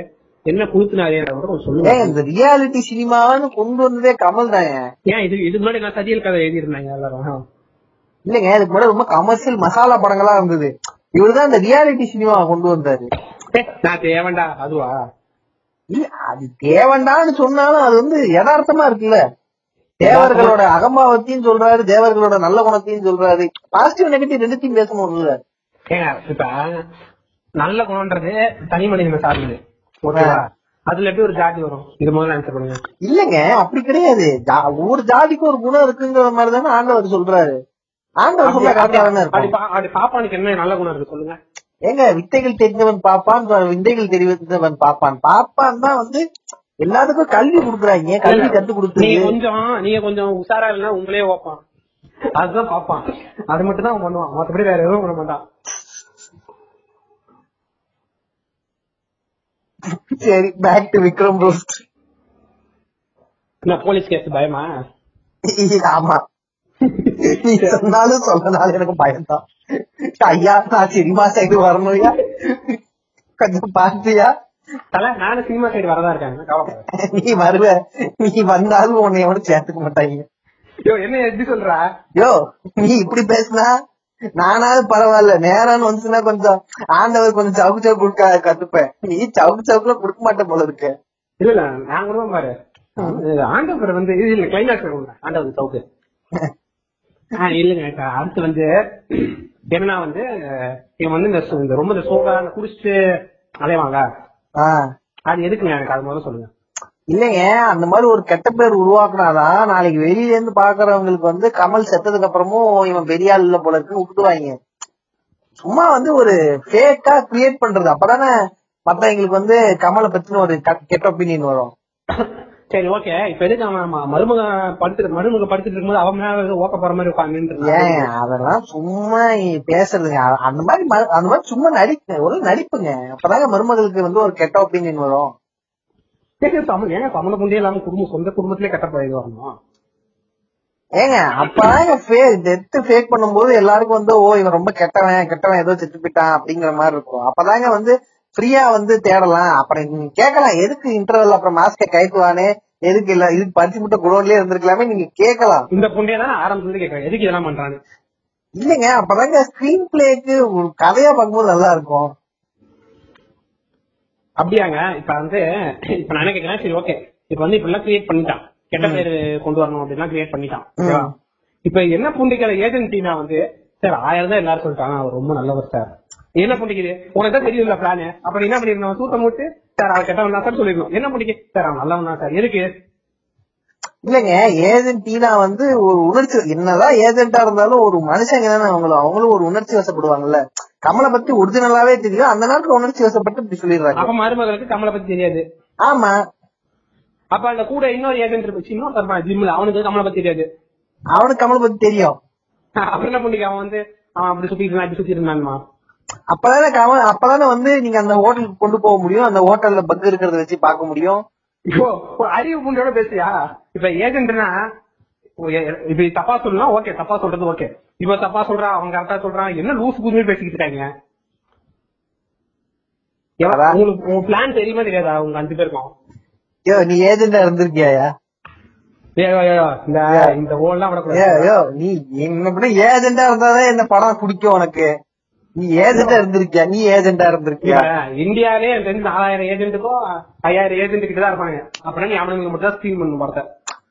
என்ன கொஞ்சம் சொல்லுங்க. இந்த ரியாலிட்டி சினிமான்னு கொண்டு வந்ததே கமல் தான் ஏன் இது இதுக்கு முன்னாடி நான் சதியல் கதை எழுதியிருந்தாங்க எல்லாரும். இல்லங்க இதுக்கு முன்னாடி ரொம்ப கமர்ஷியல் மசாலா படங்களா இருந்தது. இவருதான் இந்த ரியாலிட்டி சினிமா கொண்டு வந்தாரு. நான் தேவண்டா அதுவா? இல்ல அது தேவண்டான்னு சொன்னாலும் அது வந்து யதார்த்தமா இருக்குல்ல. தேவர்களோட அகம்பாவத்தையும் சொல்றாரு தேவர்களோட நல்ல குணத்தையும் சொல்றாரு. பாசிட்டிவ் நெகட்டிவ் ரெண்டுத்தையும் பேசணும்ல ஏங்க இப்ப நல்ல குணம்ன்றது தனி மனிதனை சார்ந்தது. ஓகேவா? அதுல எப்படி ஒரு ஜாதி வரும்? இது முதல்ல ஆன்சர் பண்ணுங்க. இல்லங்க அப்படி கிடையாது. ஜா- ஒவ்வொரு ஜாதிக்கும் ஒரு குணம் இருக்குங்கிற மாதிரி தானே ஆண்டவர் சொல்றாரு. அப்படி பாப்பானுக்கு என்ன நல்ல குணம் இருக்கு சொல்லுங்க. ஏங்க வித்தைகள் தெரிந்தவன் பாப்பான் விந்தைகள் தெரிந்தவன் பாப்பான். பாப்பான் தான் வந்து எல்லாத்துக்கும் கல்வி கொடுக்குறாங்க. கல்வி கத்து நீங்க கொடுத்து கொஞ்சம் நீங்க கொஞ்சம் உஷாரா இல்லைன்னா உங்களே ஓப்பான். அதுதான் பாப்பான். அது மட்டும் தான் பண்ணுவான். மத்தபடி வேற எதுவும் பண்ண மாட்டான். சரி back to Vikram roast police case பயமா? ஆமா. நீ சொன்னாலும் சொல்லனாலும் எனக்கு பயம்தான் ஐயா நான் சினிமா சைடு வரணும்யா கொஞ்சம் பார்த்தியா நானும் சினிமா சைடு வரதா இருக்காங்க. நீ வருவ நீ வந்தாலும் உன்னை எவனும் சேர்த்துக்க மாட்டாங்க யோ என்ன எப்படி சொல்றா யோ நீ இப்படி பேசினா நானாவது பரவாயில்ல நேரான்னு வந்துச்சுன்னா கொஞ்சம் ஆண்டவர் கொஞ்சம் சவுக்கு சவுக்கு கொடுக்க கத்துப்பேன் நீ சவுக்கு சவுக்குல கொடுக்க மாட்டேன் போல இருக்க இல்ல இல்ல கூட பாரு ஆண்டவர் வந்து இது இல்ல கிளைமேக்ஸ் ஆண்டவர் சவுக்கு இல்லங்க அடுத்து வந்து என்னன்னா வந்து இவன் வந்து இந்த ரொம்ப இந்த சோகா குடிச்சிட்டு அலைவாங்க அது எதுக்குங்க எனக்கு அது முதல்ல சொல்லுங்க. இல்லைங்க அந்த மாதிரி ஒரு கெட்ட பேர் உருவாக்குனாதான் நாளைக்கு வெளியில இருந்து பாக்குறவங்களுக்கு வந்து கமல் செத்ததுக்கு அப்புறமும் இவன் பெரிய ஆள் இல்ல போல இருக்கு விட்டுடுவாங்க சும்மா வந்து ஒரு ஃபேக்கா கிரியேட் பண்றது. அப்பதானே மத்தவங்களுக்கு வந்து கமலை பத்தின ஒரு கெட்ட ஒப்பீனியன் வரும். சரி ஓகே இப்ப எதுக்கு அவன் மருமக படுத்துட்டு மருமக படுத்துட்டு இருக்கும்போது அவன் மேல ஓக்க போற மாதிரி உட்காந்து அதெல்லாம் சும்மா பேசுறதுங்க. அ- அந்த மாதிரி அந்த மாதிரி சும்மா நடிப்பு ஒரு நடிப்புங்க. அப்பதாங்க மருமகளுக்கு வந்து ஒரு கெட்ட ஒப்பீனியன் வரும். தமிழ் ஏங்க தமிழ குண்டே இல்லாம குடும்பம் சொந்த குடும்பத்திலே கட்ட போய் வரணும் ஏங்க அப்பதாங்க டெத் ஃபேக் பண்ணும்போது எல்லாருக்கும் வந்து ஓ இவன் ரொம்ப கெட்டவன் கெட்டவன் ஏதோ செத்து போயிட்டான் அப்படிங்கிற மாதிரி இருக்கும். அப்பதாங்க வந்து ஃப்ரீயா வந்து தேடலாம். அப்புறம் நீங்க கேட்கலாம் எதுக்கு இன்டர்வல் அப்புறம் மாஸ்க கயத்துவானே எதுக்கு இல்ல இதுக்கு பருத்தி முட்டை குடோன்லயே இருந்திருக்கலாமே நீங்க கேட்கலாம். இந்த புண்டையை தான் ஆரம்பத்துல கேட்கறேன். எதுக்கு இதெல்லாம் பண்றாங்க இல்லங்க அப்பதாங்க ஸ்கிரீன் பிளேக்கு ஒரு கதையா பார்க்கும்போது நல்லா இருக்கும். அப்படியாங்க இப்ப வந்து இப்ப நான் கேட்கிறேன் சரி ஓகே இப்ப வந்து இப்ப எல்லாம் கிரியேட் பண்ணிட்டான். கெட்ட பேர் கொண்டு வரணும் அப்படின்னா கிரியேட் பண்ணிட்டான்? இப்ப என்ன புண்டிக்கிற ஏஜென்சினா வந்து சார் ஆயிரம் தான் எல்லாரும் சொல்லிட்டாங்க. அவர் ரொம்ப நல்லவர் சார். என்ன புண்டிக்குது உனக்கு தான் தெரியும்ல பிளான் அப்ப என்ன பண்ணிருந்தோம் சூத்த மூட்டு சார் அவர் கெட்டவன் சார் சொல்லிருக்கணும் என்ன புண்டிக்கு சார் அவன் நல்லவன் தான் சார். எதுக்கு? இல்லங்க ஏஜென்ட் டீனா வந்து ஒரு உணர்ச்சி. என்னதான் ஏஜென்ட்டா இருந்தாலும் ஒரு மனுஷங்க தானே அவங்களும் அவங்களும் ஒரு உணர்ச்சி வசப்படுவாங்கல்ல. கமலை பத்தி ஒரிஜினலாவே தெரியும். அந்த நேரத்துல உணர்ச்சி வசப்பட்டு இப்படி சொல்லிடுறாங்க. அப்ப மருமகளுக்கு கமலை பத்தி தெரியாது. ஆமா. அப்ப அந்த கூட இன்னொரு ஏஜென்ட் இருந்துச்சு இன்னொரு ஜிம்ல அவனுக்கு கமலை பத்தி தெரியாது. அவனுக்கு கமலை பத்தி தெரியும். அப்புறம் என்ன புண்டிக்கு அவன் வந்து அவன் அப்படி சுத்திட்டு இருந்தான் இப்படி சுத்திட்டு இருந்தான்மா. அப்பதானே கமல் அப்பதானே வந்து நீங்க அந்த ஹோட்டலுக்கு கொண்டு போக முடியும் அந்த ஹோட்டல்ல பக் இருக்கிறத வச்சு பார்க்க முடியும்? இப்போ அறிவு புண்டையோட பேசுறியா? இப்ப ஏஜென்ட்னா இப்ப தப்பா சொல்லலாம் ஓகே தப்பா சொல்றது ஓகே. இப்ப தப்பா சொல்றான் அவன் கரெக்டா சொல்றான் என்ன லூஸ் புதுமே பேசிக்கிட்டு இருக்காங்க. உங்களுக்கு உங்க பிளான் தெரியுமா தெரியாதா? உங்க அஞ்சு பேருக்கும். யோ நீ ஏஜென்டா ஏய், இந்த ஓல்லாம் நீ என்ன ஏஜென்டா இருந்தாதான் இந்த படம் பிடிக்கும் உனக்கு? நீ ஏஜென்டா இருந்திருக்கியா? நீ ஏஜென்டா இருந்திருக்கியா? இந்தியாலே எனக்கு தெரிஞ்சு நாலாயிரம் ஏஜென்ட்டுக்கும் ஐயாயிரம் ஏஜென்ட் கிட்ட தான் இருப்பாங்க அப்புறம் நீ அவனுக்கு மட்டும் தான் ஸ்கிரீன் படத்தை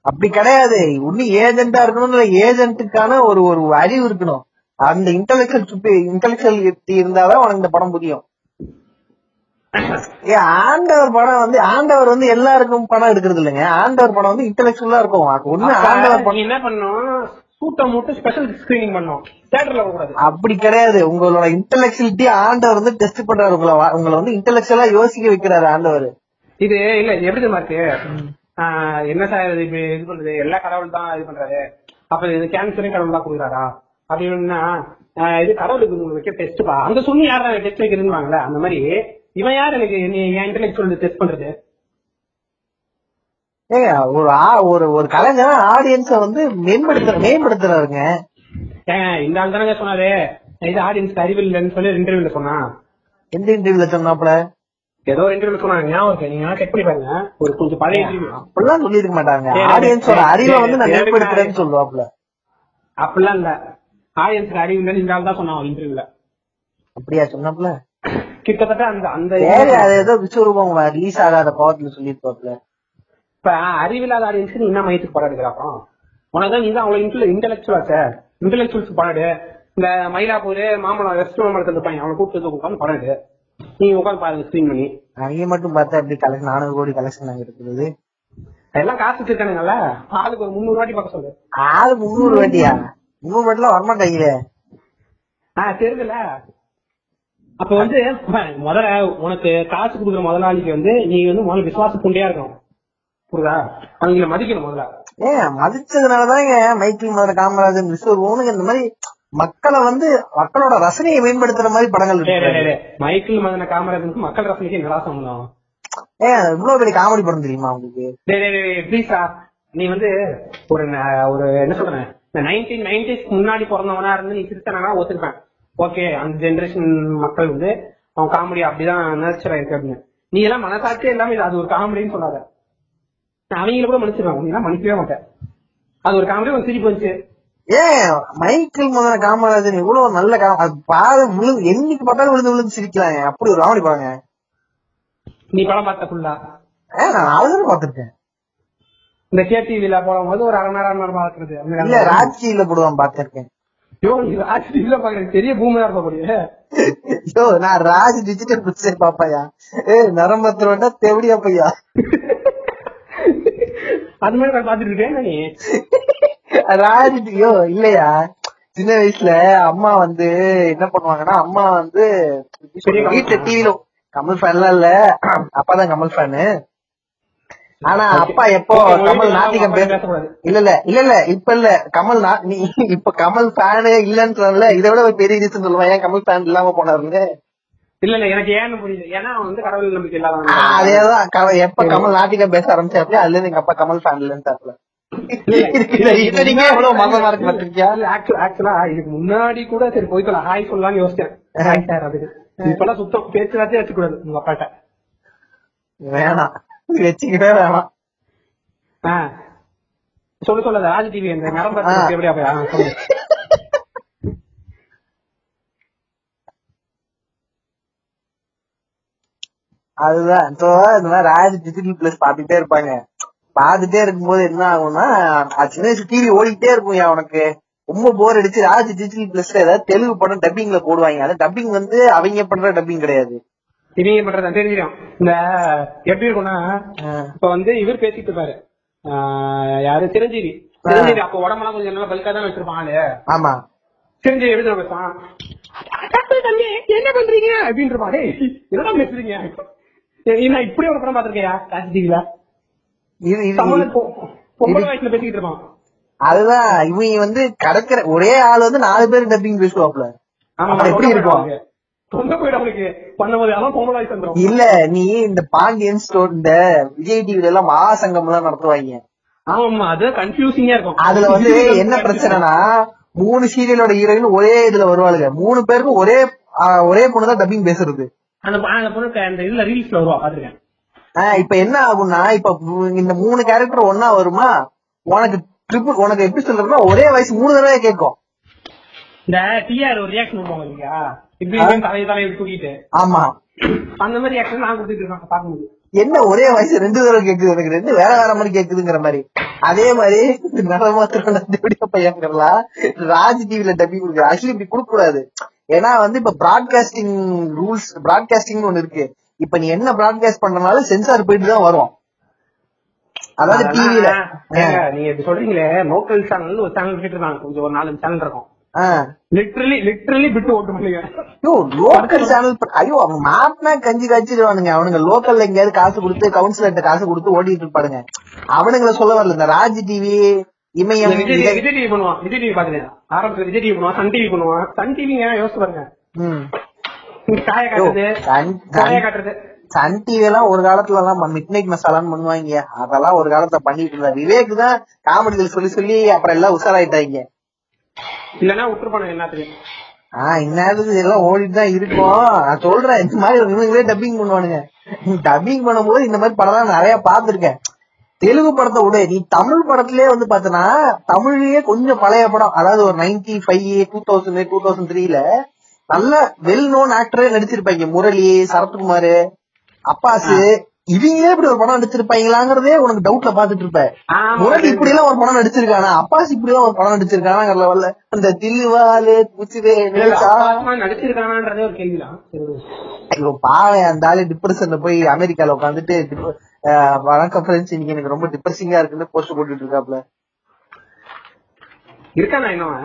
அப்படி கிடையாது. இன்னும் ஏஜென்டா இருக்கணும் ஏஜென்ட்டுக்கான ஒரு ஒரு அறிவு இருக்கணும். அந்த இன்டலெக்சுவல் இன்டலெக்சுவல் இருந்தாதான் உனக்கு இந்த படம் புரியும். ஏ ஆண்டவர் படம் வந்து ஆண்டவர் வந்து எல்லாருக்கும் படம் எடுக்கிறது இல்லைங்க. ஆண்டவர் படம் வந்து இன்டலெக்சுவலா இருக்கும். ஒண்ணு ஆண்டவர் படம் என்ன பண்ணணும்? சூட்டை மட்டும் ஸ்பெஷல் ஸ்கிரீனிங் பண்ணணும் தியேட்டர்ல கூடாது அப்படி கிடையாது. உங்களோட இன்டலெக்சுவலிட்டி ஆண்டவர் வந்து டெஸ்ட் பண்றாரு. உங்களை உங்களை வந்து இன்டலெக்சுவலா யோசிக்க வைக்கிறாரு ஆண்டவர். இது இல்ல இது எப்படி தெரியுமா இருக்கு? என்ன சார் இது இது பண்றது? எல்லா கடவுள் தான் இது பண்றாரு. அப்ப இது கேன்சரையும் கடவுள் தான் கொடுக்குறாரா? அப்படின்னா இது கடவுளுக்கு உங்களுக்கு வைக்க டெஸ்ட் பா? அந்த சொல்லி யாரா டெஸ்ட் வைக்கிறதுவாங்கல்ல அந்த மாதிரி இவன் யார் எனக்கு என் இன்டெலெக்சுவல் டெஸ்ட் பண்றது? ஒரு ஒரு ஒரு கலைஞர் ஆடியன்ஸ வந்து மேம்படுத்துற மேம்படுத்துறாருங்க. இந்த ஆள் தானங்க சொன்னாரு. இது ஆடியன்ஸ்க்கு அறிவு இல்லைன்னு சொல்லி இன்டர்வியூல சொன்னா எந்த இன்டர்வியூல சொன்னாப்ல ஏதோ இன்டர்வியூல சொன்னாங்க. ஞாபகம் நீங்க செக் பண்ணி பாருங்க. ஒரு கொஞ்சம் பழைய இன்டர்வியூ அப்படிலாம் சொல்லிருக்க மாட்டாங்க. ஆடியன்ஸோட அறிவை வந்து நான் மேம்படுத்துறேன்னு சொல்லுவாப்ல அப்படிலாம் இல்ல. ஆடியன்ஸ்க்கு அறிவு இல்லைன்னு இந்த ஆள் தான் சொன்னான் இன்டர்வியூல அப்படியா சொன்னாப்ல கிட்டத்தட்ட அந்த அந்த ஏதோ விஸ்வரூபம் ரிலீஸ் ஆகாத பவர்ல சொல்லிருப்பாப்ல இப்ப அறிவில்லாத ஆடியன்ஸ்க்கு நீ என்ன மையத்துக்கு அப்புறம் உனக்கு தான் நீ தான் அவ்வளவு இன்டெலெக்சுவலா சார் இன்டெலெக்சுவல்ஸ் எடு இந்த மயிலாப்பூர் மாமலம் வெஸ்ட் மாமலத்தில் இருப்பாங்க. அவனை கூப்பிட்டு உட்காந்து எடு நீ உட்காந்து பாருங்க ஸ்கிரீன் பண்ணி. அவங்க மட்டும் பார்த்தா எப்படி கலெக்ஷன் நானூறு கோடி கலெக்ஷன் அங்க இருக்குது. எல்லாம் காசு வச்சிருக்கானுங்கல்ல? ஆளுக்கு ஒரு முந்நூறு வாட்டி பார்க்க சொல்லு. ஆளு முந்நூறு வாட்டியா? முந்நூறு வாட்டிலாம் வரமாட்டாங்க ஆஹ் தெரியுதுல அப்ப வந்து முதல்ல உனக்கு காசு கொடுக்குற முதலாளிக்கு வந்து நீ வந்து முதல்ல விசுவாச புண்டையா இருக்கணும். புரியுதா? அவங்களை மதிக்கணும் முதல்ல. ஏன் மதிச்சதுனாலதாங்க மைக்கேல் மதுரை காமராஜன் விஸ்வரூபம் இந்த மாதிரி மக்களை வந்து மக்களோட ரசனையை மேம்படுத்துற மாதிரி படங்கள். மைக்கேல் மதன காமராஜனுக்கு மக்கள் ரசனைக்கு என்னடா சம்பந்தம் ஏன் இவ்வளவு பெரிய காமெடி படம் தெரியுமா உங்களுக்கு? ப்ளீஸா நீ வந்து ஒரு ஒரு என்ன சொல்றேன்? இந்த நைன்டீன் நைன்டிஸ்க்கு முன்னாடி பிறந்தவனா இருந்து நீ திருத்தனா ஒத்துருப்பேன் ஓகே அந்த ஜெனரேஷன் மக்கள் வந்து அவன் காமெடி அப்படிதான் நேச்சரா இருக்கு அப்படின்னு. நீ எல்லாம் மனசாட்சியே இல்லாம இது அது ஒரு காமெடின்னு சொல்லாத. அவங்கள கூட மன்னிச்சிருவாங்க நீ மன்னிக்கவே மாட்டேன். அது ஒரு காமெடி ஒரு சிரிப்பு வந்துச்சு. ஏன் மைக்கேல் முதல்ல காமராஜன் இவ்வளவு நல்ல கா- அது பாத விழுந்து என்னைக்கு பார்த்தாலும் விழுந்து விழுந்து சிரிக்கலாங்க அப்படி ஒரு காமெடி படங்க நீ படம் பார்த்த ஃபுல்லா நான் அவ்வளவு பாத்திருக்கேன் இந்த கேடிவில போடும்போது ஒரு அரை நேரம் நேரம் பாக்குறது இல்ல ராட்சியில போடுவான் பாத்திருக்கேன் ஐயோ நீ பாக்குறது பெரிய பூமியா இருக்க ஐயோ நான் ராஜ் டிஜிட்டல் பிக்சர் பாப்பாயா ஏ நரம்பத்துல தெவடியா பையா. அது மாதிரி நான் பாத்துட்டு இருக்கேன் நீ? ராஜ் ஐயோ இல்லையா? சின்ன வயசுல அம்மா வந்து என்ன பண்ணுவாங்கன்னா அம்மா வந்து வீட்டுல டிவில கமல் ஃபேன்லாம் இல்ல. அப்பாதான் கமல் ஃபேனு ஆனா அப்பா எப்போ கமல் நாத்திகம் அப்பா பேச. இல்ல இல்ல இல்ல இல்ல இப்ப இல்ல. கமல் நா- இப்ப கமல் ஃபேனு இல்லன்னு சொல்லல இதை விட ஒரு பெரிய ரீசன் சொல்லுவான் ஏன் கமல் ஃபேன் இல்லாம போனாருன்னு? இல்ல இல்ல எனக்கு ஏன்னு புரியுது ஏன்னா வந்து கடவுள் நம்பிக்கை ஆ, இல்லாதவன் அதேதான் எப்ப கமல் நாட்டிகம் பேச ஆரம்பிச்சாப்ல அதுல இருந்து எங்க அப்பா கமல் ஃபேன் இல்லன்னு இது நீங்க எவ்வளவு மதமா இருக்கு பாத்திருக்கியா? ஆக்சுவலா இதுக்கு முன்னாடி கூட சரி போய்க்கலாம். ஹாய் சொல்லலாம்னு யோசிச்சேன். அதுக்கு. இப்பெல்லாம் சுத்தம். பேச்சுவார்த்தையே வச்சுக்கூடாது உங்க அப்பாட்ட. வேணாம். வச்சுக்கவே வேணாம். சொல்லு சொல்லு ராஜ் டிவி அந்த நரம்பு ஆ. எப்படியா போய் ஆ, சொல்லு அதுதான். so இந்த மாதிரி ராஜ் டிஜிட்டல் பிளஸ் பாத்துட்டே இருப்பாங்க. பாத்துட்டே இருக்கும்போது என்ன ஆகும்னா சின்ன வயசு டிவி ஓடிட்டே இருக்கும் உனக்கு. ரொம்ப போர் அடிச்சு ராஜ் டிஜிட்டல் பிளஸ்ல ஏதாவது தெலுங்கு படம் டப்பிங்ல போடுவாங்க. அது டப்பிங் வந்து அவங்க பண்ற டப்பிங் கிடையாது. இவங்க பண்றது தெரிஞ்சிடும் இந்த எப்படி இருக்கும்னா இப்ப வந்து இவர் பேசிட்டு இருப்பாரு. யாரு? சிரஞ்சீவி. சிரஞ்சீவி அப்ப உடம்பெல்லாம் கொஞ்சம் நல்லா பல்கா தான் வச்சிருப்பான் ஆளு. ஆமா. சிரஞ்சீவி எப்படி பேசுவான் என்ன பண்றீங்க? அப்படின்னு இருப்பான் என்னடா பேசுறீங்க? நான் இப்படி ஒரு படம் பாத்திருக்கியா காசி டிவில இது இது பொம்பளை வயசுல பேசிக்கிட்டு இருப்பான். அதுதான் இவங்க வந்து கடற்கரை ஒரே ஆள் வந்து நாலு பேர் டப்பிங் பேசுவாப்ல எப்படி இருக்கும்? இல்ல நீ இந்த பாண்டியன் ஸ்டோர் இந்த விஜய் டிவில எல்லாம் மகாசங்கம் எல்லாம் நடத்துவாங்க. ஆமா அது கன்ஃபியூசிங்கா இருக்கும். அதுல வந்து என்ன பிரச்சனைனா மூணு சீரியலோட ஹீரோயின் ஒரே இதுல வருவாளுங்க. மூணு பேருக்கும் ஒரே ஒரே பொண்ணு தான் டப்பிங் பேசுறது. அந்த பொண்ணு அந்த இதுல ரீல்ஸ்ல வருவா பாத்துருக்கேன். இப்ப என்ன ஆகும்னா இப்ப இந்த மூணு கேரக்டர் ஒன்னா வருமா? உனக்கு ட்ரிபிள் உனக்கு எப்படி சொல்றதுன்னா ஒரே வயசு மூணு தடவை கேட்கும். இந்த டிஆர் ஒரு ரியாக்ஷன் பண்ணுவாங்க இல்லையா இப்படி தலையை தலையை தூக்கிட்டு. ஆமா. அந்த மாதிரி ரியாக்ஷன் நான் கொடுத்துட்டு இருக்கேன் பாக்கும்போது என்ன ஒரே வயசு ரெண்டு தடவை கேக்குது எனக்கு ரெண்டு வேற வேற மாதிரி கேக்குதுங்கிற மாதிரி. அதே மாதிரி நடமாத்திரம் பையங்கலாம் ராஜ் டிவில டப்பிங் கொடுக்குற ஆக்சுவலி இப்படி கொடுக்க கூடாது ஏன்னா வந்து இப்ப பிராட்காஸ்டிங் ரூல்ஸ் பிராட்காஸ்டிங் ஒண்ணு இருக்கு. இப்ப நீ என்ன பிராட்காஸ்ட் பண்றனாலும் சென்சார் போயிட்டு தான் வரும். அதாவது டிவில நீங்க இப்படி சொல்றீங்களே லோக்கல் சேனல் ஒரு சேனல் இருக்காங்க கொஞ்சம் ஒரு நாலஞ்சு சேனல் இருக்கும். லிட்டரலி லிட்டரலி விட்டு ஓட்டு பண்ணுங்க லோக்கல் சேனல் ஐயோ அவங்க மாட்டினா கஞ்சி காய்ச்சிடுவானுங்க அவனுங்க லோக்கல்ல எங்கேயாவது காசு கொடுத்து கவுன்சிலர்ட்ட காசு கொடுத்து ஓட்டிட்டு இருப்பானுங்க. அவனுங்கள சொல்ல வரல. இந்த ராஜ் டிவி இமயம் விஜய் டிவி பண்ணுவான். விஜய் டிவி பாத்துறேன் ஆரம்பத்துல விஜய் டிவி பண்ணுவான் சன் டிவி பண்ணுவான். சன் டிவிங்க யோசிச்சு பாருங்க. காய காட்டுறது காய காட்டுறது. சன் டிவி எல்லாம் ஒரு காலத்துல எல்லாம் மிட் நைட் மசாலான்னு பண்ணுவாங்க. அதெல்லாம் ஒரு காலத்துல பண்ணிட்டு இருந்தா விவேக் தான் காமெடிகள் சொல்லி சொல்லி அப்புறம் எல்லாம் உஷாராயிட்டாங்க. இல்லன்னா விட்டுருப்பானு என்னத்துக்கு ஆஹ் இந்நேரத்துக்கு எல்லாம் ஓடிட்டு தான் இருக்கும் நான் சொல்றேன் இந்த மாதிரி இவங்களே டப்பிங் பண்ணுவானுங்க. டப்பிங் பண்ணும்போது இந்த மாதிரி படம் நிறைய பாத்திருக்கேன் தெலுங்கு படத்தை விட. நீ தமிழ் படத்திலே வந்து பாத்தனா தமிழ்லயே கொஞ்சம் பழைய படம் அதாவது ஒரு ninety five two thousand two thousand த்ரீல நல்ல வெல் நோன் ஆக்டரே நடிச்சிருப்பாங்க. முரளி சரத்குமார் அப்பாசு இவங்களே இப்படி ஒரு படம் நடிச்சிருப்பாங்களாங்கிறதே உனக்கு டவுட்ல பாத்துட்டு இருப்ப. முரளி இப்படி எல்லாம் ஒரு படம் நடிச்சிருக்கானா? அப்பாஸ் இப்படி எல்லாம் ஒரு படம் நடிச்சிருக்கானா லெவல்ல அந்த தில்லுவாலு குச்சிவே நடிச்சிருக்கானான்றதே ஒரு கேள்விதான். பாவம் அந்த ஆளு டிப்ரெஷன்ல போய் அமெரிக்கால உட்காந்துட்டு வணக்கம் ஃப்ரெண்ட்ஸ் இன்னைக்கு எனக்கு ரொம்ப டிப்ரெசிங்கா இருக்குன்னு போஸ்ட் போட்டுட்டு இருக்காப்ல. இருக்கானா இன்னும்?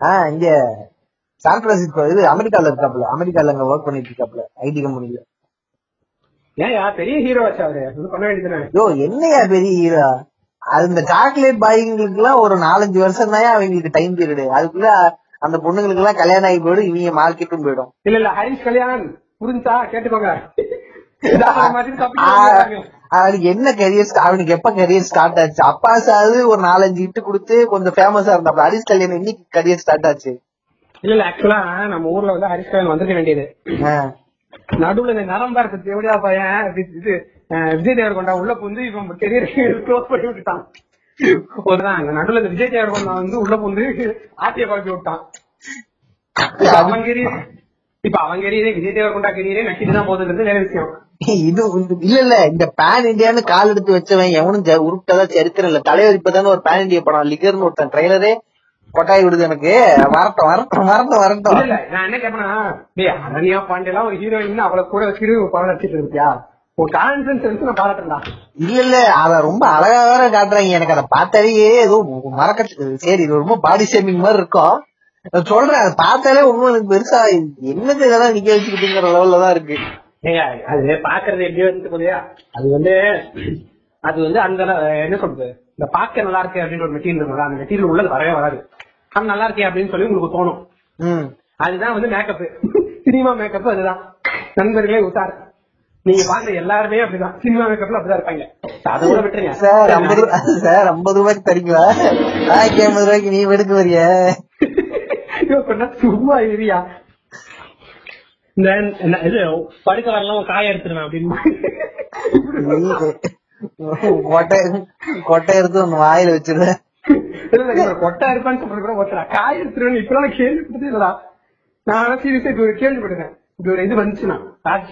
ஆஹ் இங்க சான் பிரான்சிஸ்கோ இது அமெரிக்கால இருக்காப்ல. அமெரிக்கால அங்க ஒர்க் பண்ணிட்டு இருக்காப்ல ஐடி கம்பெனில ஏன்யா? பெரிய ஹீரோ வச்சா அவரு? இது பண்ண வேண்டியதுதானே? யோ என்னையா பெரிய ஹீரோ அது இந்த சாக்லேட் பாய்ங்களுக்கு எல்லாம் ஒரு நாலஞ்சு வருஷம் தான் அவங்களுக்கு டைம் பீரியடு அதுக்குள்ள அந்த பொண்ணுங்களுக்கு எல்லாம் கல்யாணம் ஆகி போயிடும் இவங்க மார்க்கெட்டும் போயிடும். இல்ல இல்ல ஹரிஷ் கல்யாண் புரிஞ்சா கேட்டுக்கோங்க. அவனுக்கு என்ன கரியர் அவனுக்கு எப்ப கரியர் ஸ்டார்ட் ஆச்சு? அப்பாசாவது ஒரு நாலஞ்சு இட்டு கொடுத்து கொஞ்சம் ஃபேமஸா இருந்தாப்ல. ஹரிஷ் கல்யாணம் இன்னைக்கு கரியர் ஸ்டார்ட் ஆச்சு? இல்ல இல்ல ஆக்சுவலா நம்ம ஊர்ல வந்து ஹரிஷ் கல்யாண் வந்திருக்க வேண்டியது. நடுவுல இந்த நரம்பா இருக்கு எப்படியா பையன் இது விஜய் தேவர்கொண்டா உள்ள புந்து இவன் கெரியர் க்ளோஸ் பண்ணி விட்டுட்டான். ஒருதான் இந்த நடுவுல இந்த விஜய் தேவர்கொண்டா வந்து உள்ள புந்து ஆட்டிய குழப்பி விட்டான். அவன் கெரியர் இப்ப அவன் கெரியரே விஜய் தேவர்கொண்டா கெரியரே நக்கிட்டு தான் போகுதுன்றது வேற விஷயம். இது இல்ல இல்ல இந்த பேன் இந்தியான்னு கால் எடுத்து வச்சவன் எவனும் உருப்பிட்டதா சரித்திரம் இல்ல. தலைவர் இப்பதானே ஒரு பேன் இந்தியா படம். லிகர்னு ஒருத்தன் ட்ரெய்லரே கொட்டாய் விடுது எனக்கு. வரட்டும் வரட்டும் வரட்டும் வரட்டும். இல்ல நான் என்ன கேப்பேன்னா டேய் அனன்யா பாண்டியெல்லாம் ஒரு ஹீரோயின் அவளை கூட வச்சுட்டு ஒரு படம் நடிச்சிட்டு இருக்கியா? ஒரு கான்ஃபிடன்ஸ் நான் பாராட்டுறா இல்ல இல்ல அத ரொம்ப அழகா வேற காட்டுறாங்க. எனக்கு அதை பார்த்தாலே ஏதோ மறக்க சரி இது ரொம்ப பாடி ஷேமிங் மாதிரி இருக்கும். சொல்றேன் அதை பார்த்தாலே ஒண்ணும் எனக்கு பெருசா என்னது இதெல்லாம் நிக்க வச்சுக்கிட்டுங்கிற லெவல்ல தான் இருக்கு. அது பாக்குறது எப்படி வந்து அது வந்து அது வந்து அந்த என்ன சொல்றது? இந்த பாக்க நல்லா இருக்கு அப்படின்ற ஒரு மெட்டீரியல் இருக்குல்ல அந்த மெட்டீரியல் உள்ளது வரவே வராது. அது நல்லா இருக்கே அப்படின்னு சொல்லி உங்களுக்கு தோணும். அதுதான் வந்து மேக்கப் சினிமா மேக்கப் அதுதான். நண்பர்களே உத்தார் நீங்க பாக்குற எல்லாருமே அப்படிதான். சினிமா மேக்கப்ல அப்படிதான் இருப்பாங்க. அதை கூட விட்டுருங்க. சார் ஐம்பது ரூபாய்க்கு தரீங்களா? ஐம்பது ரூபாய்க்கு நீ எடுக்க வரிய நேரம் சும்மா இரியா இது படுக்க வரலாம் காய எடுத்துருவேன் அப்படின்னு. கொட்டை கொட்டை எடுத்து ஒண்ணு வாயில வச்சிருவேன் இல்ல, இல்ல, இவர் கொட்டை இருப்பான்னு சொல்றது கூட ஒருத்தரா? காய் எடுத்துருவேன் இப்பெல்லாம் நான் கேள்விப்பட்டதே இல்லடா. நான் சீரியஸா இப்ப ஒரு கேள்விப்பட்டிருக்கேன் இப்படி ஒரு இது வந்துச்சுன்னா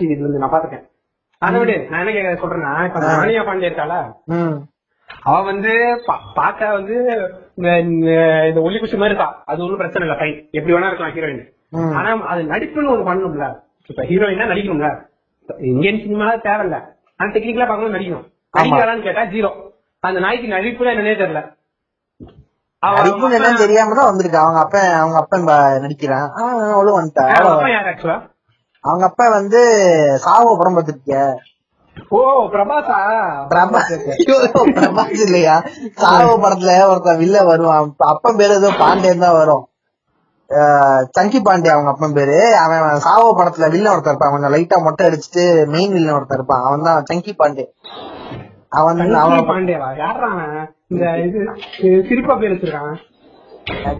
இது வந்து நான் பாத்துட்டேன் அதை விட நான் என்ன கேட்க சொல்றேன்னா இப்ப மானியா பாண்டே இருக்காள? ம். அவ வந்து பா- பார்க்க வந்து இந்த- ஒல்லி குச்சி மாதிரி இருக்கா? அது ஒண்ணும் பிரச்சனை இல்ல ஃபைன் எப்படி வேணா இருக்கலாம் ஹீரோயின். ஆனா அது நடிப்புன்னு ஒரு பண்ணணும்ல. இப்ப ஹீரோயினா நடிக்கணும்ல. இந்தியன் சினிமா தேவையில்ல. ஆனா டெக்னிக்கலா பார்க்கணும் நடிக்கணும். நடிக்கிறான்னு கேட்டா ஜீரோ அந்த நாய்க்கு நடிப்புல என்னன்னே தெரியல. நடிப்புன்னு தெரியாம தான் வந்திருக்கு. அவங்க அப்பா அவங்க அப்பன் ப- நடிக்கிறான். அவ்வளவு வந்துட்டா. அப்பா அவங்க அப்பா வந்து சாவோ படம் பார்த்திருக்கிய? ஓ பிரபாசா? பிரபாஸ் பிரபாஸ் இல்லையா? சாவோ படத்துல ஒருத்தன் வில்ல வருவான். அப்ப அப்பன் பேரு ஏதோ பாண்டேன் தான் வரும். சங்கி பாண்டே அவங்க அப்பன் பேரு. அவன் சாவோ படத்துல வில்ல ஒருத்தன் இருப்பான். கொஞ்சம் லைட்டா மொட்டை அடிச்சுட்டு மெயின் வில்லன் ஒருத்தன் இருப்பான். அவன் தான் சங்கி பாண்டே அவன் அவன் பாண்டேவா யாரா அவன்? இந்த இது இது சிரிப்பா பேர் வச்சிருக்கான்.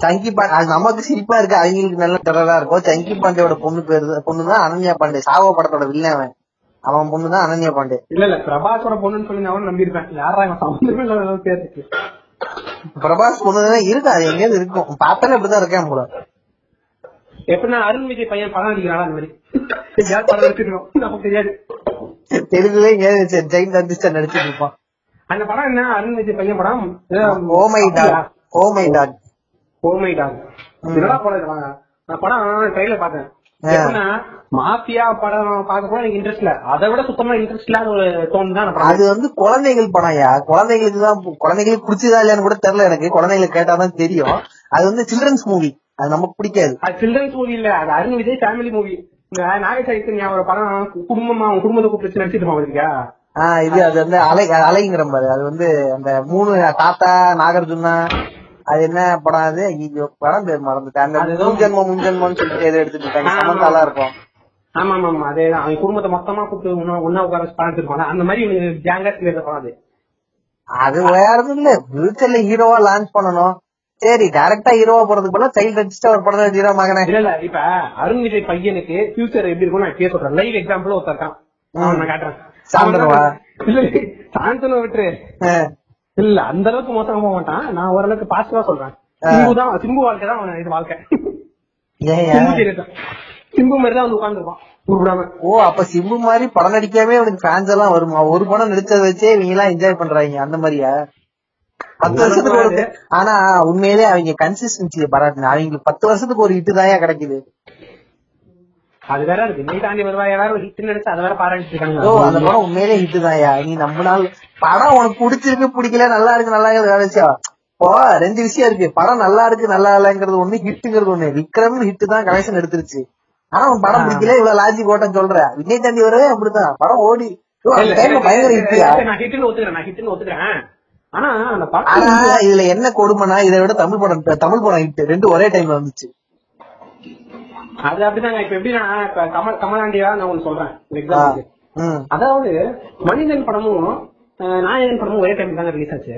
சங்கி பாண்டே அது நமக்கு சிரிப்பா இருக்கு. அவங்களுக்கு நல்ல டெரரா இருக்கும். சங்கி பாண்டேயோட பொண்ணு பேரு பொண்ணு தான் அனன்யா பாண்டே சாவோ படத்தோட வில்லன் அவன். அவன் பொண்ணு தான் அனன்யா பாண்டே. இல்ல இல்ல பிரபாஸோட பொண்ணுன்னு சொல்லி நான் நம்பி இருப்பேன் யாரா இவன் சம்பந்தமே இல்லாத பேர் இருக்கு பிரபாஸ் பொண்ணு இருக்கு அது எங்கேயாவது இருக்கும். பார்த்தாலே அப்படிதான் இருக்கேன் போல. எப்படின்னா அருண் விஜய் பையன் படம் அடிக்கிறானா அந்த மாதிரி. யார் படம் எடுத்துக்கணும் நமக்கு தெரியாது. தெலுங்குல எங்கேயாவது ஜெயின் தந்திஸ்டர் நடிச்சிட்டு இருப்பான். அந்த படம் என்ன? அருண் விஜய் பையன் படம்? ஓ my dog oh my. Dog oh my dog என்னடா படம் படம் ட்ரெயிலர் பார்த்தேன். மாஃபியா படம் பார்க்க கூட எனக்கு இன்ட்ரெஸ்ட் இல்ல. அதை விட சுத்தமா இன்ட்ரெஸ்ட் இல்லாத ஒரு டோன் தான் அது வந்து குழந்தைகள் படம்யா குழந்தைகளுக்கு தான் குழந்தைகளுக்கு பிடிச்சதா இல்லையான்னு கூட தெரியல எனக்கு. குழந்தைகளுக்கு கேட்டாதான் தெரியும். அது வந்து சில்ட்ரன்ஸ் மூவி அது நமக்கு பிடிக்காது. அது சில்ட்ரன்ஸ் மூவி இல்ல. அது அருண் விஜய் ஃபேமிலி மூவி இந்த நாகை சைத்தன்யா ஒரு படம் குடும்பமா குடும்பத்தை கூப்பிட்டு நடிச்சிட்டு பாத்திருக்கியா? ஆஹ் இது அது வந்து அலை அலைங்கிற பாரு அது வந்து அந்த மூணு தாத்தா நாகார்ஜுனா அது என்ன படம் அது ஐயோ படம் பேர் மறந்துட்டேன். அந்த முன்ஜென்மம் சொல்லிட்டு எதை எடுத்துட்டு இருக்காங்க? ஆ, சமந்தாலா இருக்கும். ஆமா ஆமா ஆமா அதேதான். அவங்க குடும்பத்தை மொத்தமா கூப்பிட்டு ஒண்ணா ஒண்ணா உட்கார படம் எடுத்திருப்பாங்க அந்த மாதிரி ஜாங்கா இருக்கிற படம் அது. அது வேற இல்ல. ஃபியூச்சர்ல ஹீரோவா லான்ச் பண்ணணும். சரி டைரக்டா ஹீரோவா போறதுக்கு பதிலா சைல்ட் அடிச்சுட்டு ஒரு படம் ஹீரோ மகனே. இல்ல இல்ல. இப்ப அருண் விஜய் பையனுக்கு ஃபியூச்சர் எப்படி இருக்கும் நான் கேட்க சொல்றேன். லைவ் எக்ஸாம்பிள் ஒருத்தர் அவன் நான் காட்டுறேன். சாந்தனுவா? இல்ல இல்ல, சாந்தனு விட்டுரு. ஆஹ் இல்ல அந்த அளவுக்கு மோசமா போக மாட்டான். நான் ஓரளவுக்கு பாசிட்டிவா சொல்றேன். சிம்பு தான் சிம்பு வாழ்க்கை தான் அவன் இது வாழ்க்கை. சிம்பு மாதிரி தான் வந்து உட்காந்துருப்பான் ஓ அப்ப சிம்பு மாதிரி படம் நடிக்காம அவனுக்கு ஃபேன்ஸ் எல்லாம் வருமா? ஒரு படம் நடிச்சத வச்சே இவங்க எல்லாம் என்ஜாய் பண்றாங்க அந்த மாதிரியா? பத்து வருஷத்துக்கு ஒரு ஆனா உண்மையிலே அவங்க கன்சிஸ்டன்சியை பாராட்டின அவங்களுக்கு பத்து வருஷத்துக்கு ஒரு ஹிட் தான் கிடைக்குது. அது வேற இருக்கு. நீ தாண்டி வருவா யாராவது ஹிட் நினைச்சு அதை வேற பாராட்டிட்டு இருக்காங்க அந்த படம் உண்மையிலே ஹிட் தான்யா. நீ நம்ம நாள் படம் உனக்கு பிடிச்சிருக்கு பிடிக்கல நல்லா இருக்கு நல்லா இருக்கு வேற விஷயம். இப்போ ரெண்டு விஷயம் இருக்கு. படம் நல்லா இருக்கு நல்லா இல்லங்கிறது ஒண்ணு ஹிட்டுங்கிறது ஒண்ணு. விக்ரம் ஹிட் தான் கனெக்ஷன் எடுத்துருச்சு. ஆனா உன் படம் பிடிக்கல இவ்வளவு லாஜிக் ஓட்டம் சொல்ற. விஜய் தாண்டி வரவே அப்படிதான் படம் ஓடி. ஹிட்னு ஹிட்னு ஆனா இதுல என்ன கொடுமைனா இதை விட தமிழ் படம் தமிழ் படம் ரெண்டு ஒரே டைம்ல வந்துச்சு. அது அப்படிதாங்க. இப்ப எப்படின்னா இப்ப கமல் கமலாண்டியா நான் ஒண்ணு சொல்றேன். அதாவது மனிதன் படமும் நாயகன் படமும் ஒரே டைம் தாங்க ரிலீஸ் ஆச்சு.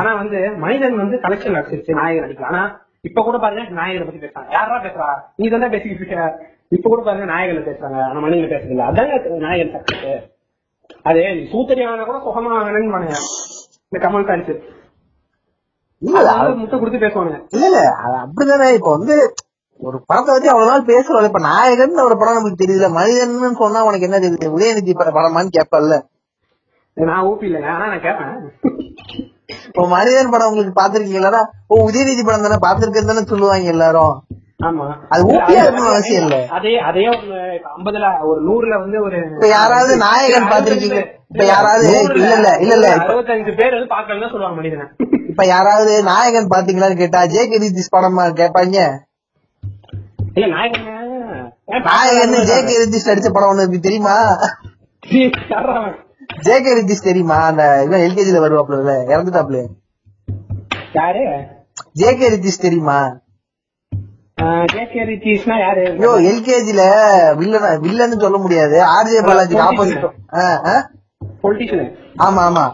ஆனா வந்து மனிதன் வந்து கலெக்ஷன் அடிச்சிருச்சு நாயகன் அடிக்கல. ஆனா இப்ப கூட பாருங்க நாயகனை பத்தி பேசுறாங்க. யாரா பேசுறா? நீ தான் பேசிக்கிட்டு இருக்க. இப்ப கூட பாருங்க நாயகனை பேசுறாங்க. ஆனா மனிதன் பேசுறது இல்ல அதாங்க நாயகன் சக்சஸ் அது சூத்தரியான கூட சுகமா வேணும்னு இந்த கமல் காரிச்சு முட்டை கொடுத்து பேசுவாங்க இல்ல இல்ல அப்படிதானே. இப்ப வந்து ஒரு படத்தை வச்சு அவ்வளவு நாள் பேசுறோம். இப்ப நாயகன் ஒரு படம் நமக்கு தெரியல மனிதன் சொன்னா உனக்கு என்ன தெரியுது? உதயநிதி பட- படமான்னு கேப்பல்ல நான் ஊப்பி இல்லைங்க ஆனா நான் கேட்பேன். இப்போ மனிதன் படம் உங்களுக்கு பாத்திருக்கீங்களா ஓ உதயநிதி படம் தானே பாத்திருக்கேன்னு தானே சொல்லுவாங்க எல்லாரும். ஆமா. அது அவசியம் இல்ல. அதே அதே ஒரு ஐம்பதுல ஒரு நூறுல வந்து ஒரு இப்ப யாராவது நாயகன் பாத்திருக்கீங்க இப்ப யாராவது இல்ல இல்ல இல்ல இல்ல அறுபத்தஞ்சு பேர் வந்து பாக்கலன்னு சொல்லுவாங்க மனிதனை. இப்ப யாராவது நாயகன் பாத்தீங்களான்னு கேட்டா ஜே கே படமா கேட்பாங்க. இல்ல நாயகன் நாயகன் ஜே கே ரிஜிஸ் நடிச்ச படம் ஒண்ணு தெரியுமா? ஜே கே ரிஜிஸ் தெரியுமா? அந்த இவன் எல்கேஜில வருவாப்ல இறந்துட்டாப்ல யாரு? ஜே கே ரிஜிஸ் தெரியுமா? ஜேகே ஐயோ எல்கேஜில வில்லன் வில்லன்னு சொல்ல முடியாது. ஆர்ஜே பாலாஜிக்கு ஆப்போசிட் ஆமா ஆமா.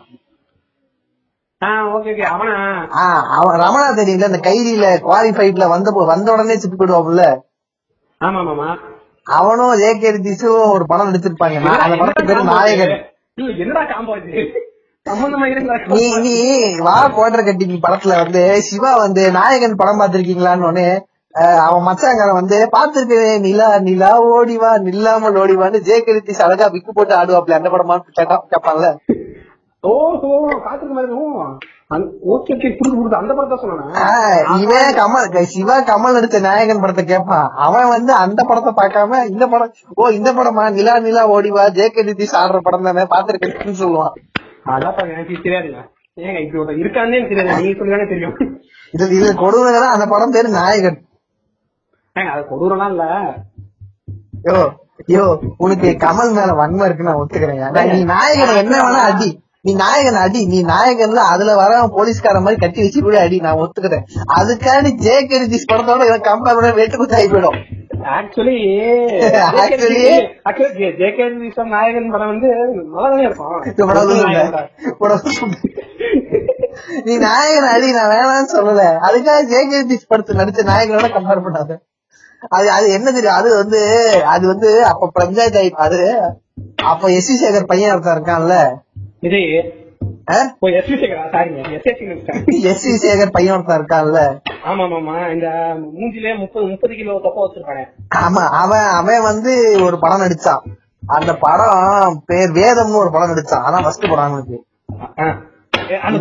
அவனா? ரமணா தெரியுங்களா இந்த கைதியில குவாலிஃபைட்ல வந்த வந்த உடனே சிப்பி போயிடுவாப்ல ஆமா ஆமாமா அவனும் ஜே கே ரிஜிஸும் ஒரு படம் நடிச்சிருப்பாங்க அந்த படத்துக்கு பேரு நாயகன். என்னடா காம்போ நீ நீ வா கோட்டர் கட்டி நீ படத்துல வந்து சிவா வந்து நாயகன் படம் பாத்திருக்கீங்களான்னு அவன் மச்சாங்காரன் வந்து பாத்துருக்கேன் நிலா நிலா ஓடிவா நில்லாமல் ஓடிவான்னு ஜெயகரித்தி அழகா விக்கு போட்டு ஆடுவாப்ல அந்த படமான்னு கேட்டா கேட்பான்ல ஓஹோ காத்துக்கு மாதிரி அந்த படத்தை சொன்னானே இவன் கமல் சிவா கமல் நடிச்ச நாயகன் படத்தை கேட்பான் அவன் வந்து அந்த படத்தை பார்க்காம இந்த படம் ஓ இந்த படமா? நிலா நிலா ஓடிவா ஜெயகரித்தி ஆடுற படம் தானே பாத்துருக்கேன்னு சொல்லுவான். அதான் எனக்கு தெரியாதுங்க ஏங்க இப்படி இருக்கான்னே எனக்கு தெரியாது. நீங்க சொல்லுங்க தெரியும். இது இது கொடுமைதான் அந்த படம் பேரு நாயகன். ஏங்க அது கொடூரம்லாம் இல்ல. யோ யோ உனக்கு கமல் மேல வன்மை இருக்கு நான் ஒத்துக்கிறேன். நீ நாயகனை என்ன வேணா அடி. நீ நாயகன் அடி நீ நாயகன்ல அதுல வர போலீஸ்கார மாதிரி கட்டி வச்சு கூட அடி நான் ஒத்துக்கிறேன் அதுக்காண்டி ஜே கெரிஜிஸ் படத்தோட இதை கம்பேர் பண்ண வெட்டு குத்து ஆகி போயிடும். ஆக்சுவலி ஆக்சுவலி ஜேகே நாயகன் படம் வந்து படம் இருக்கும். நீ நாயகன் அடி நான் வேணாம்னு சொல்லல. அதுக்காக ஜே கெரிஜிஸ் படத்துல நடிச்ச நாயகனோட கம்பேர் பண்ணாத. அது அது என்ன தெரியும்? அது வந்து அது வந்து அப்ப பஞ்சாயத்து ஆயி அது அப்ப எஸ் வி சேகர் பையன் ஒருத்தன் இருக்கான்ல. இது எஸ் வி சேகரா சாரிங்க S S S V Sekhar பையன் ஒருத்தன் இருக்கான்ல. ஆமா ஆமா இந்த மூஞ்சிலே முப்பது முப்பது கிலோ தொப்பை வச்சிருக்கானே ஆமா அவன் அவன் வந்து ஒரு படம் நடிச்சான். அந்த படம் பேர் வேதம்னு ஒரு படம் நடிச்சான். அதான் ஃபர்ஸ்ட் படம் அவனுக்கு. அந்த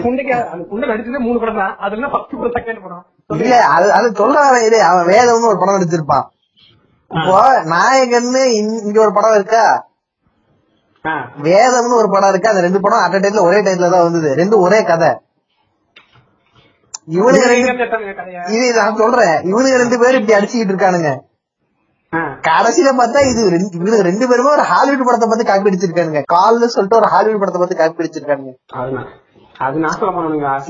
அந்த நடிச்சதே மூணு படம் தான். அதுல ஃபர்ஸ்ட் படம் செகண்ட் படம்? இல்ல அது அது சொல்றான் இரு அவன் வேதம்னு ஒரு படம் நடிச்சிருப்பான். இப்போ நாயகன்னு இங்க ஒரு படம் இருக்கா. வேதம்னு ஒரு படம் இருக்கு. அந்த ரெண்டு படம் அட் டைம்ல ஒரே டைம்ல தான் வந்தது. ரெண்டும் ஒரே கதை. கதைய? இது நான் சொல்றேன். இவனுங்க ரெண்டு பேரும் இப்படி அடிச்சுக்கிட்டு இருக்கானுங்க. கடைசியில பார்த்தா இது ரெண்டு இவனுங்க ரெண்டு பேருமே ஒரு ஹாலிவுட் படத்தை பார்த்து காப்பி அடிச்சிருக்கானுங்க கால்னு சொல்லிட்டு ஒரு ஹாலிவுட் படத்தை பார்த்து காப்பி அடிச்சிருக்கானுங்க.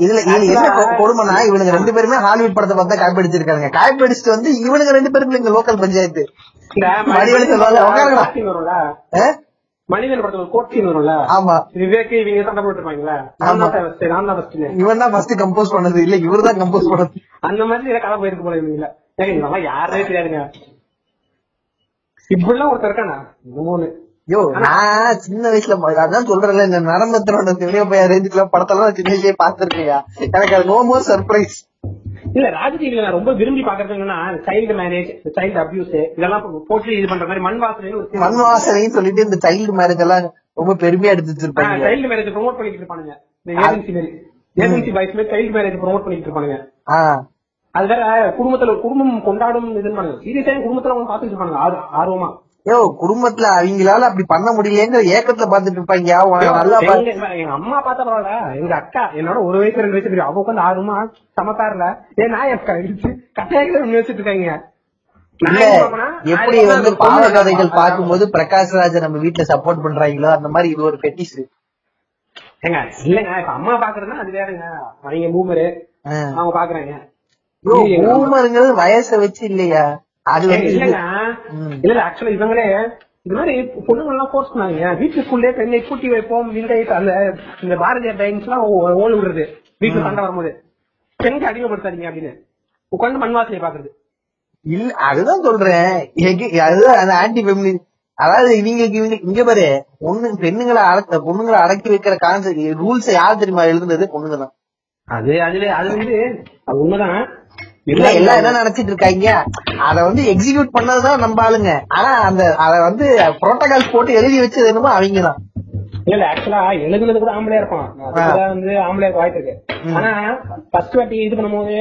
இதுல என்ன கொடுமைனா இவனுங்க ரெண்டு பேருமே ஹாலிவுட் படத்தை பார்த்து காப்பி அடிச்சிருக்கானுங்க காப்பி அடிச்சுட்டு வந்து இவனுங்க ரெண்டு பேருக்குள்ள இங்க லோக்கல் பஞ்சாயத்து. இந்த? மனிதன் படத்துல ஒரு கோட் வரும்ல, ஆமா. விவேக் இவங்க சண்டை தான் first, நான் தான் ன்னு. இவன் தான் ஃபர்ஸ்ட் கம்போஸ் பண்ணது. இல்ல இவரு தான் கம்போஸ் பண்ணது. அந்த மாதிரி இதை கதை போயிருக்கு போல இவங்க ஏங்க இதெல்லாம் யாரே தெரியாதுங்க. இப்படிலாம் ஒருத்தர் இருக்கானா? மூணு. யோ நான் சின்ன வயசுல அதான் சொல்றேன்ல இந்த நரம்பத்தினோட சிவனையா ரேஞ்சுக்குள்ள படத்தெல்லாம் நான் சின்ன வயசுலயே பாத்துருக்கேன் எனக்கு அது நோ மோர் சர்ப்ரைஸ் இல்ல ராஜதீவில நான் ரொம்ப விரும்பி பாக்குறது என்னன்னா சைல்டு மேரேஜ் சைல்டு அபியூஸ் இதெல்லாம் போட்டு இது பண்ற மாதிரி மண் ஒரு மண் வாசனைன்னு சொல்லிட்டு இந்த சைல்டு மேரேஜ் எல்லாம் ரொம்ப பெருமையா எடுத்து வச்சிருப்பாங்க சைல்டு மேரேஜ் ப்ரோமோட் பண்ணிட்டு இருப்பானுங்க. இந்த ஏஜென்சி மாதிரி. ஏஜென்சி பாய்ஸ் மாதிரி சைல்டு மேரேஜ் ப்ரோமோட் பண்ணிட்டு இருப்பானுங்க. அது வேற குடும்பத்துல குடும்பம் கொண்டாடும் இதுன்னு சீரியஸா குடும்பத்துல அவங்க பாத்துட்டு இருப்பாங்க ஆர்- ஆர்வமா. யோ குடும்பத்துல அவங்களால அப்படி பண்ண முடியலங்கிற ஏக்கத்துல பாத்துட்டு இருப்பாங்க. நல்லா எங்க அம்மா பார்த்தா பரவாயில்ல. எங்க அக்கா என்னோட ஒரு வயசு ரெண்டு வயசு அவ உட்காந்து ஆர்வமா சமக்காரல ஏன் நான் கட்டாயங்களை வச்சிட்டு இருக்காங்க. எப்படி வந்து பாவ கதைகள் பார்க்கும்போது பிரகாஷ் ராஜ் நம்ம வீட்டுல சப்போர்ட் பண்றாங்களோ அந்த மாதிரி இது ஒரு பெட்டிஸ் ஏங்க இல்லங்க இப்ப அம்மா பாக்குறதுன்னா அது வேறங்க. அவங்க பூமரு அவங்க பாக்குறாங்க. பூமருங்கிறது வயசை வச்சு இல்லையா? அது வந்து இல்லங்க. இல்ல ஆக்சுவலா இவங்களே இது மாதிரி பொண்ணுங்க. எல்லாம் போர்ஸ் பண்ணாங்க வீட்டுக்குள்ளே பெண்ணை கூட்டி வைப்போம் விண்டை அந்த இந்த பாரதியார் டைம்ஸ் எல்லாம் ஓடு விடுறது. வீட்டுல சண்டை வரும்போது. பெண்ணுக்கு அடிமைப்படுத்தாதீங்க அப்படின்னு. உட்காந்து மண்வாசனையை பாக்குறது இல்ல அதுதான் சொல்றேன். அதுதான் அந்த ஆன்டி அதாவது இவங்க இங்க பாரு பொண்ணு பெண்ணுங்களை அடக்க பொண்ணுங்களை அடக்கி வைக்கிற கான்செப்ட் ரூல்ஸ் யார் தெரியுமா எழுதுனது? பொண்ணுங்க தான் அது அதுல அது வந்து உண்மைதான். எல்லாம் என்ன நினைச்சிட்டு இருக்காங்க? அத வந்து எக்ஸிக்யூட் பண்ணதுதான் நம்ம ஆளுங்க. ஆனா அந்த அத வந்து புரோட்டோகால்ஸ் போட்டு எழுதி வச்சது என்னமோ அவங்க தான் இல்ல ஆக்சுவலா எழுதுனது கூட ஆம்பளையா இருப்பான். வந்து ஆம்பளையா வாய்ப்பு இருக்கு. ஆனா ஃபர்ஸ்ட் வாட்டி இது பண்ணும்போது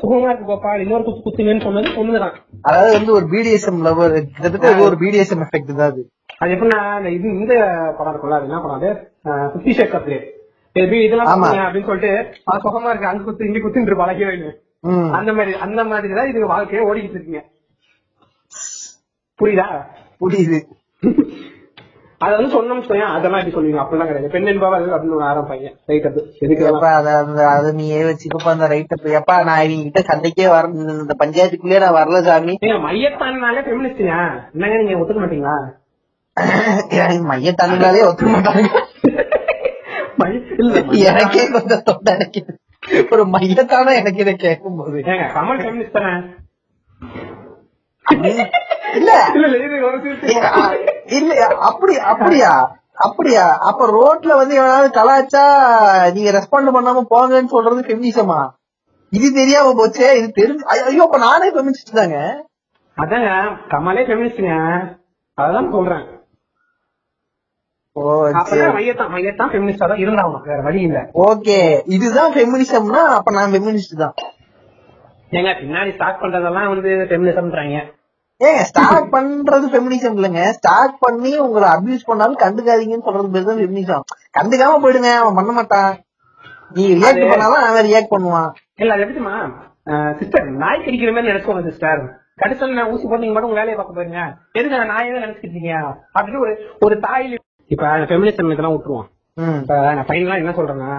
சுகமா இருக்கு கோபால் இன்னொரு குத்து குத்துங்கன்னு சொன்னது பொண்ணுதான் அதாவது வந்து ஒரு பிடிஎஸ்எம் லவர் கிட்டத்தட்ட ஒரு பிடிஎஸ்எம் எஃபெக்ட் தான் அது. அது எப்படின்னா இது இந்த படம் இருக்கும்ல அது என்ன படம் அது? பிப்டி ஷேட் கப்லே இதெல்லாம் அப்படின்னு சொல்லிட்டு சுகமா இருக்கு அங்க குத்து இங்க குத்துன்னு இருப்பா ஹீரோயின். அந்த மாதிரி அந்த மாதிரி தான் இது வாழ்க்கையை ஓடிக்கிட்டு இருக்கீங்க. புரியுதா? புரியுது. அத வந்து வச்சுக்கோங்க, அதெல்லாம் எப்படி சொல்லுவீங்க. அப்படிலாம் கிடையாது. பெண் என்பவள் அப்படின்னு ஆரம்பிப்பாங்க ரைட் அது எதுக்கு அத அந்த அத நீ வச்சுக்கப்பா அந்த ரைட் எப்பா நான் இவங்க கிட்ட சண்டைக்கே வர இந்த பஞ்சாயத்துக்குள்ளே நான் வரல சாமி. மையத்தானாலே பெமினிஸ்டுங்க என்னங்க நீங்க ஒத்துக்க மாட்டீங்களா? மையத்தானுங்களே ஒத்துக்க மாட்டாங்க. எனக்கே கொஞ்சம் தொண்டை அடைக்குது. ஒரு மையத்தான எனக்கு இதை கேட்கும் போது கமல் பெமினிஸ்ட் தானே? இல்ல. இல்ல அப்படி அப்படியா? அப்படியா? அப்ப ரோட்ல வந்து எவனாவது கலாச்சா நீங்க ரெஸ்பாண்ட் பண்ணாம போங்கன்னு சொல்றது ஃபெமினிசமா இது தெரியாம போச்சே இது தெரிஞ்சு ஐயோ, அப்ப நானே ஃபெமினிஸ்ட் தாங்க. அதாங்க கமலே ஃபெமினிஸ்டுங்க அதான் சொல்றேன் ஓ அப்பதான் மையத்தான் மையத்தான் ஃபெமினிஸ்டா தான் இருந்தாகணும் வேற வழி இல்ல ஓகே இதுதான் ஃபெமினிசம்னா அப்ப நான் தான். ஏங்க பின்னாடி ஸ்டார்ட் பண்றதெல்லாம் வந்து ஃபெமினிசம்ன்றாங்க ஏங்க ஸ்டார்ட் பண்றது ஃபெமினிசம் இல்லைங்க. ஸ்டார்ட் பண்ணி உங்களை அபியூஸ் பண்ணாலும் கண்டுக்காதீங்கன்னு சொல்றது பேர் தான் கண்டுக்காம போயிடுங்க அவன் பண்ண மாட்டான். நீ ரியாக்ட் பண்ணாதான் அவன் ரியாக்ட் பண்ணுவான். இல்ல அது எப்படிமா? சிஸ்டர் நாய் கடிக்கிற மாதிரி நினைச்சுக்கோங்க சிஸ்டர் கடைசியில் நான் ஊசி போட்டு நீங்க மட்டும் உங்க வேலையை பார்க்க போறீங்க எதுக்கு நான் நாயே நினைச்சுக்கிட்டீங்க அப்படின்னு ஒரு ஒரு தாயில் இப்ப ஃபெமினிசம் இதெல்லாம் விட்டுருவோம். இப்ப நான் பையன்லாம் என்ன சொல்றேன்னா.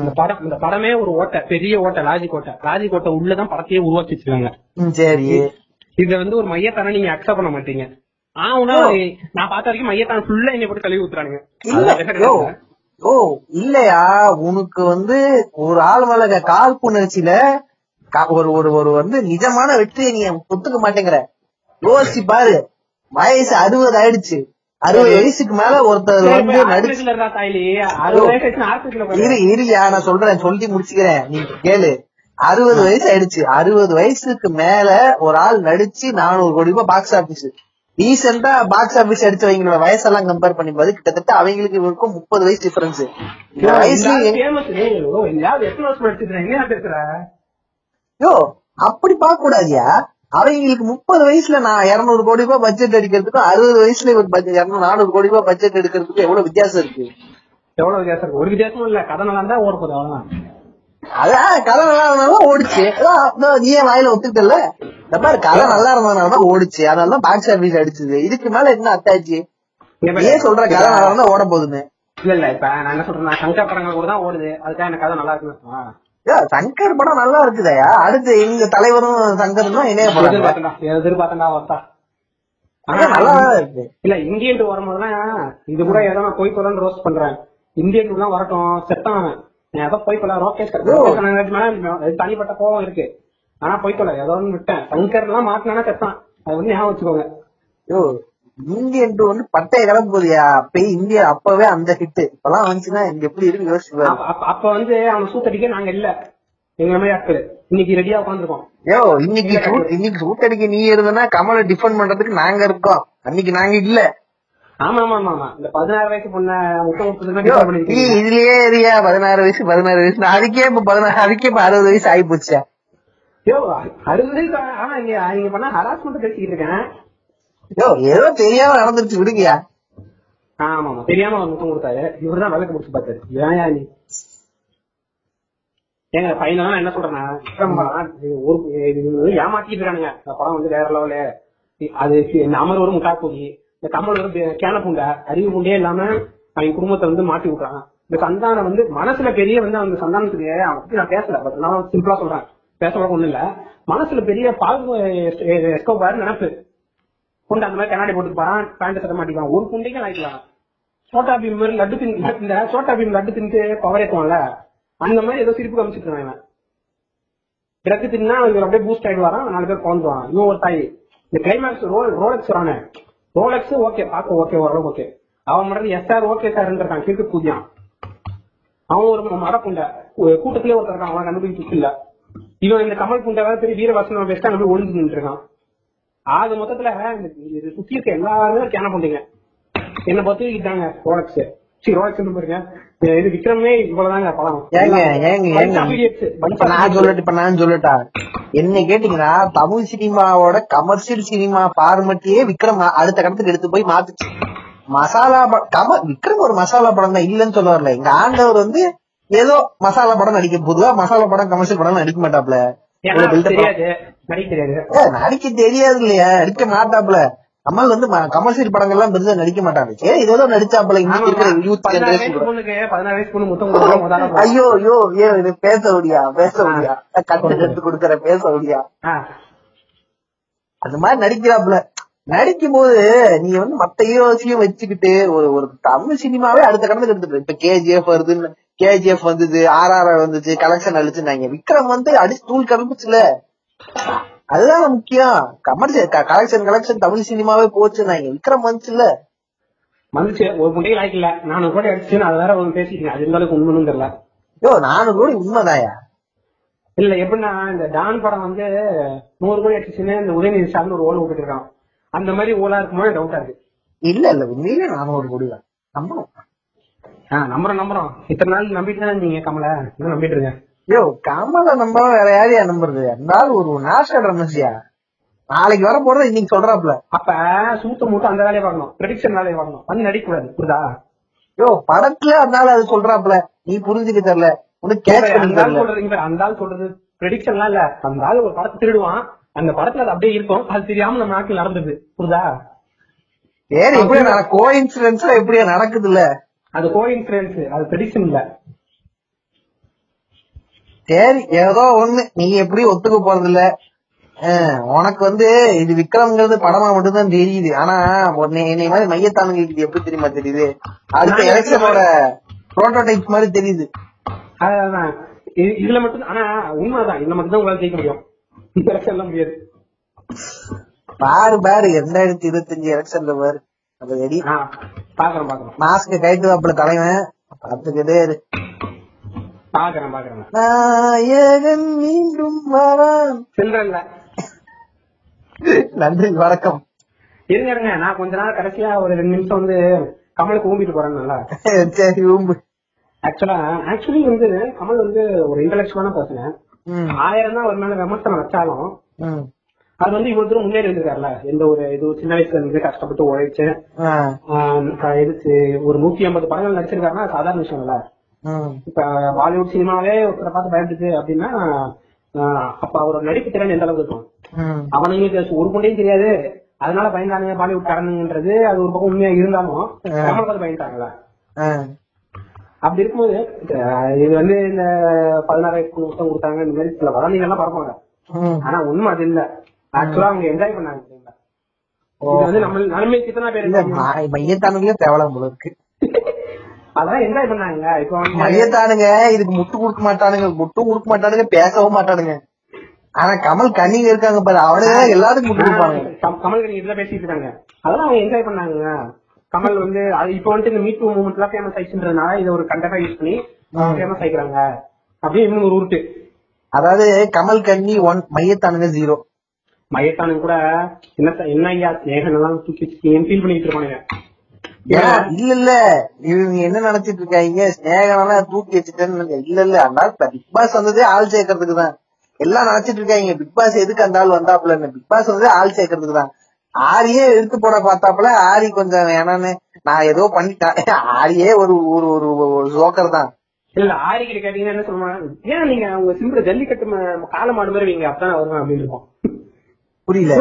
இந்த படம் இந்த படமே ஒரு ஓட்டை பெரிய ஓட்டை லாஜிக் ஓட்டை லாஜிக் ஓட்டை உள்ளதான் படத்தையே உருவாக்கி வச்சிருக்காங்க. சரி. இத வந்து ஒரு மையத்தான நீங்க அக்செப்ட் பண்ண மாட்டீங்க. ஆனா நான் பார்த்த வரைக்கும் மையத்தான ஃபுல்லா என்னை போட்டு கழுவி ஊத்துறானுங்க. ஓ இல்லையா? உனக்கு வந்து ஒரு ஆள் மேல காழ்ப்புணர்ச்சியில ஒரு ஒரு ஒரு வந்து நிஜமான வெற்றியை நீ ஒத்துக்க மாட்டேங்கிற? யோசிச்சு பாரு. வயசு அறுபது ஆயிடுச்சு. அறுபது வயசுக்கு மேல ஒருத்தர் வந்து நடிச்சு இரு இருயா நான் சொல்றேன் சொல்லி முடிச்சுக்கிறேன். நீ கேளு. அறுபது வயசு ஆயிடுச்சு. அறுபது வயசுக்கு மேல ஒரு ஆள் நடிச்சு நானூறு கோடி ரூபாய் பாக்ஸ் ஆபீஸ் ரீசெண்டா பாக்ஸ் ஆபீஸ் அடிச்சவங்களோட வயசெல்லாம் கம்பேர் பண்ணி பாரு கிட்டத்தட்ட அவங்களுக்கு இவருக்கும் முப்பது வயசு டிஃபரன்ஸ் வயசு யோ அப்படி பார்க்க கூடாதியா அவங்களுக்கு முப்பது வயசுல நான் இருநூறு கோடி ரூபாய் பட்ஜெட் அடிக்கிறதுக்கும் அறுபது வயசுல இவர் பட்ஜெட் இருநூறு நானூறு கோடி ரூபாய் பட்ஜெட் எடுக்கிறதுக்கும் எவ்வளவு வித்தியாசம் இருக்கு? எவ்வளவு வித்தியாசம் இருக்கு? ஒரு வித்தியாசமும் இல்ல. கதை நல்லா இருந்தா ஓட அவ்வளவுதான். அதான் கதை நல்லா இருந்தனால ஓடிச்சு. நீ ஏன் வாயில ஒத்துக்கிட்டல பாரு கதை நல்லா இருந்ததுனாலதான் ஓடிச்சு. அதனாலதான் பாக்ஸ் ஆபீஸ் அடிச்சது. இதுக்கு மேல என்ன அத்தாச்சு. ஏன் சொல்ற கதை நல்லா இருந்தா ஓட போகுதுன்னு. இல்ல இல்ல. இப்ப நான் என்ன சொல்றேன் சங்கர் படங்கள் கூட தான் ஓடுது. அதுக்காக எனக்கு கதை நல்லா இருக்குன்னு சங்கர் படம் நல்லா இருக்குதாயா? அடுத்து எங்க தலைவரும் சங்கரும் தான் இணைய படம். எதிர்பார்த்தேன்டா ஒருத்தா ஆனா நல்லா இருக்கு. இல்ல இந்தியன் வரும்போதுதான் இது கூட ஏதோ நான் போய் சொல்லு ரோஸ்ட் பண்றேன். இந்தியன் தான் வரட்டும். செத்தான் ஏதோ போய் சொல்ல ரோகேஷ் தனிப்பட்ட கோவம் இருக்கு. ஆனா போய் சொல்ல ஏதோ ஒண்ணு விட்டேன். சங்கர் எல்லாம் மாட்டினா செத்தான். அது வந்து ஞாபகம் வச்சுக்கோங்க. இந்தியன் டூ வந்து பட்டைய கிளம்ப போதியா? அப்பயே இந்தியா அப்பவே அந்த ஹிட் இப்பெல்லாம் வந்துச்சுன்னா இங்க எப்படி இருக்கு யோசிச்சு அப்ப- வந்து அவன் சூத்தடிக்க நாங்க இல்ல. எங்க மாதிரி ஆட்கள். இன்னைக்கு ரெடியா உட்காந்துருக்கோம் யோ இன்னைக்கு இன்னைக்கு சூட் அடிக்க நீ இருந்தனா கமலை டிஃபெண்ட் பண்றதுக்கு நாங்க இருக்கோம். அன்னைக்கு நாங்க இல்ல. ஆமா ஆமா ஆமா இந்த பதினாறு வயசு பொண்ண இதுலயே இருயா பதினாறு வயசு பதினாறு வயசு. அதுக்கே இப்ப பதினாறு அதுக்கே இப்ப அறுபது வயசு ஆகி போச்சா யோ அறுபது வயசு ஆனா இங்க பண்ண ஹராஸ்மெண்ட் பேசிக்கிட்டு இருக்கேன். ஏதோ தெரியாம நடந்துட்டு விடுங்கயா ஆமா ஆமா தெரியாம அவர் முத்தம் கொடுத்தாரு. இவர்தான் விளக்கு முடிச்சு பார்த்தாரு. ஏன் நீ ஏங்க பையனா? என்ன சொல்றேன்னா ஒரு இது வந்து ஏமாத்திட்டு இருக்கானுங்க. இந்த படம் வந்து வேற லெவலு. அது இந்த அமர் ஒரு முட்டா இந்த கமல் ஒரு கேன பூண்டை அறிவு பூண்டே இல்லாம அவன் குடும்பத்தை வந்து மாட்டி விட்டான் இந்த சந்தானம் வந்து மனசுல பெரிய வந்து அந்த சந்தானத்துக்கு அவன் பத்தி நான் பேசல. பட் நான் சிம்பிளா சொல்றேன். பேச ஒண்ணும் இல்ல. மனசுல பெரிய பால் எஸ்கோபார் நினைப்பு. குண்டை அந்த மாதிரி கண்ணாடி போட்டு பாறான் பேண்ட் சட்ட மாட்டிக்கலாம் ஒரு குண்டைக்கு ஆயிக்கலாம் சோட்டா பீம் மாதிரி லட்டு தின் இந்த சோட்டா பீம் லட்டு தின்ட்டு பவர் அந்த மாதிரி ஏதோ சிரிப்பு காமிச்சிட்டு இருக்கான் இவன். ட்ரக் தின்னா இவர் அப்படியே பூஸ்ட் ஆயிட்டு வரான் நாலு பேர் குழந்துவான் இவன் ஒரு தாய். இந்த கிளைமேக்ஸ் ரோல் ரோலக்ஸ் வரானே. ரோலக்ஸ் ஓகே பார்க்க ஓகே ஓரளவு ஓகே அவன் மட்டும் எஸ் சார் ஓகே சார் இருக்கான் கிறுக்கு பூஜ்யம் அவன் ஒரு மர குண்டை. கூ- கூட்டத்திலே ஒருத்தர் இருக்கான். அவன் கண்டுபிடிச்சு இல்ல. இவன் இந்த கமல் புண்டை பெரிய வீரவாசனம் அங்க போய் ஒளிஞ்சு நின்று இருக்கான். ஆக மொத்தத்துல இது சுத்தி இருக்க எல்லாருமே கேன புண்டைங்க என்ன பார்த்து இதாங்க ரோலக்ஸ் சரி ரோலக்ஸ் பாருங்க. இது விக்ரமே இவ்வளவுதாங்க படம் ஏங்க ஏங்க நான். சொல்லட்டு இப்ப நான் சொல்லட்டா. என்ன கேட்டீங்கன்னா தமிழ் சினிமாவோட கமர்ஷியல் சினிமா ஃபார்மட்டியே விக்ரம் அடுத்த கடத்துக்கு எடுத்து போய் மாத்துச்சு. மசாலா கம விக்ரம் ஒரு மசாலா படம் தான் இல்லன்னு சொல்ல வரல. எங்க ஆண்டவர் வந்து ஏதோ மசாலா படம் நடிக்க பொதுவா மசாலா படம் கமர்ஷியல் படம் நடிக்க மாட்டாப்ல. நடிக்க தெரியாது இல்லையா நடிக்க மாட்டாப்ல கமல் வந்து கமர்ஷியல் படங்கள்லாம் பெருசா நடிக்க மாட்டாங்க. ஏதோ நடிச்சாப்ல. ஐயோ ஐயோ ஐயோ இது பேச முடியா பேச முடியா கட்டு கட்டு கொடுக்கற பேச முடியா. அந்த மாதிரி நடிக்கிறாப்ல நடிக்கும் போது நீ வந்து மத்த ஹீரோஸையும் வச்சுக்கிட்டு ஒரு ஒரு தமிழ் சினிமாவே அடுத்த கடந்துக்கு எடுத்துட்டு இப்ப கேஜிஎஃப் வருதுன்னு கேஜிஎஃப் வந்தது ஆர்ஆர் வந்துச்சு கலெக்ஷன் அழிச்சுனாங்க. விக்ரம் வந்து அடிச்சு தூள் கிளம்பிச்சுல அதுதான் முக்கியம். கமர்ஷியல் கலெக்ஷன் கலெக்ஷன் தமிழ் சினிமாவே போச்சுனாங்க விக்ரம் வந்துச்சுல வந்துச்சு. ஒரு முட்டைக்கு லாய்க்கு இல்ல நானூறு கோடி அடிச்சுன்னு அது வேற ஒன்று பேசிட்டீங்க அது அளவுக்கு உண்மைன்னு தெரியல. யோ நானூறு கோடி உண்மைதாயா? இல்ல எப்படின்னா இந்த டான் படம் வந்து நூறு கோடி அடிச்சுன்னு இந்த உதயநிதி ஸ்டாலின் ஒரு ஓலை விட்டுட்டு இருக்கான் அந்த மாதிரி ஓலா இருக்கும்போது டவுட்டா இருக்கு. இல்ல இல்ல. உண்மையிலே நானூறு கோடி தான். நம்பணும். ஆஹ் நம்புறோம் நம்புறோம். இத்தனை நாள் நம்பிட்டு தானே நீங்க கமல. நம்பிட்டு இருக்கேன். யோ கமல நம்ப வேற யாரையா நம்புறது இருந்தாலும் ஒரு நாஷர் ரமேஷியா நாளைக்கு வர போறது இன்னைக்கு சொல்றாப்ல அப்ப சூத்த மூத்த அந்த வேலையை பார்க்கணும். ப்ரெடிக்ஷன் வேலையை பார்க்கணும். வந்து நடிக்க கூடாது புரியுதா? யோ படத்துல அதனால அது சொல்றாப்ல நீ புரிஞ்சுக்க தெரியல. உனக்கு கேட்ச் பண்ணி தெரியல. அந்த ஆள் சொல்றது ப்ரெடிக்ஷன்லாம் இல்ல. அந்த ஆள் ஒரு படத்தை திருடுவான். அந்த படத்துல அது அப்படியே இருக்கும். அது தெரியாம நம்ம நாட்டில் நடந்தது புரியுதா? சரி எப்படியா கோ இன்சூரன்ஸ்ல எப்படியா நடக்குது இல்ல அது கோ இன்சூரன்ஸ் அது ப்ரெடிக்ஷன் இல்ல. சரி ஏதோ ஒண்ணு. நீ எப்படி ஒத்துக்க போறது இல்ல உனக்கு வந்து இது விக்ரம்ங்கிறது படமா மட்டும்தான் தெரியுது. ஆனா என்னை மாதிரி மையத்தானுங்களுக்கு இது எப்படி தெரியுமா தெரியுது? அடுத்த எலெக்ஷனோட புரோட்டோடைப் மாதிரி தெரியுது. அதான் இதுல மட்டும் ஆனா உண்மைதான். இதுல மட்டும் தான் உங்களால ஜெயிக்க முடியும். இந்த எல்லாம் முடியாது. பாரு பாரு. ரெண்டாயிரத்தி இருபத்தஞ்சு எலெக்ஷன்ல பாரு. அது ரெடி ஆ, பாக்குறேன் பாக்குறேன். மாஸ்க் கைட்டு வாப்புல தலைவன். பார்த்துக்கிட்டே இரு. பாக்குறேன் பாக்குறேன். நாயகன் மீண்டும் வரான். இல்ல நன்றி வணக்கம். இருங்க இருங்க. நான் கொஞ்ச நாள் கடைசியா ஒரு ரெண்டு நிமிஷம் வந்து கமலுக்கு ஊம்பிட்டு போறேன் நல்லா. சரி ஊம்பு. ஆக்சுவலா ஆக்சுவலி வந்து கமல் வந்து ஒரு இன்டலெக்சுவலான பர்சன் ஆயிரம் தான் ஒரு மேல விமர்சனம் வச்சாலும் அது வந்து இவ்வளவு தூரம் முன்னேறி இருக்காருல்ல எந்த ஒரு இது சின்ன வயசுல இருந்து கஷ்டப்பட்டு உழைச்சு இதுக்கு ஒரு நூத்தி ஐம்பது படங்கள் நடிச்சிருக்காருன்னா சாதாரண விஷயம் இல்ல. இப்ப பாலிவுட் சினிமாவே ஒருத்தரை பார்த்து பயந்துச்சு அப்படின்னா அப்ப அவரோட நடிப்பு திறன் எந்த அளவுக்கு இருக்கும்? அவனுங்களுக்கு ஒரு பொண்ணையும் தெரியாது. அதனால பயந்தானுங்க பாலிவுட் காரணங்கிறது அது ஒரு பக்கம் உண்மையா இருந்தாலும் கமல் பார்த்து பயந்துட்டாங்களா. அப்படி இருக்கும்போது இது வந்து இந்த பதினாறாயிரத்து முத்தம் கொடுத்தாங்க இந்த மாதிரி சில வதந்திகள் எல்லாம் பரப்பாங்க. ஆனா உண்மை அது இல்ல. ஆக்சுவலா அவங்க என்ஜாய் பண்ணாங்க? இது வந்து நம்ம நன்மை கித்தனா பேர் இல்ல இருக்காங்க. மா- மையத்தானுங்களே தேவலாம் போல இருக்கு. அதெல்லாம் என்ஜாய் பண்ணாங்க இப்ப மையத்தானுங்க. இதுக்கு முட்டு கொடுக்க மாட்டானுங்க. முட்டும் கொடுக்க மாட்டானுங்க. பேசவும் மாட்டானுங்க. ஆனா கமல் கண்ணிங்க இருக்காங்க பாரு. அவனுங்க எல்லாத்துக்கும் முட்டு கொடுப்பானுங்க. கம்- கமல் கணி இதுல பேசிட்டு இருக்காங்க. அதெல்லாம் அவங்க என்ஜாய் பண்ணாங்க. கமல் வந்து இப்ப வந்துட்டு இந்த மீட் மூவ்மெண்ட் எல்லாம் ஃபேமஸ் ஆயிடுச்சுன்றதுனால இதை ஒரு கண்டெக்டா யூஸ் பண்ணி ஃபேமஸ் ஆயிக்கிறாங்க. அப்படியே இன்னும் ஒரு உருட்டு அதாவது கமல் கண்ணி ஒன் மையத்தானுங்க ஜீரோ மயத்தானுங்க கூட என்ன என்ன ஐயா ஸ்நேகன் எல்லாம் தூக்கி ஃபீல் பண்ணிட்டு இருப்பானுங்க. இல்ல இல்ல இவங்க என்ன நினைச்சிட்டு இருக்காங்க? ஸ்நேகனெல்லாம் தூக்கி வச்சுட்டேன்னு இல்ல இல்ல அந்த பிக் பாஸ் வந்ததே ஆள் சேர்க்கறதுக்கு தான். எல்லாம் நினைச்சிட்டு இருக்காங்க. பிக் பாஸ் எதுக்கு அந்த ஆள் வந்தாப்புல பிக் பாஸ் வந்ததே ஆள் சேர்க்கறதுக்கு தான். ஆரியே எடுத்து போட பார்த்தாப்புல ஆரி கொஞ்சம் வேணான்னு நான் ஏதோ பண்ணிட்டேன். ஆரியே ஒரு ஒரு ஒரு ஜோக்கர் தான். இல்ல ஆரி கிட்ட கேட்டீங்கன்னா என்ன சொல்லுவாங்க ஏன் நீங்க உங்க சிம்பிள் ஜல்லிக்கட்டு ம- காளை மாடு மாதிரி வைங்க. அப்பதான் வருவேன் அப்படின்னு இருக்கும். புரியல.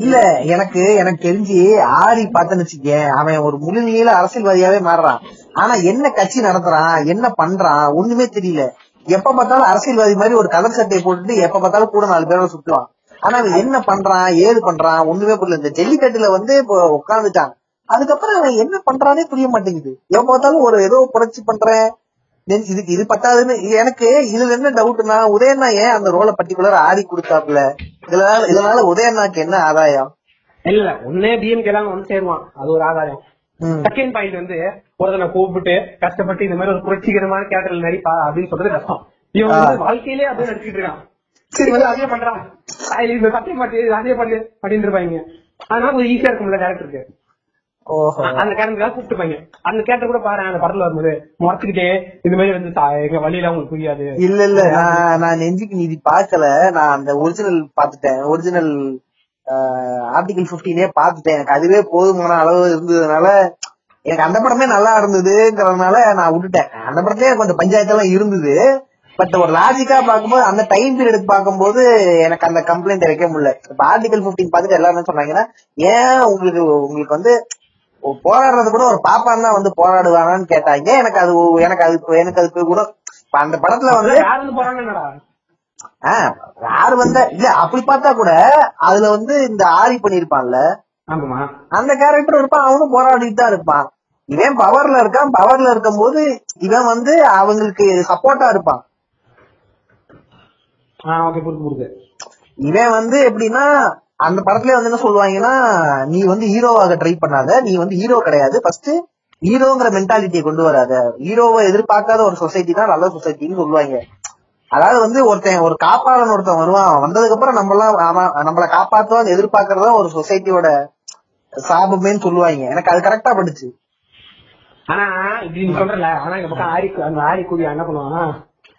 இல்ல. எனக்கு எனக்கு தெரிஞ்சு ஆரி பார்த்தேன்னு வச்சுக்கேன் அவன் ஒரு முழு நீள அரசியல்வாதியாவே மாறுறான். ஆனா என்ன கட்சி நடத்துறான் என்ன பண்றான் ஒண்ணுமே தெரியல. எப்ப பார்த்தாலும் அரசியல்வாதி மாதிரி ஒரு கலர் சட்டையை போட்டுட்டு எப்ப பார்த்தாலும் கூட நாலு பேரோட சுத்துவான் ஆனா அவன் என்ன பண்றான் ஏது பண்றான் ஒண்ணுமே புரியல. இந்த ஜல்லிக்கட்டுல வந்து இப்போ உட்காந்துட்டான் அதுக்கப்புறம் அவன் என்ன பண்றானே புரிய மாட்டேங்குது. எப்ப பார்த்தாலும் ஒரு ஏதோ புரட்சி பண்றேன் then இதுக்கு இது பத்தாதுன்னு இது எனக்கு இதுல என்ன டவுட்னா உதயண்ணா ஏன் அந்த ரோலை பர்டிகுலர் ஆடி கொடுத்தாப்புல? இதனால இதனால உதயண்ணாக்கு என்ன ஆதாயம்? இல்ல ஒன்னே டிஎம்கே தான் வந்து சேருவான். அது ஒரு ஆதாயம். செகண்ட் பாயிண்ட் வந்து ஒருத்தனை கூப்பிட்டு கஷ்டப்பட்டு இந்த மாதிரி ஒரு புரட்சிகரமான கேட்டல் நடிப்பா அப்படின்னு சொல்றது கஷ்டம். இவன் வந்து வாழ்க்கையிலே அப்படியே நடிச்சிட்டு இருக்கான். சரி வந்து அதே பண்றான். இந்த சத்தியம் மாட்டி அதே பண்ணு அப்படின்னு இருப்பாங்க. அதனால கொஞ்சம் ஈஸியா இருக்கும்ல கேரக்டருக்கு அந்த கேரக்டருக்காக கூப்பிட்டுப்பாங்க அந்த கேரக்டர் கூட பாரு அந்த படத்துல வரும்போது முறைச்சுக்கிட்டே இந்த மாதிரி வந்து எங்க வழியில உங்களுக்கு புரியாது. இல்ல இல்ல நான் நான் நெஞ்சுக்கு நீதி பார்க்கல. நான் அந்த ஒரிஜினல் பாத்துட்டேன் ஒரிஜினல் ஆர்டிகல் பிப்டீனே பாத்துட்டேன் எனக்கு அதுவே போதுமான அளவு இருந்ததுனால எனக்கு அந்த படமே நல்லா இருந்ததுங்கிறதுனால நான் விட்டுட்டேன். அந்த படத்துலயே கொஞ்சம் பஞ்சாயத்து எல்லாம் இருந்தது. பட் ஒரு லாஜிக்கா பார்க்கும்போது அந்த டைம் பீரியட் பார்க்கும்போது எனக்கு அந்த கம்ப்ளைண்ட் வைக்க முடியல. இப்ப ஆர்டிகல் பிப்டீன் பார்த்துட்டு எல்லாரும் சொன்னாங்கன்னா ஏன் உங்களுக்கு உங்களுக்கு வந்து போராடுறது கூட ஒரு பாப்பான் தான் வந்து போராடுவானான்னு கேட்டாங்க. எனக்கு அது எனக்கு அது எனக்கு அது கூட அந்த படத்துல வந்து ஆஹ் யாரு வந்த இல்ல அப்படி பார்த்தா கூட அதுல வந்து இந்த ஆரி பண்ணிருப்பான்ல. அந்த கேரக்டர் இருப்பான் அவனும் போராடிட்டு தான் இருப்பான். இவன் பவர்ல இருக்கான் பவர்ல இருக்கும்போது இவன் வந்து அவங்களுக்கு சப்போர்ட்டா இருப்பான். இவன் வந்து எப்படின்னா அந்த படத்துல வந்து என்ன சொல்லுவாங்கன்னா நீ வந்து ஹீரோவாக ட்ரை பண்ணாத நீ வந்து ஹீரோ கிடையாது. ஃபர்ஸ்ட் ஹீரோங்கிற மென்டாலிட்டியை கொண்டு வராத. ஹீரோவை எதிர்பார்க்காத ஒரு சொசைட்டி தான் நல்ல சொசைட்டின்னு சொல்லுவாங்க. அதாவது வந்து ஒருத்தன் ஒரு காப்பாளன் ஒருத்தன் வருவான். வந்ததுக்கு அப்புறம் நம்ம எல்லாம் அவன் நம்மள காப்பாத்துவான் எதிர்பார்க்கறதா ஒரு சொசைட்டியோட சாபமேன்னு சொல்லுவாங்க. எனக்கு அது கரெக்டா பட்டுச்சு. ஆனா இப்படி நீ சொல்றல ஆனா இந்த பக்கம் ஆரி அந்த ஆரி கூடிய என்ன பண்ணுவான்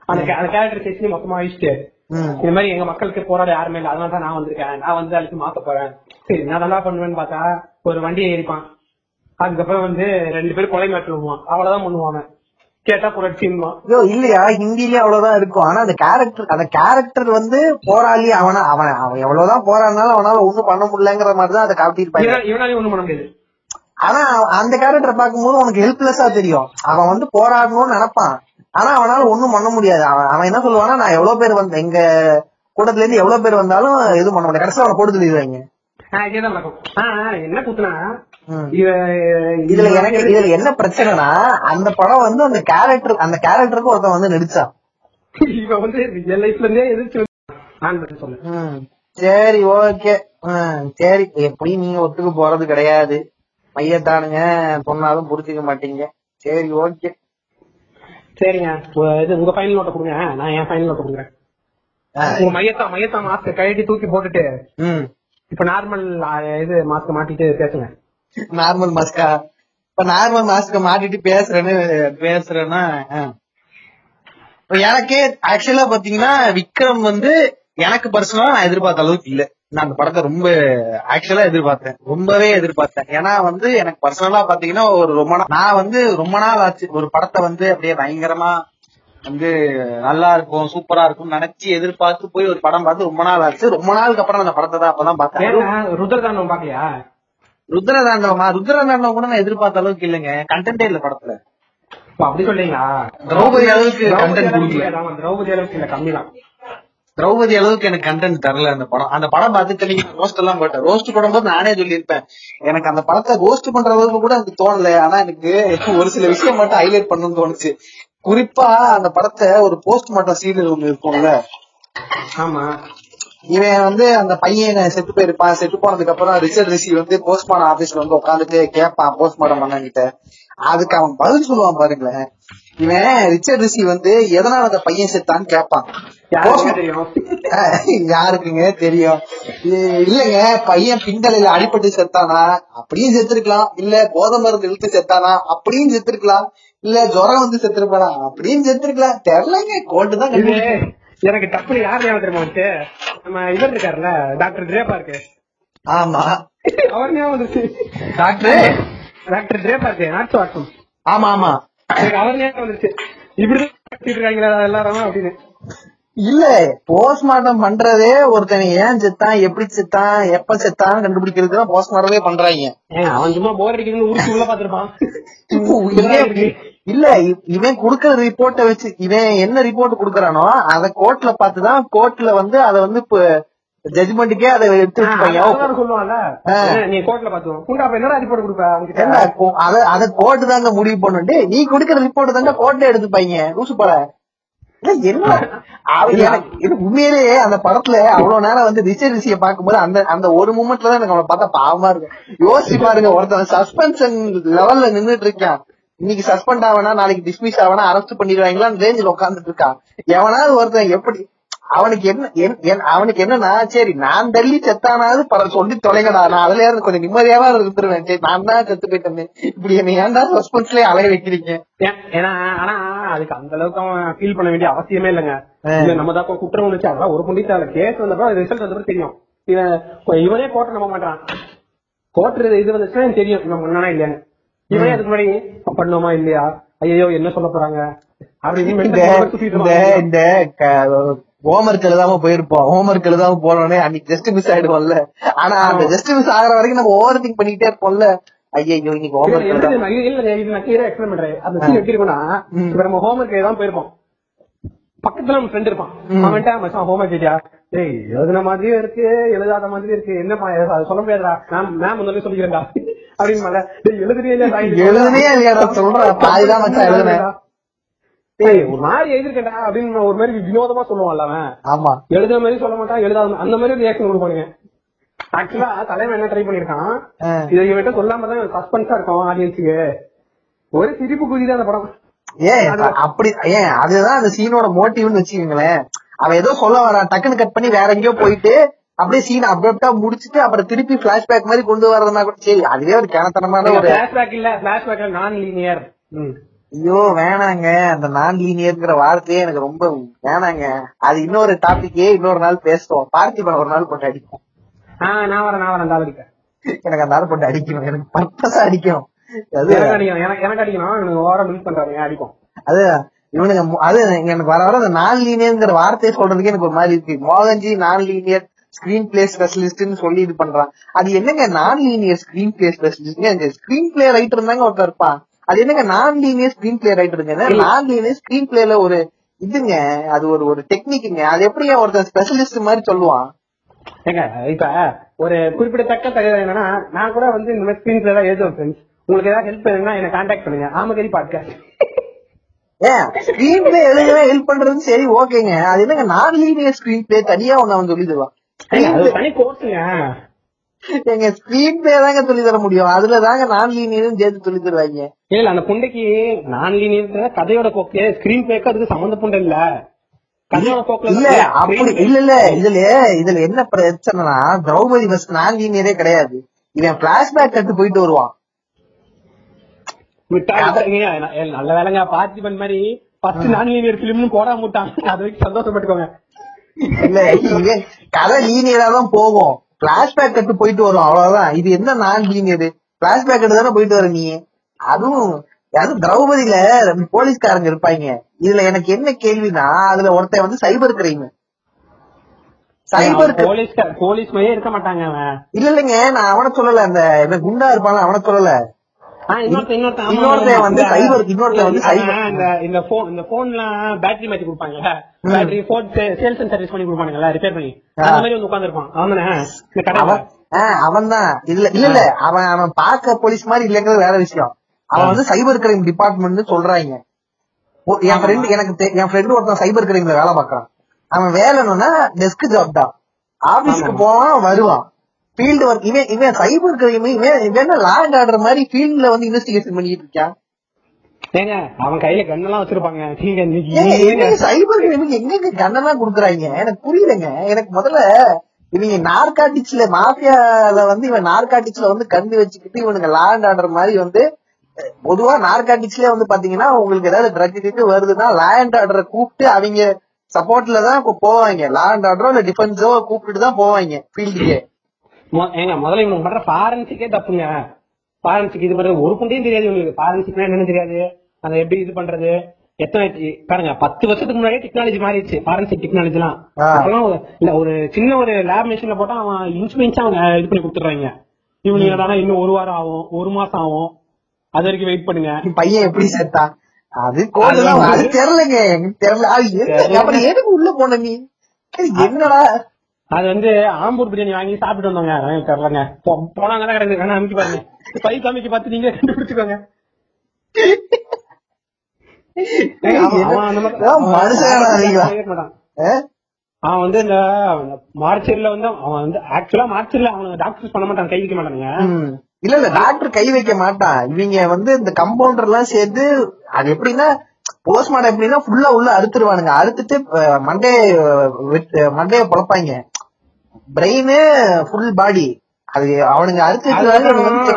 அந்த கேரக்டர் பேசி மொத்தமா அழிச்சிட்டு ம். இந்த மாதிரி எங்க மக்களுக்கு போராட யாருமே இல்ல. அதனால தான் நான் வந்திருக்கேன். நான் வந்து அதுக்கு மாத்த போறேன். சரி நான் நல்லா பண்ணுவேன்னு பார்த்தா ஒரு வண்டியை ஏறிப்பான். அதுக்கப்புறம் வந்து ரெண்டு பேரும் கொலை மாட்டு விடுவான். அவ்வளவுதான் பண்ணுவான் அவன். கேட்டா புரட்சின்வான் ஐயோ இல்லையா? ஹிந்திலயே அவ்வளவுதான் இருக்கும். ஆனா அந்த கேரக்டர் அந்த கேரக்டர் வந்து போராளி அவன அவன் அவன் எவ்வளவுதான் போராடினாலும் அவனால ஒண்ணும் பண்ண முடியலங்கிற மாதிரிதான் அதை காட்டியிருப்பாங்க இவனா- இவனாலையும் ஒண்ணும் பண்ண முடியாது. ஆனா அந்த கேரக்டர் பார்க்கும்போது உனக்கு ஹெல்ப்லெஸ்ஸா தெரியும். அவன் வந்து போராடணும்னு நினைப்பான். ஆனா அவனால ஒண்ணும் பண்ண முடியாது. அவன் அவன் என்ன சொல்லுவான்னா நான் எவ்வளவு பேர் வந்து எங்க கூட்டத்துல இருந்து எவ்வளவு பேர் வந்தாலும் எதுவும் பண்ண முடியாது. கடைசியில அவனை போட்டு சொல்லிடுவாங்க என்ன கூத்துனா? இதுல எனக்கு இதுல என்ன பிரச்சனைனா அந்த படம் வந்து அந்த கேரக்டர் அந்த கேரக்டருக்கு ஒருத்தன் வந்து நடிச்சான். இவ வந்து ரியல் லைஃப்ல இருந்தே எதிர்த்து. சரி ஓகே. சரி. எப்படி நீங்க ஒத்துக்க போறது கிடையாது. மையத்தானுங்க சொன்னாலும் புரிஞ்சுக்க மாட்டீங்க. சரி ஓகே. சரிங்க. இது உங்க ஃபைனல் நோட்டை கொடுங்க. நான் என் ஃபைனல் நோட்டை கொடுக்குறேன். உங்க மையத்தா மையத்தா மாஸ்க் கழட்டி தூக்கி போட்டுட்டு ம். இப்ப நார்மல் இது மாஸ்க் மாட்டிட்டு பேசுங்க. நார்மல் மாஸ்கா இப்ப நார்மல் மாஸ்க மாட்டிட்டு பேசுறேன்னு பேசுறேன்னா எனக்கே ஆக்சுவலா பாத்தீங்கன்னா விக்ரம் வந்து எனக்கு பர்சனலா நான் எதிர்பார்த்த அளவுக்கு இல்ல. நான் அந்த படத்தை ரொம்ப ஆக்சுவலா எதிர்பார்த்தேன். ரொம்பவே எதிர்பார்த்தேன். ஏன்னா வந்து எனக்கு பர்சனலா பாத்தீங்கன்னா ஒரு ரொம்ப நாள் நான் வந்து ரொம்ப நாள் ஆச்சு. ஒரு படத்தை வந்து அப்படியே பயங்கரமா வந்து நல்லா இருக்கும் சூப்பரா இருக்கும் நினைச்சு எதிர்பார்த்து போய் ஒரு படம் பார்த்து ரொம்ப நாள் ஆச்சு. ரொம்ப நாளுக்கு அப்புறம் அந்த படத்தை தான் அப்பதான் பார்த்தேன். ருத்ரதாண்டவம் பாக்கலையா ருத்ரதாண்டவமா. ருத்ரதாண்டவம் கூட நான் எதிர்பார்த்த அளவுக்கு இல்லைங்க. கண்டென்டே இல்ல படத்துல. அப்படி சொல்றீங்களா? திரௌபதி அளவுக்கு திரௌபதி அளவுக்கு இல்ல. கம்மி தான் திரௌபதி அளவுக்கு எனக்கு கண்டென்ட் தரல அந்த படம். அந்த படம் பார்த்துட்டு நீங்க ரோஸ்ட் எல்லாம் போட்டேன் ரோஸ்ட் பண்ணும்போது நானே சொல்லியிருப்பேன். எனக்கு அந்த படத்தை ரோஸ்ட் பண்ற அளவுக்கு கூட எனக்கு தோணல. ஆனா எனக்கு ஒரு சில விஷயம் மட்டும் ஹைலைட் பண்ணணும்னு தோணுச்சு. குறிப்பா அந்த படத்தை ஒரு போஸ்ட் மார்ட்டம் சீரியல் ஒண்ணு இருக்கும்ல. ஆமா. இவன் வந்து அந்த பையன் செத்து போயிருப்பான். செத்து போனதுக்கு அப்புறம் ரிச்சர்ட் ரிஷி வந்து போஸ்ட்மார்டம் ஆபீஸ்ல வந்து உட்காந்துட்டு கேட்பான் போஸ்ட்மார்டம் பண்ணங்கிட்ட அதுக்கு அவன் பதில் சொல்லுவான் பாருங்களேன். இவன் ரிச்சர்ட் ரிஷி வந்து எதனால அந்த பையன் செத்தான்னு கேட்பான் யாருக்குங்க தெரியும்? இல்லங்க பையன் பிண்டலையில அடிபட்டு செத்தானா? அப்படியும் செத்துருக்கலாம். இல்ல போதை மருந்து இழுத்து செத்தானா? அப்படியும் செத்துருக்கலாம். இல்ல ஜுரம் வந்து செத்துருப்பானா? அப்படியும் செத்துருக்கலாம். தெரியலங்க கோல்டு தான். எனக்கு டப்புனு யார் ஞாபகம் தெரியுமா வந்துச்சு நம்ம இவர் இருக்காருல்ல டாக்டர் திரேபா இருக்கு ஆமா. அவர் ஞாபகம் டாக்டர்? டாக்டர் திரேபா இருக்கு நாட்டு ஆமா ஆமா. எனக்கு அவர் ஞாபகம் வந்துருச்சு. இப்படிதான் கட்டிட்டு இருக்காங்களா எல்லாரும் அப்படின்னு. இல்ல போஸ்ட்மார்ட்டம் பண்றதே ஒருத்தன் ஏன் செத்தான் எப்படி செத்தான் எப்ப செத்தான் கண்டுபிடிக்கிறதுக்கு தான் போஸ்ட்மார்ட்டமே பண்றாங்க அவன் சும்மா போர் உருச்சு உள்ள பாத்துருப்பான் இல்ல இவன் குடுக்கற ரிப்போர்ட்ட வச்சு இவன் என்ன ரிப்போர்ட் குடுக்கறானோ அத கோர்ட்ல பார்த்துதான் கோர்ட்ல வந்து அத வந்து ஜட்ஜ்மெண்ட்டுக்கே அதை எடுத்து சொல்லுவான்ல. ஆ. என்ன, நீ கோர்ட்ல பாத்துவோம் குண்டா அப்ப என்னடா ரிப்போர்ட் கொடுப்ப அவங்க என்ன, கோ- அத அத கோர்ட் தாங்க முடிவு பண்ணுண்டு நீ குடுக்கற ரிப்போர்ட் தாங்க கோர்ட்ல எடுத்துப்பாங்க லூசு பட உண்மையிலேயே அந்த படத்துல அவ்வளவு நேரம் வந்து ரிச்சர் ரிஷிய பாக்கும்போது அந்த அந்த ஒரு மூமெண்ட்ல தான் எனக்கு அவனை பார்த்தா பாவமா இருக்கும். யோசிச்சு பாருங்க ஒருத்தன் சஸ்பென்ஷன் லெவல்ல நின்னுட்டு இருக்கான். இன்னைக்கு சஸ்பெண்ட் ஆவனா நாளைக்கு டிஸ்மிஸ் ஆவனா அரெஸ்ட் பண்ணிடுவாங்களான்னு ரேஞ்சில் உட்கார்ந்துட்டு இருக்கான். எவனாவது ஒருத்தன் எப்படி அவனுக்கு என்ன என்- என்- அவனுக்கு என்னன்னா சரி நான் டெல்லி செத்தானாவது பல சொல்லி தொலைங்கடா. நான் அதுல இருந்து கொஞ்சம் நிம்மதியாவா இருந்துருவேன். சரி நான் தான் செத்து போயிட்டேன். இப்படி என்ன ஏன்டா சஸ்பென்ஸ்லயே அலைய வைக்கிறீங்க? ஏன், ஏன்னா ஆனா அதுக்கு அந்த அளவுக்கு அவன் ஃபீல் பண்ண வேண்டிய அவசியமே இல்லைங்க. இல்ல, நம்ம தான் குற்றம் வந்துச்சு அதெல்லாம் ஒரு தேவை கேஸ் வந்தப்ப ரிசல்ட் வந்தப்ப தெரியும். இவன் கோர்ட்டை நம்ப மாட்டான். கோர்ட் இது வந்துச்சுன்னா தெரியும். இவன் பண்ணானா இல்லையான்னு. இவனே அதுக்கு முன்னாடி பண்ணுவோமா இல்லையா? ஐயோ என்ன சொல்ல போறாங்க? அப்படின்னு இந்த ஹோம்ஒர்க் எழுதாம போயிருப்போம் ஹோம்ஒர்க் எழுதாம போனோடனே அன்னைக்கு ஜஸ்ட் மிஸ் ஆயிடுவோம்ல ஆனா அந்த ஜஸ்ட் மிஸ் ஆகுற வரைக்கும் நம்ம ஓவர் திங்க் பண்ணிக்கிட்டே இருப்போம்ல ஐயோ இன்னைக்கு ஹோம்ஒர்க்? இல்ல, நான் ஆ explain பண்றேன். அந்த scene எப்படி இருக்கும்னா, இப்ப நம்ம homework எழுதாம போயிருப்போம். பக்கத்துல நம்ம friend இருப்பான். அவன்ட்ட, மச்சான், homework எழுதியா? டேய், எழுதுன மாதிரியும் இருக்கு, எழுதாத மாதிரியும் இருக்கு. என்னப்பா, சொல்ல முடியாதுடா. நான் ma'am வந்தாலே சொல்லிக்கிறேன்டா. அப்படின்னுமால, டேய், எழுதுறியா இல்லையா? எழுதுனே இல்லையாடா சொல்றேன் பாதிதான் மச்சான் எழுதுனேன் ஒரு மாதிரி எழுதிருக்கேன்டா அப்படின்னு ஒரு மாதிரி வினோதமா சொல்லுவான்ல அவன். ஆமா. எழுதுன மாதிரி சொல்ல மாட்டான் எழுதாத அந்த மாதிரி ரியாக்ஷன் கொடுப்பானுங்க ஆக்சுவலா தலைவன் என்ன ட்ரை பண்ணிருக்கான். இதை இவன்ட்ட சொல்லாம தான் சஸ்பென்ஸா இருக்கும் ஆடியன்ஸுக்கு ஒரு சிரிப்பு குதி தான் அந்த படம். ஏன் அப்படி ஏன் அதுதான் அந்த சீனோட மோட்டிவ்னு வச்சுக்கோங்களேன். அவன் ஏதோ சொல்ல வரான் டக்குன்னு கட் பண்ணி வேற எங்கேயோ போயிட்டு அப்படியே சீன் அப்டா முடிச்சிட்டு அப்புறம் திருப்பி பிளாஷ்பேக் மாதிரி கொண்டு வரதுனா கூட சரி அதுவே ஒரு கேனத்தனமான ஒரு பிளாஷ்பேக் இல்ல பிளாஷ்பேக் நான் லீனியர் ஐயோ வேணாங்க. அந்த நான் லீனியர்ங்கிற வார்த்தையே எனக்கு ரொம்ப வேணாங்க. அது இன்னொரு டாபிக்கே இன்னொரு நாள் பேசுவோம். பார்த்திபன் ஒரு நாள் போட்டு அடிக்கும் ஆஹ் நான் வரேன் நான் வரேன் எனக்கு அந்த நாள் போட்டு அடிக்கணும். எனக்கு பர்பஸா அடிக்கணும். அது எனக்கு அடிக்கணும் எனக்கு அடிக்கணும். எனக்கு ஓரம் மிஸ் பண்றாரு அடிக்கும் அது இவனுங்க அது எனக்கு வர வர அந்த நான் லீனியர்ங்கிற வார்த்தையை சொல்றதுக்கு எனக்கு ஒரு மாதிரி இருக்கு. மோகன்ஜி நான் லீனியர் ஸ்கிரீன் பிளே ஸ்பெஷலிஸ்ட்னு சொல்லி இது பண்றான். அது என்னங்க நான் லீனியர் ஸ்கிரீன் பிளே ஸ்பெஷலிஸ்ட்ங்க ஸ்கிரீன் பிளே ரைட்டர் தாங்க ஒருத்தர் இருப்பான். அது என்னங்க நான் லீனியர் ஸ்கிரீன் பிளே ரைட்டருங்க நான் லீனியர் ஸ்கிரீன் பிளேல ஒரு இதுங்க அது ஒரு ஒரு டெக்னிக்குங்க அது எப்படிங்க ஒருத்தர் ஸ்பெஷலிஸ்ட் மாதிரி சொல்லுவான்? ஏங்க இப்ப ஒரு குறிப்பிடத்தக்க தகவல் என்னன்னா நான் கூட வந்து இந்த மாதிரி ஸ்கிரீன் பிளே தான் எழுதுவேன் ஃப்ரெண்ட்ஸ் உங்களுக்கு ஏதாவது ஹெல்ப் வேணும்னா என்ன கான்டாக்ட் பண்ணுங்க. ஆமகரி பாட்காஸ்ட் ஏன்? ஸ்கிரீன் பிளே எழுதவே ஹெல்ப் பண்றது சரி ஓகேங்க. அது என்னங்க நான் லீனியர் ஸ்கிரீன் பிளே தனியா ஒண்ணு அவன் சொல்லி எங்க ஸ்கிரீன் தாங்க சொல்லி தர முடியும். அதுல தாங்க நான் லீனியரும் சேர்த்து சொல்லி தருவாங்க இல்ல அந்த புண்டைக்கு நான் லீனியர் கதையோட போக்கு ஸ்கிரீன் பிளேக்கு அதுக்கு சம்மந்த புண்டை இல்ல. இல்ல அப்படி இல்ல இல்ல இதுல இதுல என்ன பிரச்சனைனா திரௌபதி பஸ் நான் லீனியரே கிடையாது. இவன் பிளாஷ்பேக் கட்டு போயிட்டு வருவான். நல்ல வேலைங்க. பார்த்திபன் மாதிரி ஃபர்ஸ்ட் நான் லீனியர் பிலிம்னு போடாம விட்டாங்க அது வரைக்கும் சந்தோஷப்பட்டுக்கோங்க. இல்ல கதை லீனியரா தான் போகும். பிளாஷ்பேக் கட்டு போயிட்டு வரும் அவ்வளவுதான். இது என்ன நான் லீனியர் பிளாஷ்பேக் கட்டு தானே போயிட்டு வர நீ? அதுவும் அதுவும் திரௌபதியில போலீஸ்காரங்க இருப்பாங்க. இதுல எனக்கு என்ன கேள்வினா அதுல ஒருத்தன் வந்து cyber crime cyber police police மாதிரியே இருக்க மாட்டாங்க இல்ல இல்லைங்க நான் அவனை சொல்லல. அந்த குண்டா இருப்பான அவனை சொல்லல. இந்த- போன் இந்த போன்லாம் பேட்டரி மாத்தி கொடுப்பாங்கல்ல. Battery phone sales and service பண்ணி கொடுப்பானுங்கல்ல ரிப்பேர் பண்ணி. அந்த மாதிரி வந்து உட்காந்துருப்பான் அவன் தானே அவன் இல்ல. இல்ல இல்ல அவன் அவன் பாக்க போலீஸ் மாதிரி இல்லங்கிறது வேற விஷயம். அவன் வந்து சைபர் கிரைம் டிபார்ட்மெண்ட் சொல்றாங்க. என் ஃப்ரெண்ட் எனக்கு என் ஃப்ரெண்டு ஒருத்தன் சைபர் கிரைம்ல வேலை பார்க்கறான். அவன் வேலைன்னா டெஸ்க் ஜாப் தான். ஆபீஸ்க்கு போவான் வருவான். ஃபீல்டு ஒர்க் இவன் இவன் சைபர் கிரைம் இவன் இவன் லா அண்ட் ஆர்டர் மாதிரி ஃபீல்ட்ல வந்து இன்வெஸ்டிகேஷன் பண்ணிட்டு இருக்கான்? ஏங்க அவன் கையில கண்ணெல்லாம் வச்சிருப்பாங்க. நீங்க சைபர் கிரைமுக்கு எங்க கண்ணெல்லாம் குடுக்குறாங்க? எனக்கு புரியலங்க. எனக்கு முதல்ல இவங்க நார்காட்டிக்ஸ்ல மாஃபியால வந்து இவன் நார்காட்டிக்ஸ்ல வந்து கண்டு வச்சுக்கிட்டு இவனுங்க லா அண்ட் ஆர்டர் மாதிரி வந்து பொதுவா நார்காட்டிக்ஸ்ல வந்து பாத்தீங்கன்னா உங்களுக்கு ஏதாவது ட்ரக் கிட்டு வருதுன்னா லா அண்ட் ஆர்டரை கூப்பிட்டு அவங்க சப்போர்ட்ல தான் போவாங்க. லா அண்ட் ஆர்டரோ இல்ல டிஃபென்ஸோ கூப்பிட்டு தான் போவாங்க ஃபீல்டுக்கே ஏங்க முதல்ல இவங்க பண்ற ஃபாரன்சிக்கே தப்புங்க. ஃபாரன்சிக் இது பண்றது ஒரு புண்டையும் தெரியாது இவங்களுக்கு ஃபாரன்சிக்னா என்னன்னு தெரியாது. அதை எப்படி இது பண்றது? எத்தனை பாருங்க பத்து வருஷத்துக்கு முன்னாடியே டெக்னாலஜி மாறிடுச்சு. ஃபாரன்சிக் டெக்னாலஜி எல்லாம் இல்ல ஒரு சின்ன ஒரு லேப் மிஷின்ல போட்டா அவன் இன்ச் இன்ச்சா அவங்க இது பண்ணி கொடுத்துறாங்க இவங்க என்னடானா இன்னும் ஒரு வாரம் ஆகும் ஒரு மாசம் ஆகும். அது வரைக்கும் வெயிட் பண்ணுங்க. பையன் எப்படி செத்தான் அது தெரியலங்க. தெரியல. எதுக்கு? உள்ள போன நீ? என்னடா? அது வந்து ஆம்பூர் பிரியாணி வாங்கி சாப்பிட்டு வந்தோங்க போ- போனாங்க தான் கிடக்குது. வேணா அமைக்க பாருங்க. பை காமிக்க பார்த்து நீங்க கண்டுபிடிச்சுக்கோங்க. அவன் வந்து இந்த மார்ச்சரியில வந்து அவன் வந்து ஆக்சுவலா மார்ச்சரியில அவன் டாக்டர்ஸ் பண்ண மாட்டான் கை வைக்க மாட்டானுங்க. இல்ல இல்ல டாக்டர் கை வைக்க மாட்டான். இவங்க வந்து இந்த கம்பவுண்டர் எல்லாம் சேர்த்து அது எப்படின்னா போஸ்ட்மார்டம் எப்படின்னா ஃபுல்லா உள்ள அறுத்துருவானுங்க. அறுத்துட்டு மண்டே மண்டைய பொழப்பாங்க. பிரெயின் ஃபுல் பாடி அது அவனுங்க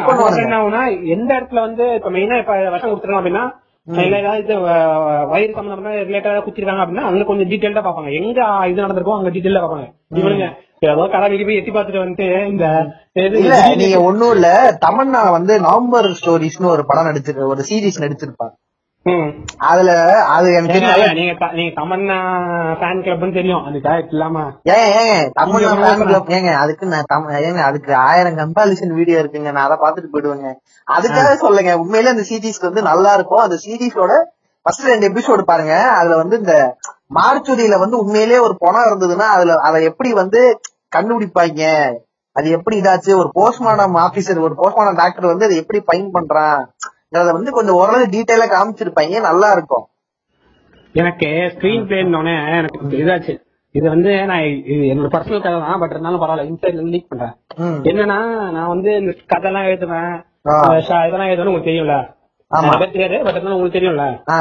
பண்ணுவானுங்க. என்ன ஆகும்னா எந்த இடத்துல வந்து இப்ப மெயினா இப்ப விஷம் அப்படின்னா இல்ல ஏதாவது வயிறு சம்பந்தமா ரிலேட்டடா குத்திருக்காங்க அப்படின்னா அங்க கொஞ்சம் டீடைல்டா பாப்பாங்க எங்க இது நடந்திருக்கோ அங்க டீடைல்டா பாப்பாங்க இவனுங்க ஏதோ கடமைக்கு போய் எட்டி பார்த்துட்டு வந்துட்டு இந்த இல்ல நீங்க ஒண்ணும் இல்ல தமன்னா வந்து நவம்பர் ஸ்டோரிஸ்னு ஒரு படம் நடிச்சிரு ஒரு சீரிஸ் நடிச்சிருப்பான் ம். அதுல அது எனக்கு தெரியும். நீங்க த- நீங்க தமன்னா ஃபேன் கிளப்னு தெரியும். அது கரெக்ட் இல்லாம. ஏங்க ஏங்க ஏங்க அதுக்கு நான் தம்- ஏங்க அதுக்கு ஆயிரம் கம்பாலிஷன் வீடியோ இருக்குங்க. நான் அதை பாத்துட்டு போயிடுவேங்க. அதுக்காக சொல்லுங்க உண்மையில அந்த சீரீஸ் வந்து நல்லா இருக்கும். அந்த சீரீஸோட ஃபர்ஸ்ட் ரெண்டு எபிசோடு பாருங்க. அதுல வந்து இந்த மார்ச்சுரியில வந்து உண்மையிலேயே ஒரு பணம் இருந்ததுன்னா அதுல அதை எப்படி வந்து கண்டுபிடிப்பாங்க? அது எப்படி இதாச்சு? ஒரு போஸ்ட்மார்டம் ஆபீசர் ஒரு போஸ்ட்மார்டம் டாக்டர் வந்து அதை எப்படி ஃபைன் பண்றான்? அதை வந்து கொஞ்சம் ஓரளவு டீட்டெயிலா காமிச்சிருப்பாங்க. நல்லா இருக்கும். எனக்கு ஸ்கிரீன் பிளேன்னோடனே எனக்கு இதாச்சு. இது வந்து நான் இது என்னோட பர்சனல் கதை தான் பட் இருந்தாலும் பரவாயில்ல இன்சைட்ல இருந்து லீக் பண்றேன். என்னன்னா நான் வந்து இந்த கதைலாம் எழுதுவேன். ஆ. அஹ் ஷா- இதெல்லாம் எழுதுவேன் உங்களுக்கு தெரியும்ல? தெரியாது பட் இருந்தாலும் உங்களுக்கு தெரியும்ல?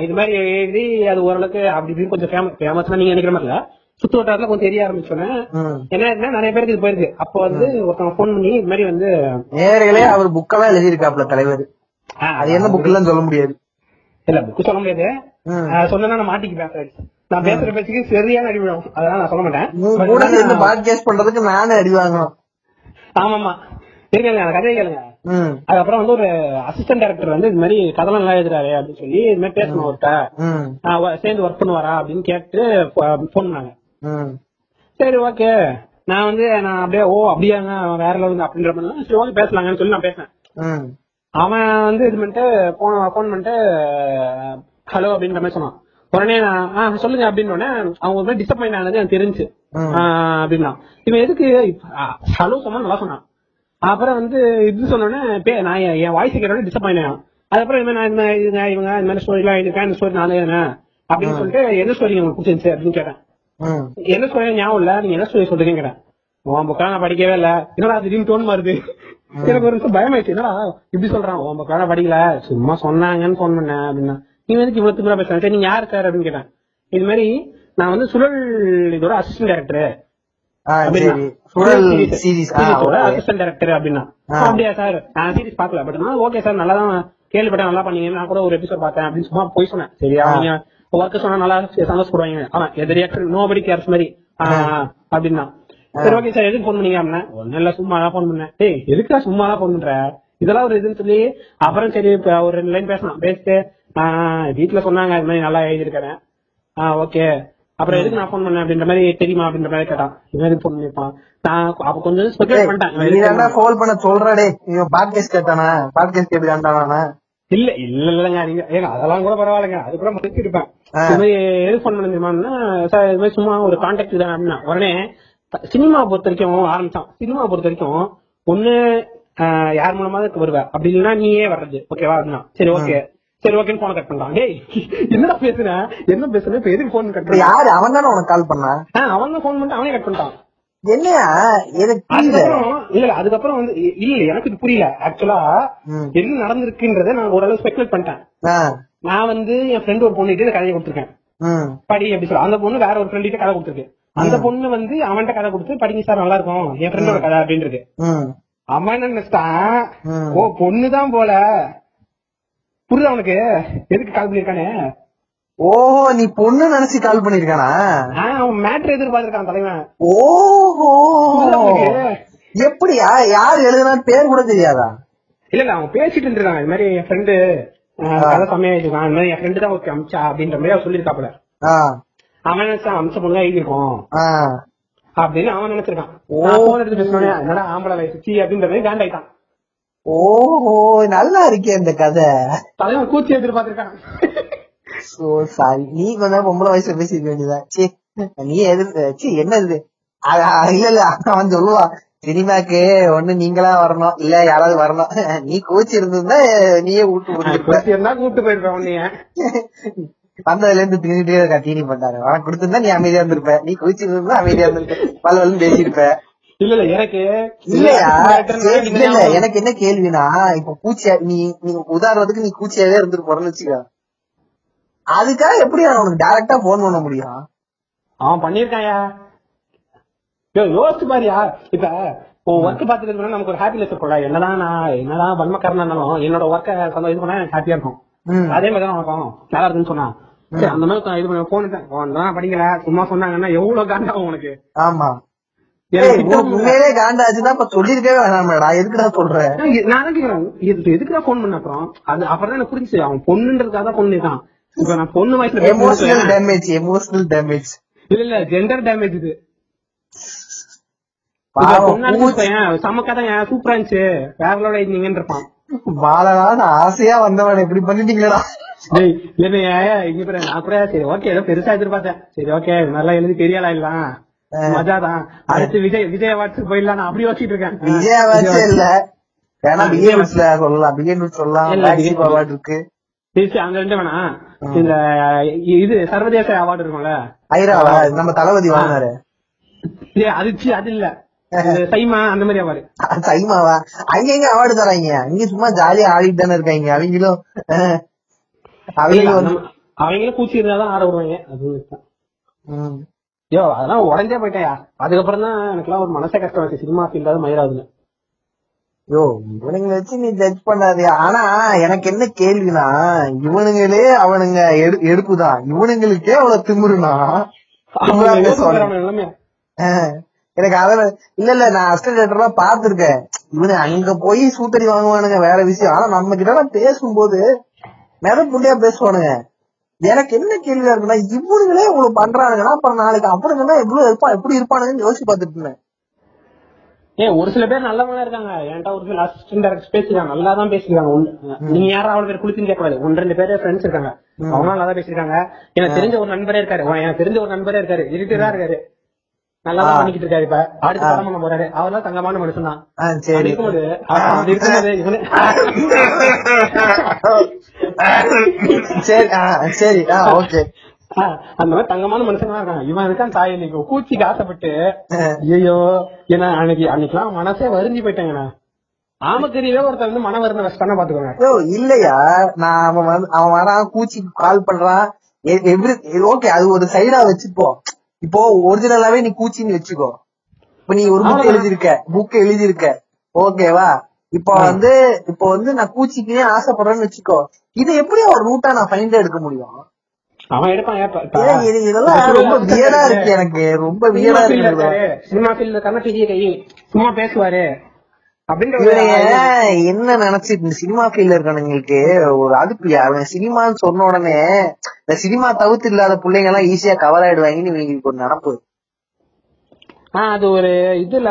இது மாதிரி எழுதி அது ஓரளவுக்கு அப்படி இப்படின்னு கொஞ்சம் ஃபேமஸ் ஃபேமஸ்னா நீங்க நினைக்கிற மாதிரி சுத்து வட்டாரத்துல கொஞ்சம் தெரிய ஆரம்பிச்சோன்னே. என்ன நிறைய பேருக்கு இது போயிருக்கு அப்ப வந்து ஒருத்தவங்க ஃபோன் பண்ணி இது மாதிரி வந்து நேர்களே அவர் புக்கெல்லாம் எழுதியிருக்காப்ல தலைவர். அது என்ன புக்லாம் சொல்ல முடியாது. இல்ல புக்கு சொல்ல முடியாது. சொன்னா நான் மாட்டிக்குவேன். நான் பேசுற பேச்சுக்கு சரியான அடி விழும். அதெல்லாம் நான் சொல்ல மாட்டேன். கூட சேர்ந்து நான்- பாட்காஸ்ட் பண்றதுக்கு நானே அடி வாங்கணும். ஆமாமா இருக்கேங்க அந்த கதையை கேளுங்க. அதுக்கப்புறம் வந்து ஒரு அசிஸ்டன்ட் டைரக்டர் வந்து இது மாதிரி கதைலாம் நல்லா எழுதுறாரு அப்படின்னு சொல்லி இது மாதிரி பேசணும் ஒருத்த சேர்ந்து ஒர்க் பண்ணுவாரா அப்படின்னு கேட்டு போன் பண்ணாங்க. சரி ஓகே நான் வந்து நான் அப்படியே ஓ அப்படியாங்க அவன் வேற லெவலுங்க அப்படின்ற மாதிரி சரி ஓகே பேசலாங்கன்னு சொல்லி நான் பேசினேன். அவன் வந்து இது பண்ணிட்டு போன் போன் பண்ணிட்டு ஹலோ அப்படின்ற மாதிரி சொன்னான். உடனே நான் சொல்லுங்க அப்படின்னு உடனே அவங்க ஒரு டிசப்பாயிண்ட் ஆனது எனக்கு தெரிஞ்சு. அப்படின்னா. இவன் எதுக்கு ஹலோ சொன்னா நல்லா சொன்னான். அப்புறம் வந்து இது சொன்னோடனே பே- நான் என் வாய்ஸ் கேட்டோட டிசப்பாயிண்ட் ஆகும் அதுக்கப்புறம் மாதிரி நான் இதுங்க இவங்க இந்த மாதிரி ஸ்டோரி எல்லாம் எழுதிருக்கேன் இந்த ஸ்டோரி நான் அப்படின்னு சொல்லிட்டு என்ன ஸ்டோரி உங்களுக்கு பிடிச்சிருந்துச்சு அப்படின்னு கேட்டேன். என்ன ஸ்டோரி ஞாபகம் இல்ல. நீங்க என்ன ஸ்டோரி சொல்றீங்க உன் புக்கா நான் படிக்கவே இல்ல. என்னடா திடீர்னு டோன் மாறுது? எனக்கு ஒரு நிமிஷம் பயமாயிடுச்சு. என்னடா இப்படி சொல்றான்? உன் புக்கா நான் படிக்கல. சும்மா சொன்னாங்கன்னு ஃபோன் பண்ணேன் அப்படின்னா. நீ எதுக்கு இவ்வளவு திமிரா பேசுறேன் நீங்க யாரு சார் அப்படின்னு கேட்டேன். இது மாதிரி நான் வந்து சுழல் இதோட அசிஸ்டன்ட் டைரக்டர் அசிஸ்டன்ட் டைரக்டர் அப்படின்னா. அப்படியா சார் நான் சீரிஸ் பாக்கல பட் ஓகே சார் நல்லா தான் கேள்விப்பட்டேன். நல்லா பண்ணீங்க நான் கூட ஒரு எபிசோட் பார்த்தேன் அப்படின்னு சும்மா போய் சொன்னேன். சரி அவங்க ஒர்க் சொன்னா நல்லா சந்தோஷப்படுவாங்க அவன் எதிரி நோபடி கேர்ஸ் மாதிரி. அப்படின்னா. சரி ஓகே சார் எதுக்கு ஃபோன் பண்ணீங்க அப்படின்னா? ஒன்னும் இல்ல சும்மா தான் ஃபோன் பண்ணேன். ஏய் எதுக்குடா சும்மா தான் ஃபோன் பண்ற? இதெல்லாம் ஒரு இதுன்னு சொல்லி அப்புறம் சரி ஒரு ரெண்டு லைன் பேசலாம் பேசிட்டு வீட்டுல சொன்னாங்க இது மாதிரி நல்லா எழுதியிருக்கேன் ஆ ஓகே அப்புறம் எதுக்கு நான் ஃபோன் பண்ணேன் அப்படின்ற மாதிரி தெரியுமா அப்படின்ற மாதிரி கேட்டான். எதுக்கு ஃபோன் பண்ணிருப்பான் நான் அப்ப கொஞ்சம் ஸ்பெகுலேட் பண்ணிட்டேன். கால் பண்ண சொல்றடே பாட்காஸ்ட் கேட்டானா? பாட்காஸ்ட் கேட்டு இல்ல இல்ல இல்லங்க. நீங்க ஏங்க அதெல்லாம் கூட பரவாயில்லைங்க. அது கூட முடிச்சு இருப்பேன் ஆ. இது மாதிரி எது ஃபோன் பண்ணிருமான்னா சார் இது மாதிரி சும்மா ஒரு கான்டாக்ட் தான் அப்படின்னா உடனே சினிமா பொறுத்த வரைக்கும் ஆரம்பிச்சான். சினிமா பொறுத்த வரைக்கும் ஒண்ணு யார் மூலமாவது வருவ. அப்படி இல்லைன்னா நீயே வர்றது. ஓகேவா அப்படின்னா. சரி ஓகே சரி ஓகேன்னு போன கட் பண்ணலாம் டேய் என்னடா பேசுன என்ன பேசுன இப்ப எதுக்கு போன் கட் பண்ண யாரு? அவன் தானே உனக்கு கால் பண்ணா? அவன் தான் போன் பண்ணிட்டு அவனே கட் பண்ணிட்டான். என்னையா? இல்ல அதுக்கப்புறம் வந்து இல்ல எனக்கு இது புரியல. ஆக்சுவலா. என்ன நடந்திருக்குன்றத நான் ஓரளவு ஸ்பெகுலேட் பண்ணிட்டேன். நான் வந்து என் ஃப்ரெண்ட் ஒரு பொண்ணுகிட்ட கதையை கொடுத்துருக்கேன். படி அப்படி சொல்ல. அந்த பொண்ணு வேற ஒரு ஃப்ரெண்ட் கிட்ட கதை கொடுத்துருக்கு. அந்த பொண்ணு வந்து அவன்கிட்ட கதை கொடுத்து படிங்க சார் நல்லா இருக்கும் என் ஃப்ரெண்டோட கதை அப்படின்றது. அவன் என்ன நினைச்சிட்டான்? ம். ஓ பொண்ணுதான் போல. புரியுது அவனுக்கு எதுக்கு கால் பண்ணிருக்கானே ஓஹோ நீ பொண்ணு நினைச்சு கால் பண்ணிருக்கானா? அவன் மேட்ரு எதிர்பார்த்திருக்கான் தலைவன். ஓஹோ? எப்படியா? யார் எழுதுனா பேர் கூட தெரியாதா? இல்ல இல்ல அவன் பேசிட்டு இருந்திருக்கான். இது மாதிரி என் ஃப்ரெண்டு கதை செம்மையா எழுதிருக்கான் இந்த மாதிரி என் ஃப்ரெண்டு தான் ஒருத்தி அமிச்சா அப்படின்ற மாதிரி அவன் சொல்லியிருக்காப்புல. அவன் நினைச்சான் அம்ச பொண்ணு ஆ. அப்படின்னு அவன் நினைச்சிருக்கான். போன் எடுத்து என்னடா ஆம்பளை வயசு சி அப்படின்ற மாதிரி காண்டாயிட்டான் ஓஹோ நல்லா இருக்கே இந்த கதை. தலைவன் கூச்சி எதிர்பார்த்திருக்கான். சோ சாரி நீ கொஞ்சம் பொம்பளை வயசுல பேசிக்க வேண்டியதா சீ நீ எதிர்த்து சீ என்ன இது இல்ல இல்ல. அவன் சொல்லுவான் சினிமாக்கு ஒண்ணு நீங்களா வரணும். இல்ல யாராவது வரணும். நீ கோச்சு இருந்திருந்தா நீயே இருந்தா கூப்பிட்டு போயிருப்பேன் வந்ததுல இருந்து திணிட்டே இருக்கா தீனி பண்ணாரு அவன் கொடுத்திருந்தா நீ அமைதியா இருந்திருப்ப. நீ கோச்சு இருந்தா அமைதியா இருந்திருப்ப. பல வலும் பேசியிருப்ப. இல்ல இல்ல எனக்கு இல்லையா? இல்ல எனக்கு என்ன கேள்வினா இப்ப பூச்சியா நீ நீ உதாரணத்துக்கு நீ பூச்சியாவே இருந்துட்டு போறன்னு வச்சுக்க. அதுக்காக எப்படி நான் உனக்கு டைரக்டா போன் பண்ண முடியும்? அவன் பண்ணிருக்காயா யோசிச்சு பாரியா. இப்ப உன் ஒர்க் பாத்துட்டு இருக்கா நமக்கு ஒரு ஹாப்பினஸ் இருக்கும்ல. என்னதான் நான் என்னதான் வன்மக்காரனா இருந்தாலும் என்னோட ஒர்க்க சந்தோஷம் இது பண்ணா எனக்கு ஹாப்பியா இருக்கும். அதே மாதிரி தான் நல்லா இருக்குன்னு சொன்னான். சரி, அந்த மாதிரி இது பண்ண போன் தான் படிக்கல. சும்மா சொன்னாங்கன்னா எவ்வளவு காண்டாகும் உனக்கு? ஆமா. உண்மையிலே காண்டாச்சுன்னா இப்ப சொல்லிருக்கவே வேணாமேடா எதுக்குடா சொல்ற? நான் இ- நான் தான் கேக்குறேன். இது எதுக்குடா போன் பண்ண அப்புறம்? அது அப்புறம் தான் எனக்கு புரிஞ்சுச்சு அவன் பொண்ணுன்றதுக்காக தான் பொண்ணு இப்ப நான் பொண்ணு வயசுல எமோஷனல் டேமேஜ் எமோஷனல் டேமேஜ் இல்ல இல்ல ஜெண்டர் டேமேஜ் இது. சூப்பரா இருந்துச்சு. வேற இருந்தீங்கன்னு இருப்பான். வாழலான்னு ஆசையா வந்தவன் இப்படி பண்ணிட்டீங்களா? நான் கூட சரி ஓகே ஏதோ பெருசா எதிர்பார்த்தேன். சரி ஓகே நல்லா எழுதி பெரிய ஆளா இல்ல மஜாதான் அடுத்து விஜய் விஜய் அவார்ட்ஸுக்கு போயிடலாம் நான் அப்படி யோசிச்சுட்டு இருக்கேன். விஜய் வச்சு இல்ல. நூட்ஸ்ல சொல்லலாம். இருக்கு. சரி, அந்த ரெண்டு வேணாம் இந்த இது சர்வதேச அவார்டு இருக்கும்ல. ஐராவா நம்ம தளபதி வாங்கினாரு. ஏய், அது இல்ல. சைமா அந்த மாதிரி அவார்டு சைமாவா? அங்க எங்க அவார்டு தராங்க? அங்க சும்மா ஜாலியா ஆடிட்டு தானே இருக்காங்க. அவங்களும் அவங்களும் அவங்களும் பூச்சி இருந்தாதான் ஆட விடுவாங்க. அது. ஐயோ அதெல்லாம் உடஞ்சே போயிட்டேயா? அதுக்கப்புறம் தான் எனக்குலாம் ஒரு மனசே கஷ்டம் சினிமா ஃபீல்டாவது மயிராதுன்னு யோ இவனுங்களை வச்சு நீ ஜட்ஜ் பண்ணாதே ஆனா எனக்கு என்ன கேள்வினா இவனுங்களே அவனுங்க எடு- எடுப்புதான். இவனுங்களுக்கே அவ்வளவு திமிருனா? எனக்கு அதுல இல்ல இல்ல நான் அசிஸ்டன்ட் எல்லாம் பாத்துருக்கேன் இவனு அங்க போய் சூத்தடி வாங்குவானுங்க வேற விஷயம். ஆனா நம்ம கிட்ட எல்லாம் பேசும்போது மித புண்டியா பேசுவானுங்க. எனக்கு என்ன கேள்வியா இருக்குன்னா இவனுங்களே இவ்வளவு பண்றானுங்கன்னா அப்புறம் நாளைக்கு அப்படிங்கன்னா எவ்வளவு இருப்பா எப்படி இருப்பானுங்கன்னு யோசிச்சு பாத்துட்டு இருந்தேன். ஏ ஒரு சில பேர் நல்லவங்களா இருக்காங்க. என்கிட்ட ஒரு சில அசிஸ்டன்ட் டைரக்டர் பேசிருக்காங்க நல்லா தான் பேசிருக்காங்க நீங்க யாரும் அவ்வளவு பேர் குளிச்சுன்னு கேட்கக்கூடாது ஒன்று ரெண்டு பேர் ஃப்ரெண்ட்ஸ் இருக்காங்க. அவங்க நல்லா தான் பேசிருக்காங்க எனக்கு தெரிஞ்ச ஒரு நண்பரே இருக்காரு. எனக்கு தெரிஞ்ச ஒரு நண்பரே இருக்காரு. இருட்டுதான் இருக்காரு. நல்லா தான் பண்ணிக்கிட்டு இருக்காரு இப்ப. அடுத்து படம் பண்ண போறாரு. அவர்லாம் தங்கமான மனுஷன் தான் இருக்கும்போது சரி சரி. ஓகே. அந்த மாதிரி தங்கமான மனுஷன் தான் இருக்கான். இவன் இருக்கான் தாய் இன்னைக்கு கூச்சிக்கு ஆசைப்பட்டு ஐயோ ஏன்னா அன்னைக்கு அன்னைக்கெல்லாம் மனசே வருந்தி போயிட்டாங்கண்ணா. ஆமக்கறியில ஒருத்தர் வந்து மன வருந்த வச்சுட்டானா பாத்துக்கோங்க. இல்லையா? நான் அவன் வந்து அவன் வரான் கூச்சிக்கு கால் பண்றான். எவ்ரி ஓகே அது ஒரு சைடா வச்சுப்போ இப்போ ஒரிஜினலாவே நீ கூச்சின்னு வச்சுக்கோ. இப்ப நீ ஒரு புக் எழுதியிருக்க புக் எழுதியிருக்க. ஓகேவா இப்போ வந்து இப்போ வந்து நான் கூச்சிக்குனே ஆசைப்படுறேன்னு வச்சுக்கோ. இது எப்படி ஒரு ரூட்டா நான் ஃபைண்ட் எடுக்க முடியும்? அவன் எடுப்பான் இருக்கு எனக்கு. ரொம்ப வியடா சினிமா ஃபீல்ட்ல கண்ண பெரிய கை. சும்மா பேசுவாரு. என்ன நினைச்சு இந்த சினிமா ஃபீல்ட்ல இருக்கானுங்களுக்கு ஒரு அதுக்கு அவன் சினிமான்னு சொன்ன உடனே இந்த சினிமா தவிர்த்து இல்லாத பிள்ளைங்க எல்லாம் ஈஸியா கவர் ஆயிடுவாங்கன்னு இவங்களுக்கு ஒரு நினப்பு. ஆ, அது ஒரு இதுல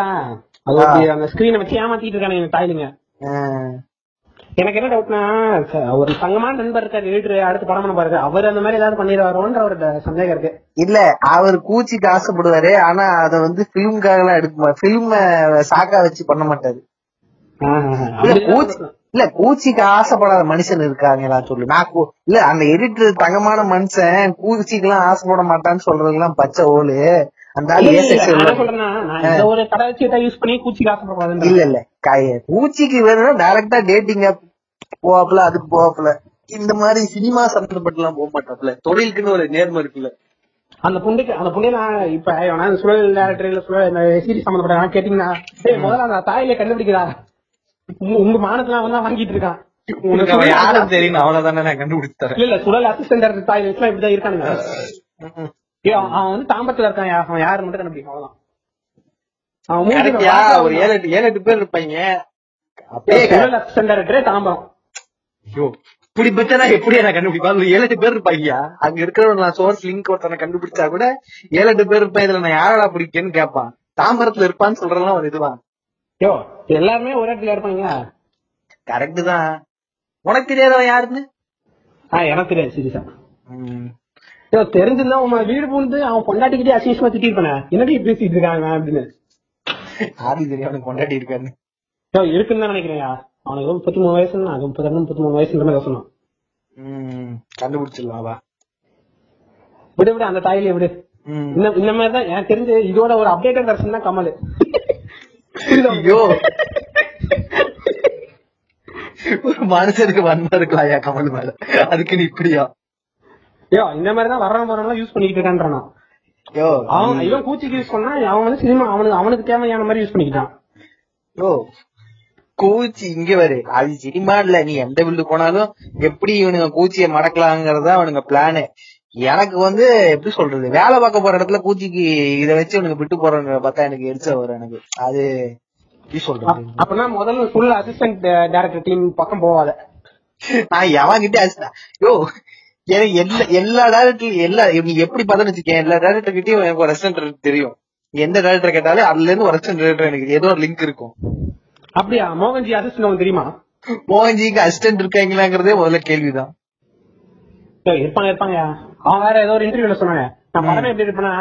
அது அந்த ஸ்கிரீனை வச்சு ஏமாத்திட்டு இருக்கானுங்க தாய்லுங்க. ஆஹ் எனக்கு என்ன டவுட்னா ஒரு தங்கமான நண்பர் இருக்காரு எழுதுரு அடுத்து படம் பண்ண பாருங்க அவர் அந்த மாதிரி ஏதாவது பண்ணிடுவாரோன்ற ஒரு சந்தேகம் இருக்கு. இல்ல அவர் கூச்சிக்கு ஆசைப்படுவாரு ஆனா அத வந்து பிலிம்காக எல்லாம் எடுக்க பிலிம் சாக்கா வச்சு பண்ண மாட்டாரு. இல்ல கூச்சி இல்ல கூச்சிக்கு ஆசைப்படாத மனுஷன் இருக்காங்களா சொல்லு. நான் இல்ல அந்த எடிட்டர் தங்கமான மனுஷன் கூச்சிக்கு எல்லாம் ஆசைப்பட மாட்டான்னு சொல்றதுலாம் பச்சை ஓலு. அந்த நான் நான் ஒரு கடை வச்சு யூஸ் பண்ணி கூச்சிக்கு ஆசைப்படக்கூடாதுன்ற இல்ல இல்ல பூச்சிக்கு வேணும்னா டைரக்டா டேட்டிங் போவாப்ல அதுக்கு போவாப்ல இந்த மாதிரி சினிமா சம்பந்தப்பட்டு எல்லாம் போக மாட்டாப்ல தொழிலுக்குன்னு ஒரு நேர்மை இருக்குல்ல. அந்த புண்டைக்கு அந்த புண்டை நான் இப்ப நான் சுழல் டேரக்டர் இல்ல சுழல் இந்த சீரிஸ் சம்பந்தப்பட்ட கேட்டீங்கன்னா முதல்ல அந்த தாயில கண்டுபிடிக்கிறா. உங்க- மானத்துல அவன் தான் வாங்கிட்டு இருக்கான். உனக்கு யாரும் தெரியும் அவனதானே நான் கண்டுபிடிச்சு தரேன். இல்ல சுழல் அசிஸ்டன்ட் டேரக்டர் தாயில இப்படிதான் இருக்கானுங்க. அவன் வந்து தாம்பரத்துல இருக்கான் அவன் யாரு மட்டும் கண்டுபிடிக்கும் அவ்வளவுதான். அவன் ஒரு ஏழு எட்டு ஏழு எட்டு பேர் இருப்பாங்க. அப்படியே சுழல் அசிஸ்டன்ட் டேரக்டரே தாம்பரம். இப்படி பச்சனா எப்படி நான் கண்டுபிடிப்பேன் அதுல ஏழு எட்டு பேர் இருப்பாங்க அங்க இருக்கிறவன் நான் சோர்ஸ் லிங்க் ஒருத்தனை கண்டுபிடிச்சா கூட ஏழு எட்டு பேர் இருப்பேன். இதுல நான் யாரடா பிடிக்கேன்னு கேட்பான். தாம்பரத்துல இருப்பான்னு சொல்றதெல்லாம் ஒரு இதுவான் யோ எல்லாருமே ஒரே இடத்துல இருப்பாங்க. கரெக்ட் தான். உனக்கு தெரியாதவன் யாருன்னு? ஆ எனக்கு தெரியாது சீரியஸா யோ தெரிஞ்சிருந்தா உன் வீடு பூந்து அவன் பொண்டாட்டிக்கிட்டே அசிங்கமா திட்டிருப்பானே. என்னடி பேசிட்டு இருக்காங்க அப்படின்னு. ஆதி தெரியும் அவனுக்கு கொண்டாடி இருக்கான்னு? யோ இருக்குன்னு தான் நினைக்கிறேன் அவனுக்கு முப்பத்தி மூணு வயசு அது முப்பத்தி ரெண்டு முப்பத்தி மூணு வயசுன்ற மாதிரி சொன்னான். கண்டுபிடிச்சிடலாம் விடு விடு அந்த தாயிலே விடு. இந்த மாதிரி தான் எனக்கு தெரிஞ்சு இதோட ஒரு அப்டேட்டட் வெர்ஷன் தான் கமல். ஐயோ. ஒரு மனுஷனுக்கு வன்மம் இருக்கலாம் ஐயா கமல் மேல. அதுக்கு நீ இப்படியா? யோ இந்த மாதிரி தான் வர்றவன் வரவங்க யூஸ் பண்ணிக்கிட்டு இருக்கான்றான். அவன் இவன் பூச்சிக்கு யூஸ் பண்ணா அவன் வந்து சினிமா அவனுக்கு அவனுக்கு தேவையான மாதிரி யூஸ் பண்ணிக்கிட்டான். யோ. கூச்சி இங்க வரு. அது சினிமா இல்ல. நீ எந்த வீடு போனாலும் எப்படி இவனுங்க கூச்சிய மடக்கலாங்கிறதா அவனுங்க பிளானு எனக்கு வந்து எப்படி சொல்றது? வேலை பார்க்க போற இடத்துல கூச்சிக்கு இத வச்சு இவனுங்க விட்டு போறவங்க பார்த்தா எனக்கு எரிச்சல் வரும் எனக்கு. அது எப்படி சொல்றது? அப்படின்னா முதல்ல ஃபுல் அசிஸ்டன்ட் டைரக்டர் டீம் பக்கம் போவாத. நான் எவன் கிட்ட அடிச்சுட்டேன் யோ எனக்கு எல்லா எல்லா டேரக்டர் எல்லா நீ எப்படி பார்த்தா வச்சுக்கேன். எல்லா டேரக்டர் கிட்டயும் எனக்கு ஒரு ரெஸ்டாரண்ட் தெரியும். எந்த டேரக்டர் கேட்டாலும் அதுல இருந்து ஒரு ரெஸ்டாரண்ட் எனக்கு ஏதோ ஒரு லிங்க் இருக்கும். அப்படியா? மோகன்ஜி அசிஸ்டன்ட் உனக்கு தெரியுமா? மோகன்ஜிக்கு அசிஸ்டன்ட் இருக்காங்களாங்கிறதே முதல்ல கேள்விதான். இருப்பாங்க இருப்பாங்க. அவன் வேற ஏதோ ஒரு இன்டர்வியூல சொன்னாங்க. நான் படமே எப்படி இருப்பேன்னா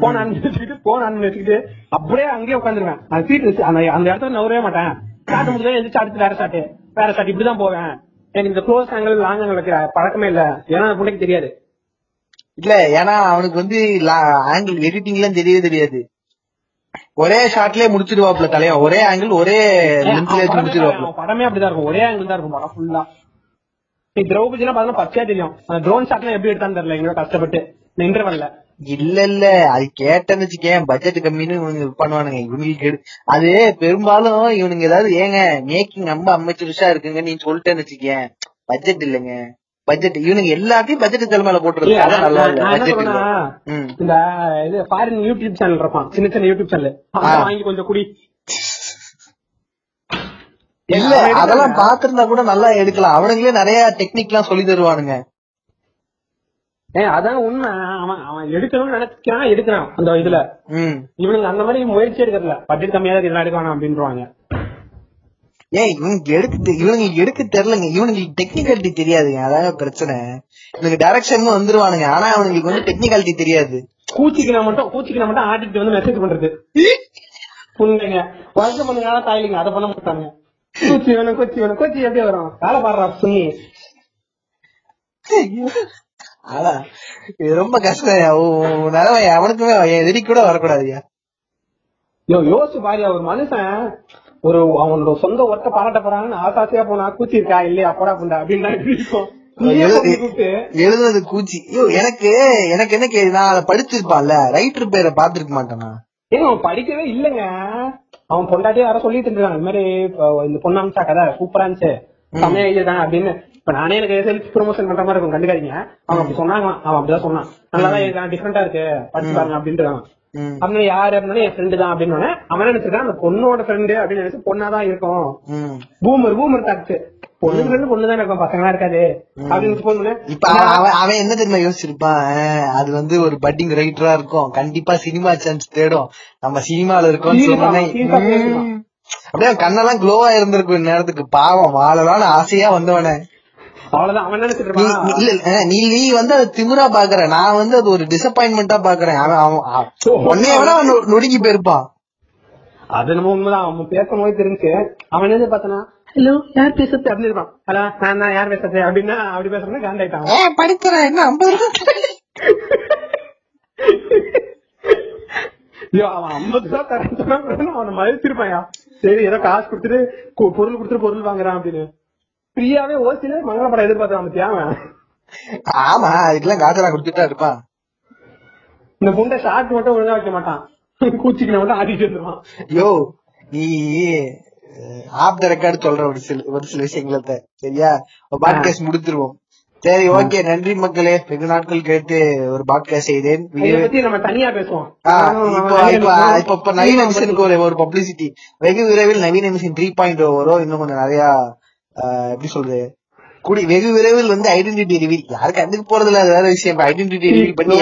போன் ஆன் வச்சுக்கிட்டு போன் ஆன் வச்சுக்கிட்டு அப்படியே அங்கேயே உட்காந்துருவேன் அந்த சீட் அந்த அந்த இடத்துல நவரவே மாட்டேன். காட்டு முடிஞ்சா எந்திரிச்சு அடுத்து வேற ஷாட்டு வேற ஷாட் இப்படிதான் போவேன். எனக்கு இந்த க்ளோஸ் ஆங்கிள் லாங் ஆங்கிள் பழக்கமே இல்ல. ஏன்னா புண்டைக்கு தெரியாது. இல்ல ஏன்னா அவனுக்கு வந்து ஆங்கிள் எடிட்டிங்லாம் தெரியவே தெரியாது. ஒரே ஷாட்லயே முடிச்சிடுவாப்ல தலைவன் ஒரே ஆங்கிள் ஒரே முடிச்சிடுவாப்ல அவன் படமே அப்படிதான் இருக்கும். ஒரே ஆங்கிள் தான் இருக்கும் படம் ஃபுல்லா நீ திரௌபதி எல்லாம் பார்த்தா பச்சையா தெரியும். அந்த ட்ரோன் ஷாட்லாம் எப்படி எடுத்தான்னு தெரியல. எங்க கஷ்டப்பட்டு. இந்த இன்டர்வல்ல இல்ல இல்ல. அது கேட்டேன்னு வச்சுக்கேன். பட்ஜெட் கம்மின்னு இவனுங்க இது பண்ணுவானுங்க எடு- அது பெரும்பாலும் இவனுங்க ஏதாவது ஏங்க மேக்கிங் ரொம்ப அமைச்சருஷா இருக்குங்க. நீ சொல்லிட்டேன்னு வச்சுக்கேன். பட்ஜெட் இல்லைங்க. பட்ஜெட் இவனுங்க எல்லாத்தையும் பட்ஜெட் தலைமையில போட்டுருக்கு இல்ல, அதான் நல்லா நான் இல்ல நான் என்ன பட்ஜெட் இல்ல. சொன்னா ம். இந்த இது ஃபாரின் யூடியூப் சேனல் இருப்பான். சின்ன சின்ன யூடியூப் சேனல். வாங்கி கொஞ்சம் குடி. இல்ல அதெல்லாம் பாத்திருந்தா கூட நல்லா எடுக்கலாம். அவனுங்களே நிறைய டெக்னிக் எல்லாம் சொல்லி தருவானுங்க. ஏன் அதான் உண்மை. அவன் அவன் எடுக்கணும்னு நினைக்கிறான் எடுக்கிறான் அந்த இதுல. ம். இவனுங்க அந்த மாதிரி முயற்சி எடுக்கறதுல பட்ஜெட் கம்மியா தான் இதெல்லாம் எடுக்கணும் அப்படின்றாங்க ஏன் இவனுக்கு எடுக்க இவனுங்களுக்கு எடுக்க தெரியலங்க. இவனுங்களுக்கு டெக்னிக்காலிட்டி தெரியாதுங்க. அதான் பிரச்சனை. இவனுக்கு டைரக்ஷன் வந்துருவானுங்க. ஆனா அவனுங்களுக்கு வந்து டெக்னிக்காலிட்டி தெரியாது. கூச்சிக்கினா மட்டும் கூச்சிக்கினா மட்டும் ஆடிட்டு வந்து மெசேஜ் பண்றது. புண்ணுங்க. வருஷம் பண்ணுங்க தாயிலிங்க அதை பண்ண மாட்டாங்க. கூச்சி வேணும் கூச்சி வேணும். கூச்சி எப்படி வரும்? வேலை பாடுறா சுண்ணி. ஆனா இது ரொம்ப கஷ்டம். நிலைமை அவனுக்குமே எதிரி கூட வரக்கூடாதுயா. யோ யோசிச்சு பாரியா ஒரு மனுஷன் ஒரு அவனோட சொந்த ஒர்க்க பாராட்ட போறாங்கன்னு ஆசாசியா போனா கூச்சி இருக்கா? இல்லையா? போடா புண்டா அப்படின்னு இருக்கும். எழுதுனது கூச்சி. எனக்கு எனக்கு என்ன கேள்வி? நான் அதை படிச்சிருப்பான்ல. ரைட்டர் பேரை பாத்துருக்க மாட்டேனா? ஏங்க அவன் படிக்கவே இல்லங்க. அவன் பொண்டாட்டியே வர சொல்லிட்டு இருக்கான் இந்த மாதிரி இந்த பொண்ணாம்சா கதை சூப்பரா இருந்துச்சு. செம்மையா எழுதிருக்காங்க அப்படின்னு. இப்ப நானே எனக்கு செல்ஃப் ப்ரொமோஷன் பண்ற மாதிரி இருக்கும் கண்டுக்காதீங்க. அவன் அப்படி சொன்னாங்க அவன் அப்படிதான் சொன்னான். நல்லாதான் எழுதிருக்கான் டிஃப்ரெண்டா இருக்கு. படிச்சு பாருங்க அப்படின்ட்டு. அப்படின்னு யாரு அப்படின்னா என் ஃப்ரெண்டு தான் அப்படின்னு அவன் என்ன நினைச்சிருக்கான்? அந்த பொண்ணோட ஃப்ரெண்டு அப்படின்னு நினைச்சு பொண்ணாதான் இருக்கும். பூமர் பூமர் தாக்கு பொண்ணு ஃப்ரெண்டு பொண்ணு தான் இருக்கும் பசங்களா இருக்காது. அப்படின்னு இப்ப அவன் என்ன தெரியுமா யோசிச்சிருப்பான்? அது வந்து ஒரு பட்டிங் ரைட்டரா இருக்கும். கண்டிப்பா சினிமா சான்ஸ் தேடும். நம்ம சினிமால இருக்கோம்னு Serious ஆ, சொன்னோன்னே, serious ஆ பேசுவான். ம். அப்படியே கண்ணெல்லாம் க்ளோவா இருந்திருக்கும் இந்நேரத்துக்கு பாவம் வாழலாம்னு ஆசையா வந்தவனே. அவ்வளவுதான். அவன் நினைச்சிட்டு இருப்பான்? இல்ல நீ நீ வந்து அது திமிரா பாக்குற. நான் வந்து அது ஒரு டிசப்பாயின்மெண்டா பாக்குறேன். அவன் உன்னைய விட அவன் நொ- நொறுங்கி போயிருப்பான். அது நம்ம உண்மைதான். அவன் பேசும்போது தெரிஞ்சு அவன் என்ன பார்த்தானா ஹலோ யார் பேசுறது? அப்படின்னு இருப்பான். ஹலோ நான் தான் யார் பேசுறது? அப்படின்னா அப்படி பேசுறேன்னா காண்டாயிட்டான் ஏன் படிக்கிறேன் என்ன ஐம்பது ஐயோ அவன் ஐம்பது ரூபா தரேன் அவனை மதிச்சிருப்பான் சரி ஏதோ காசு கொடுத்துட்டு பொருள் கொடுத்துட்டு பொருள் வாங்குறான் அப்படின்னு. ஃப்ரீயாவே ஓசில மங்கள படம் எதிர்பார்த்தான் பத்தியா அவன் ஆமா அதுக்கெல்லாம் காசெல்லாம் கொடுத்துட்டா இருப்பான் இந்த புண்டை ஷார்ட் மட்டும் ஒழுங்கா வைக்க மாட்டான் கூச்சிக்கின மட்டும் ஆடிட்டு வந்துருவான் யோ நீ ஆப் த ரெக்கார்டு சொல்ற ஒரு சில ஒரு சில விஷயங்கள சரியா பாட்காஸ்ட் முடித்துருவோம் சரி ஓகே நன்றி மக்களே வெகு நாட்கள் கேட்டு ஒரு பாட்காஸ்ட் செய்தேன் நம்ம தனியா பேசுவோம் இப்போ நவீன மிஷனுக்கு ஒரு பப்ளிசிட்டி வெகு விரைவில் நவீன மிஷன் த்ரீ பாயிண்ட் வரும் இன்னும் கொஞ்சம் நிறைய எப்படி சொல்றது? கூடி வெகு விரைவில் வந்து ஐடென்டிட்டி ரிவீல் யாரும் கண்டுக்கு போறது இல்ல அது வேற விஷயம். ஐடென்டிட்டி ரிவீல் பண்ணி.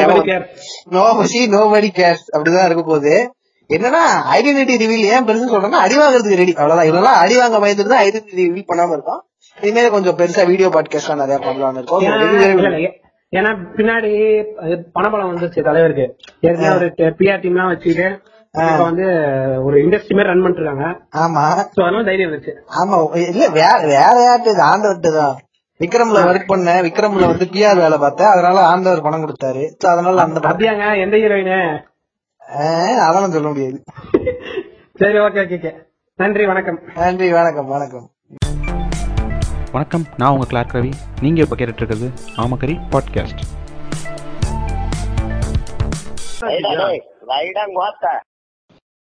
நோ சி நோ படி கேர்ஸ் அப்படிதான் இருக்க போகுது. என்னன்னா ஐடென்டிட்டி ரிவீல் ஏன் பெருசா சொல்றேன்னா அடி வாங்குறதுக்கு ரெடி அவ்வளவுதான். இதெல்லாம் அடி வாங்க பயந்துட்டு தான் ஐடென்டிட்டி ரிவீல் பண்ணாம இருக்கோம். இனிமேல் கொஞ்சம் பெருசா வீடியோ பாட்காஸ்ட் நிறைய பண்ணலாம்னு இருக்கோம். ஏன்னா- பின்னாடி பணபலம் வந்துருச்சு தலைவருக்கு. ஏற்கனவே ஒரு பிஆர் டீம் எல்லாம் வச்சுட்டு வந்து ஒரு இண்டஸ்ட்ரி மாதிரி ரன் பண்ணிட்டு இருக்காங்க ஆமா. சோ அதனால தைரியம் இருந்துச்சு ஆமா இல்ல வேற வேற யார்ட்டு இது ஆண்டவர்கிட்ட தான். விக்ரம்ல ஒர்க் பண்ணேன் விக்ரம்ல வந்து பிஆர் வேலை பார்த்தேன். அதனால ஆண்டவர் பணம் கொடுத்தாரு. So, அதனால அந்த அப்படியாங்க எந்த ஹீரோயின் ஆஹ், அதெல்லாம் சொல்ல முடியாது. சரி ஓகே ஓகே நன்றி வணக்கம். நன்றி வணக்கம் வணக்கம். வணக்கம் நான் உங்கள் கிளார்க் ரவி. நீங்கள் இப்போ கேட்டுட்டு இருக்கிறது ஆமக்கரி பாட்காஸ்ட்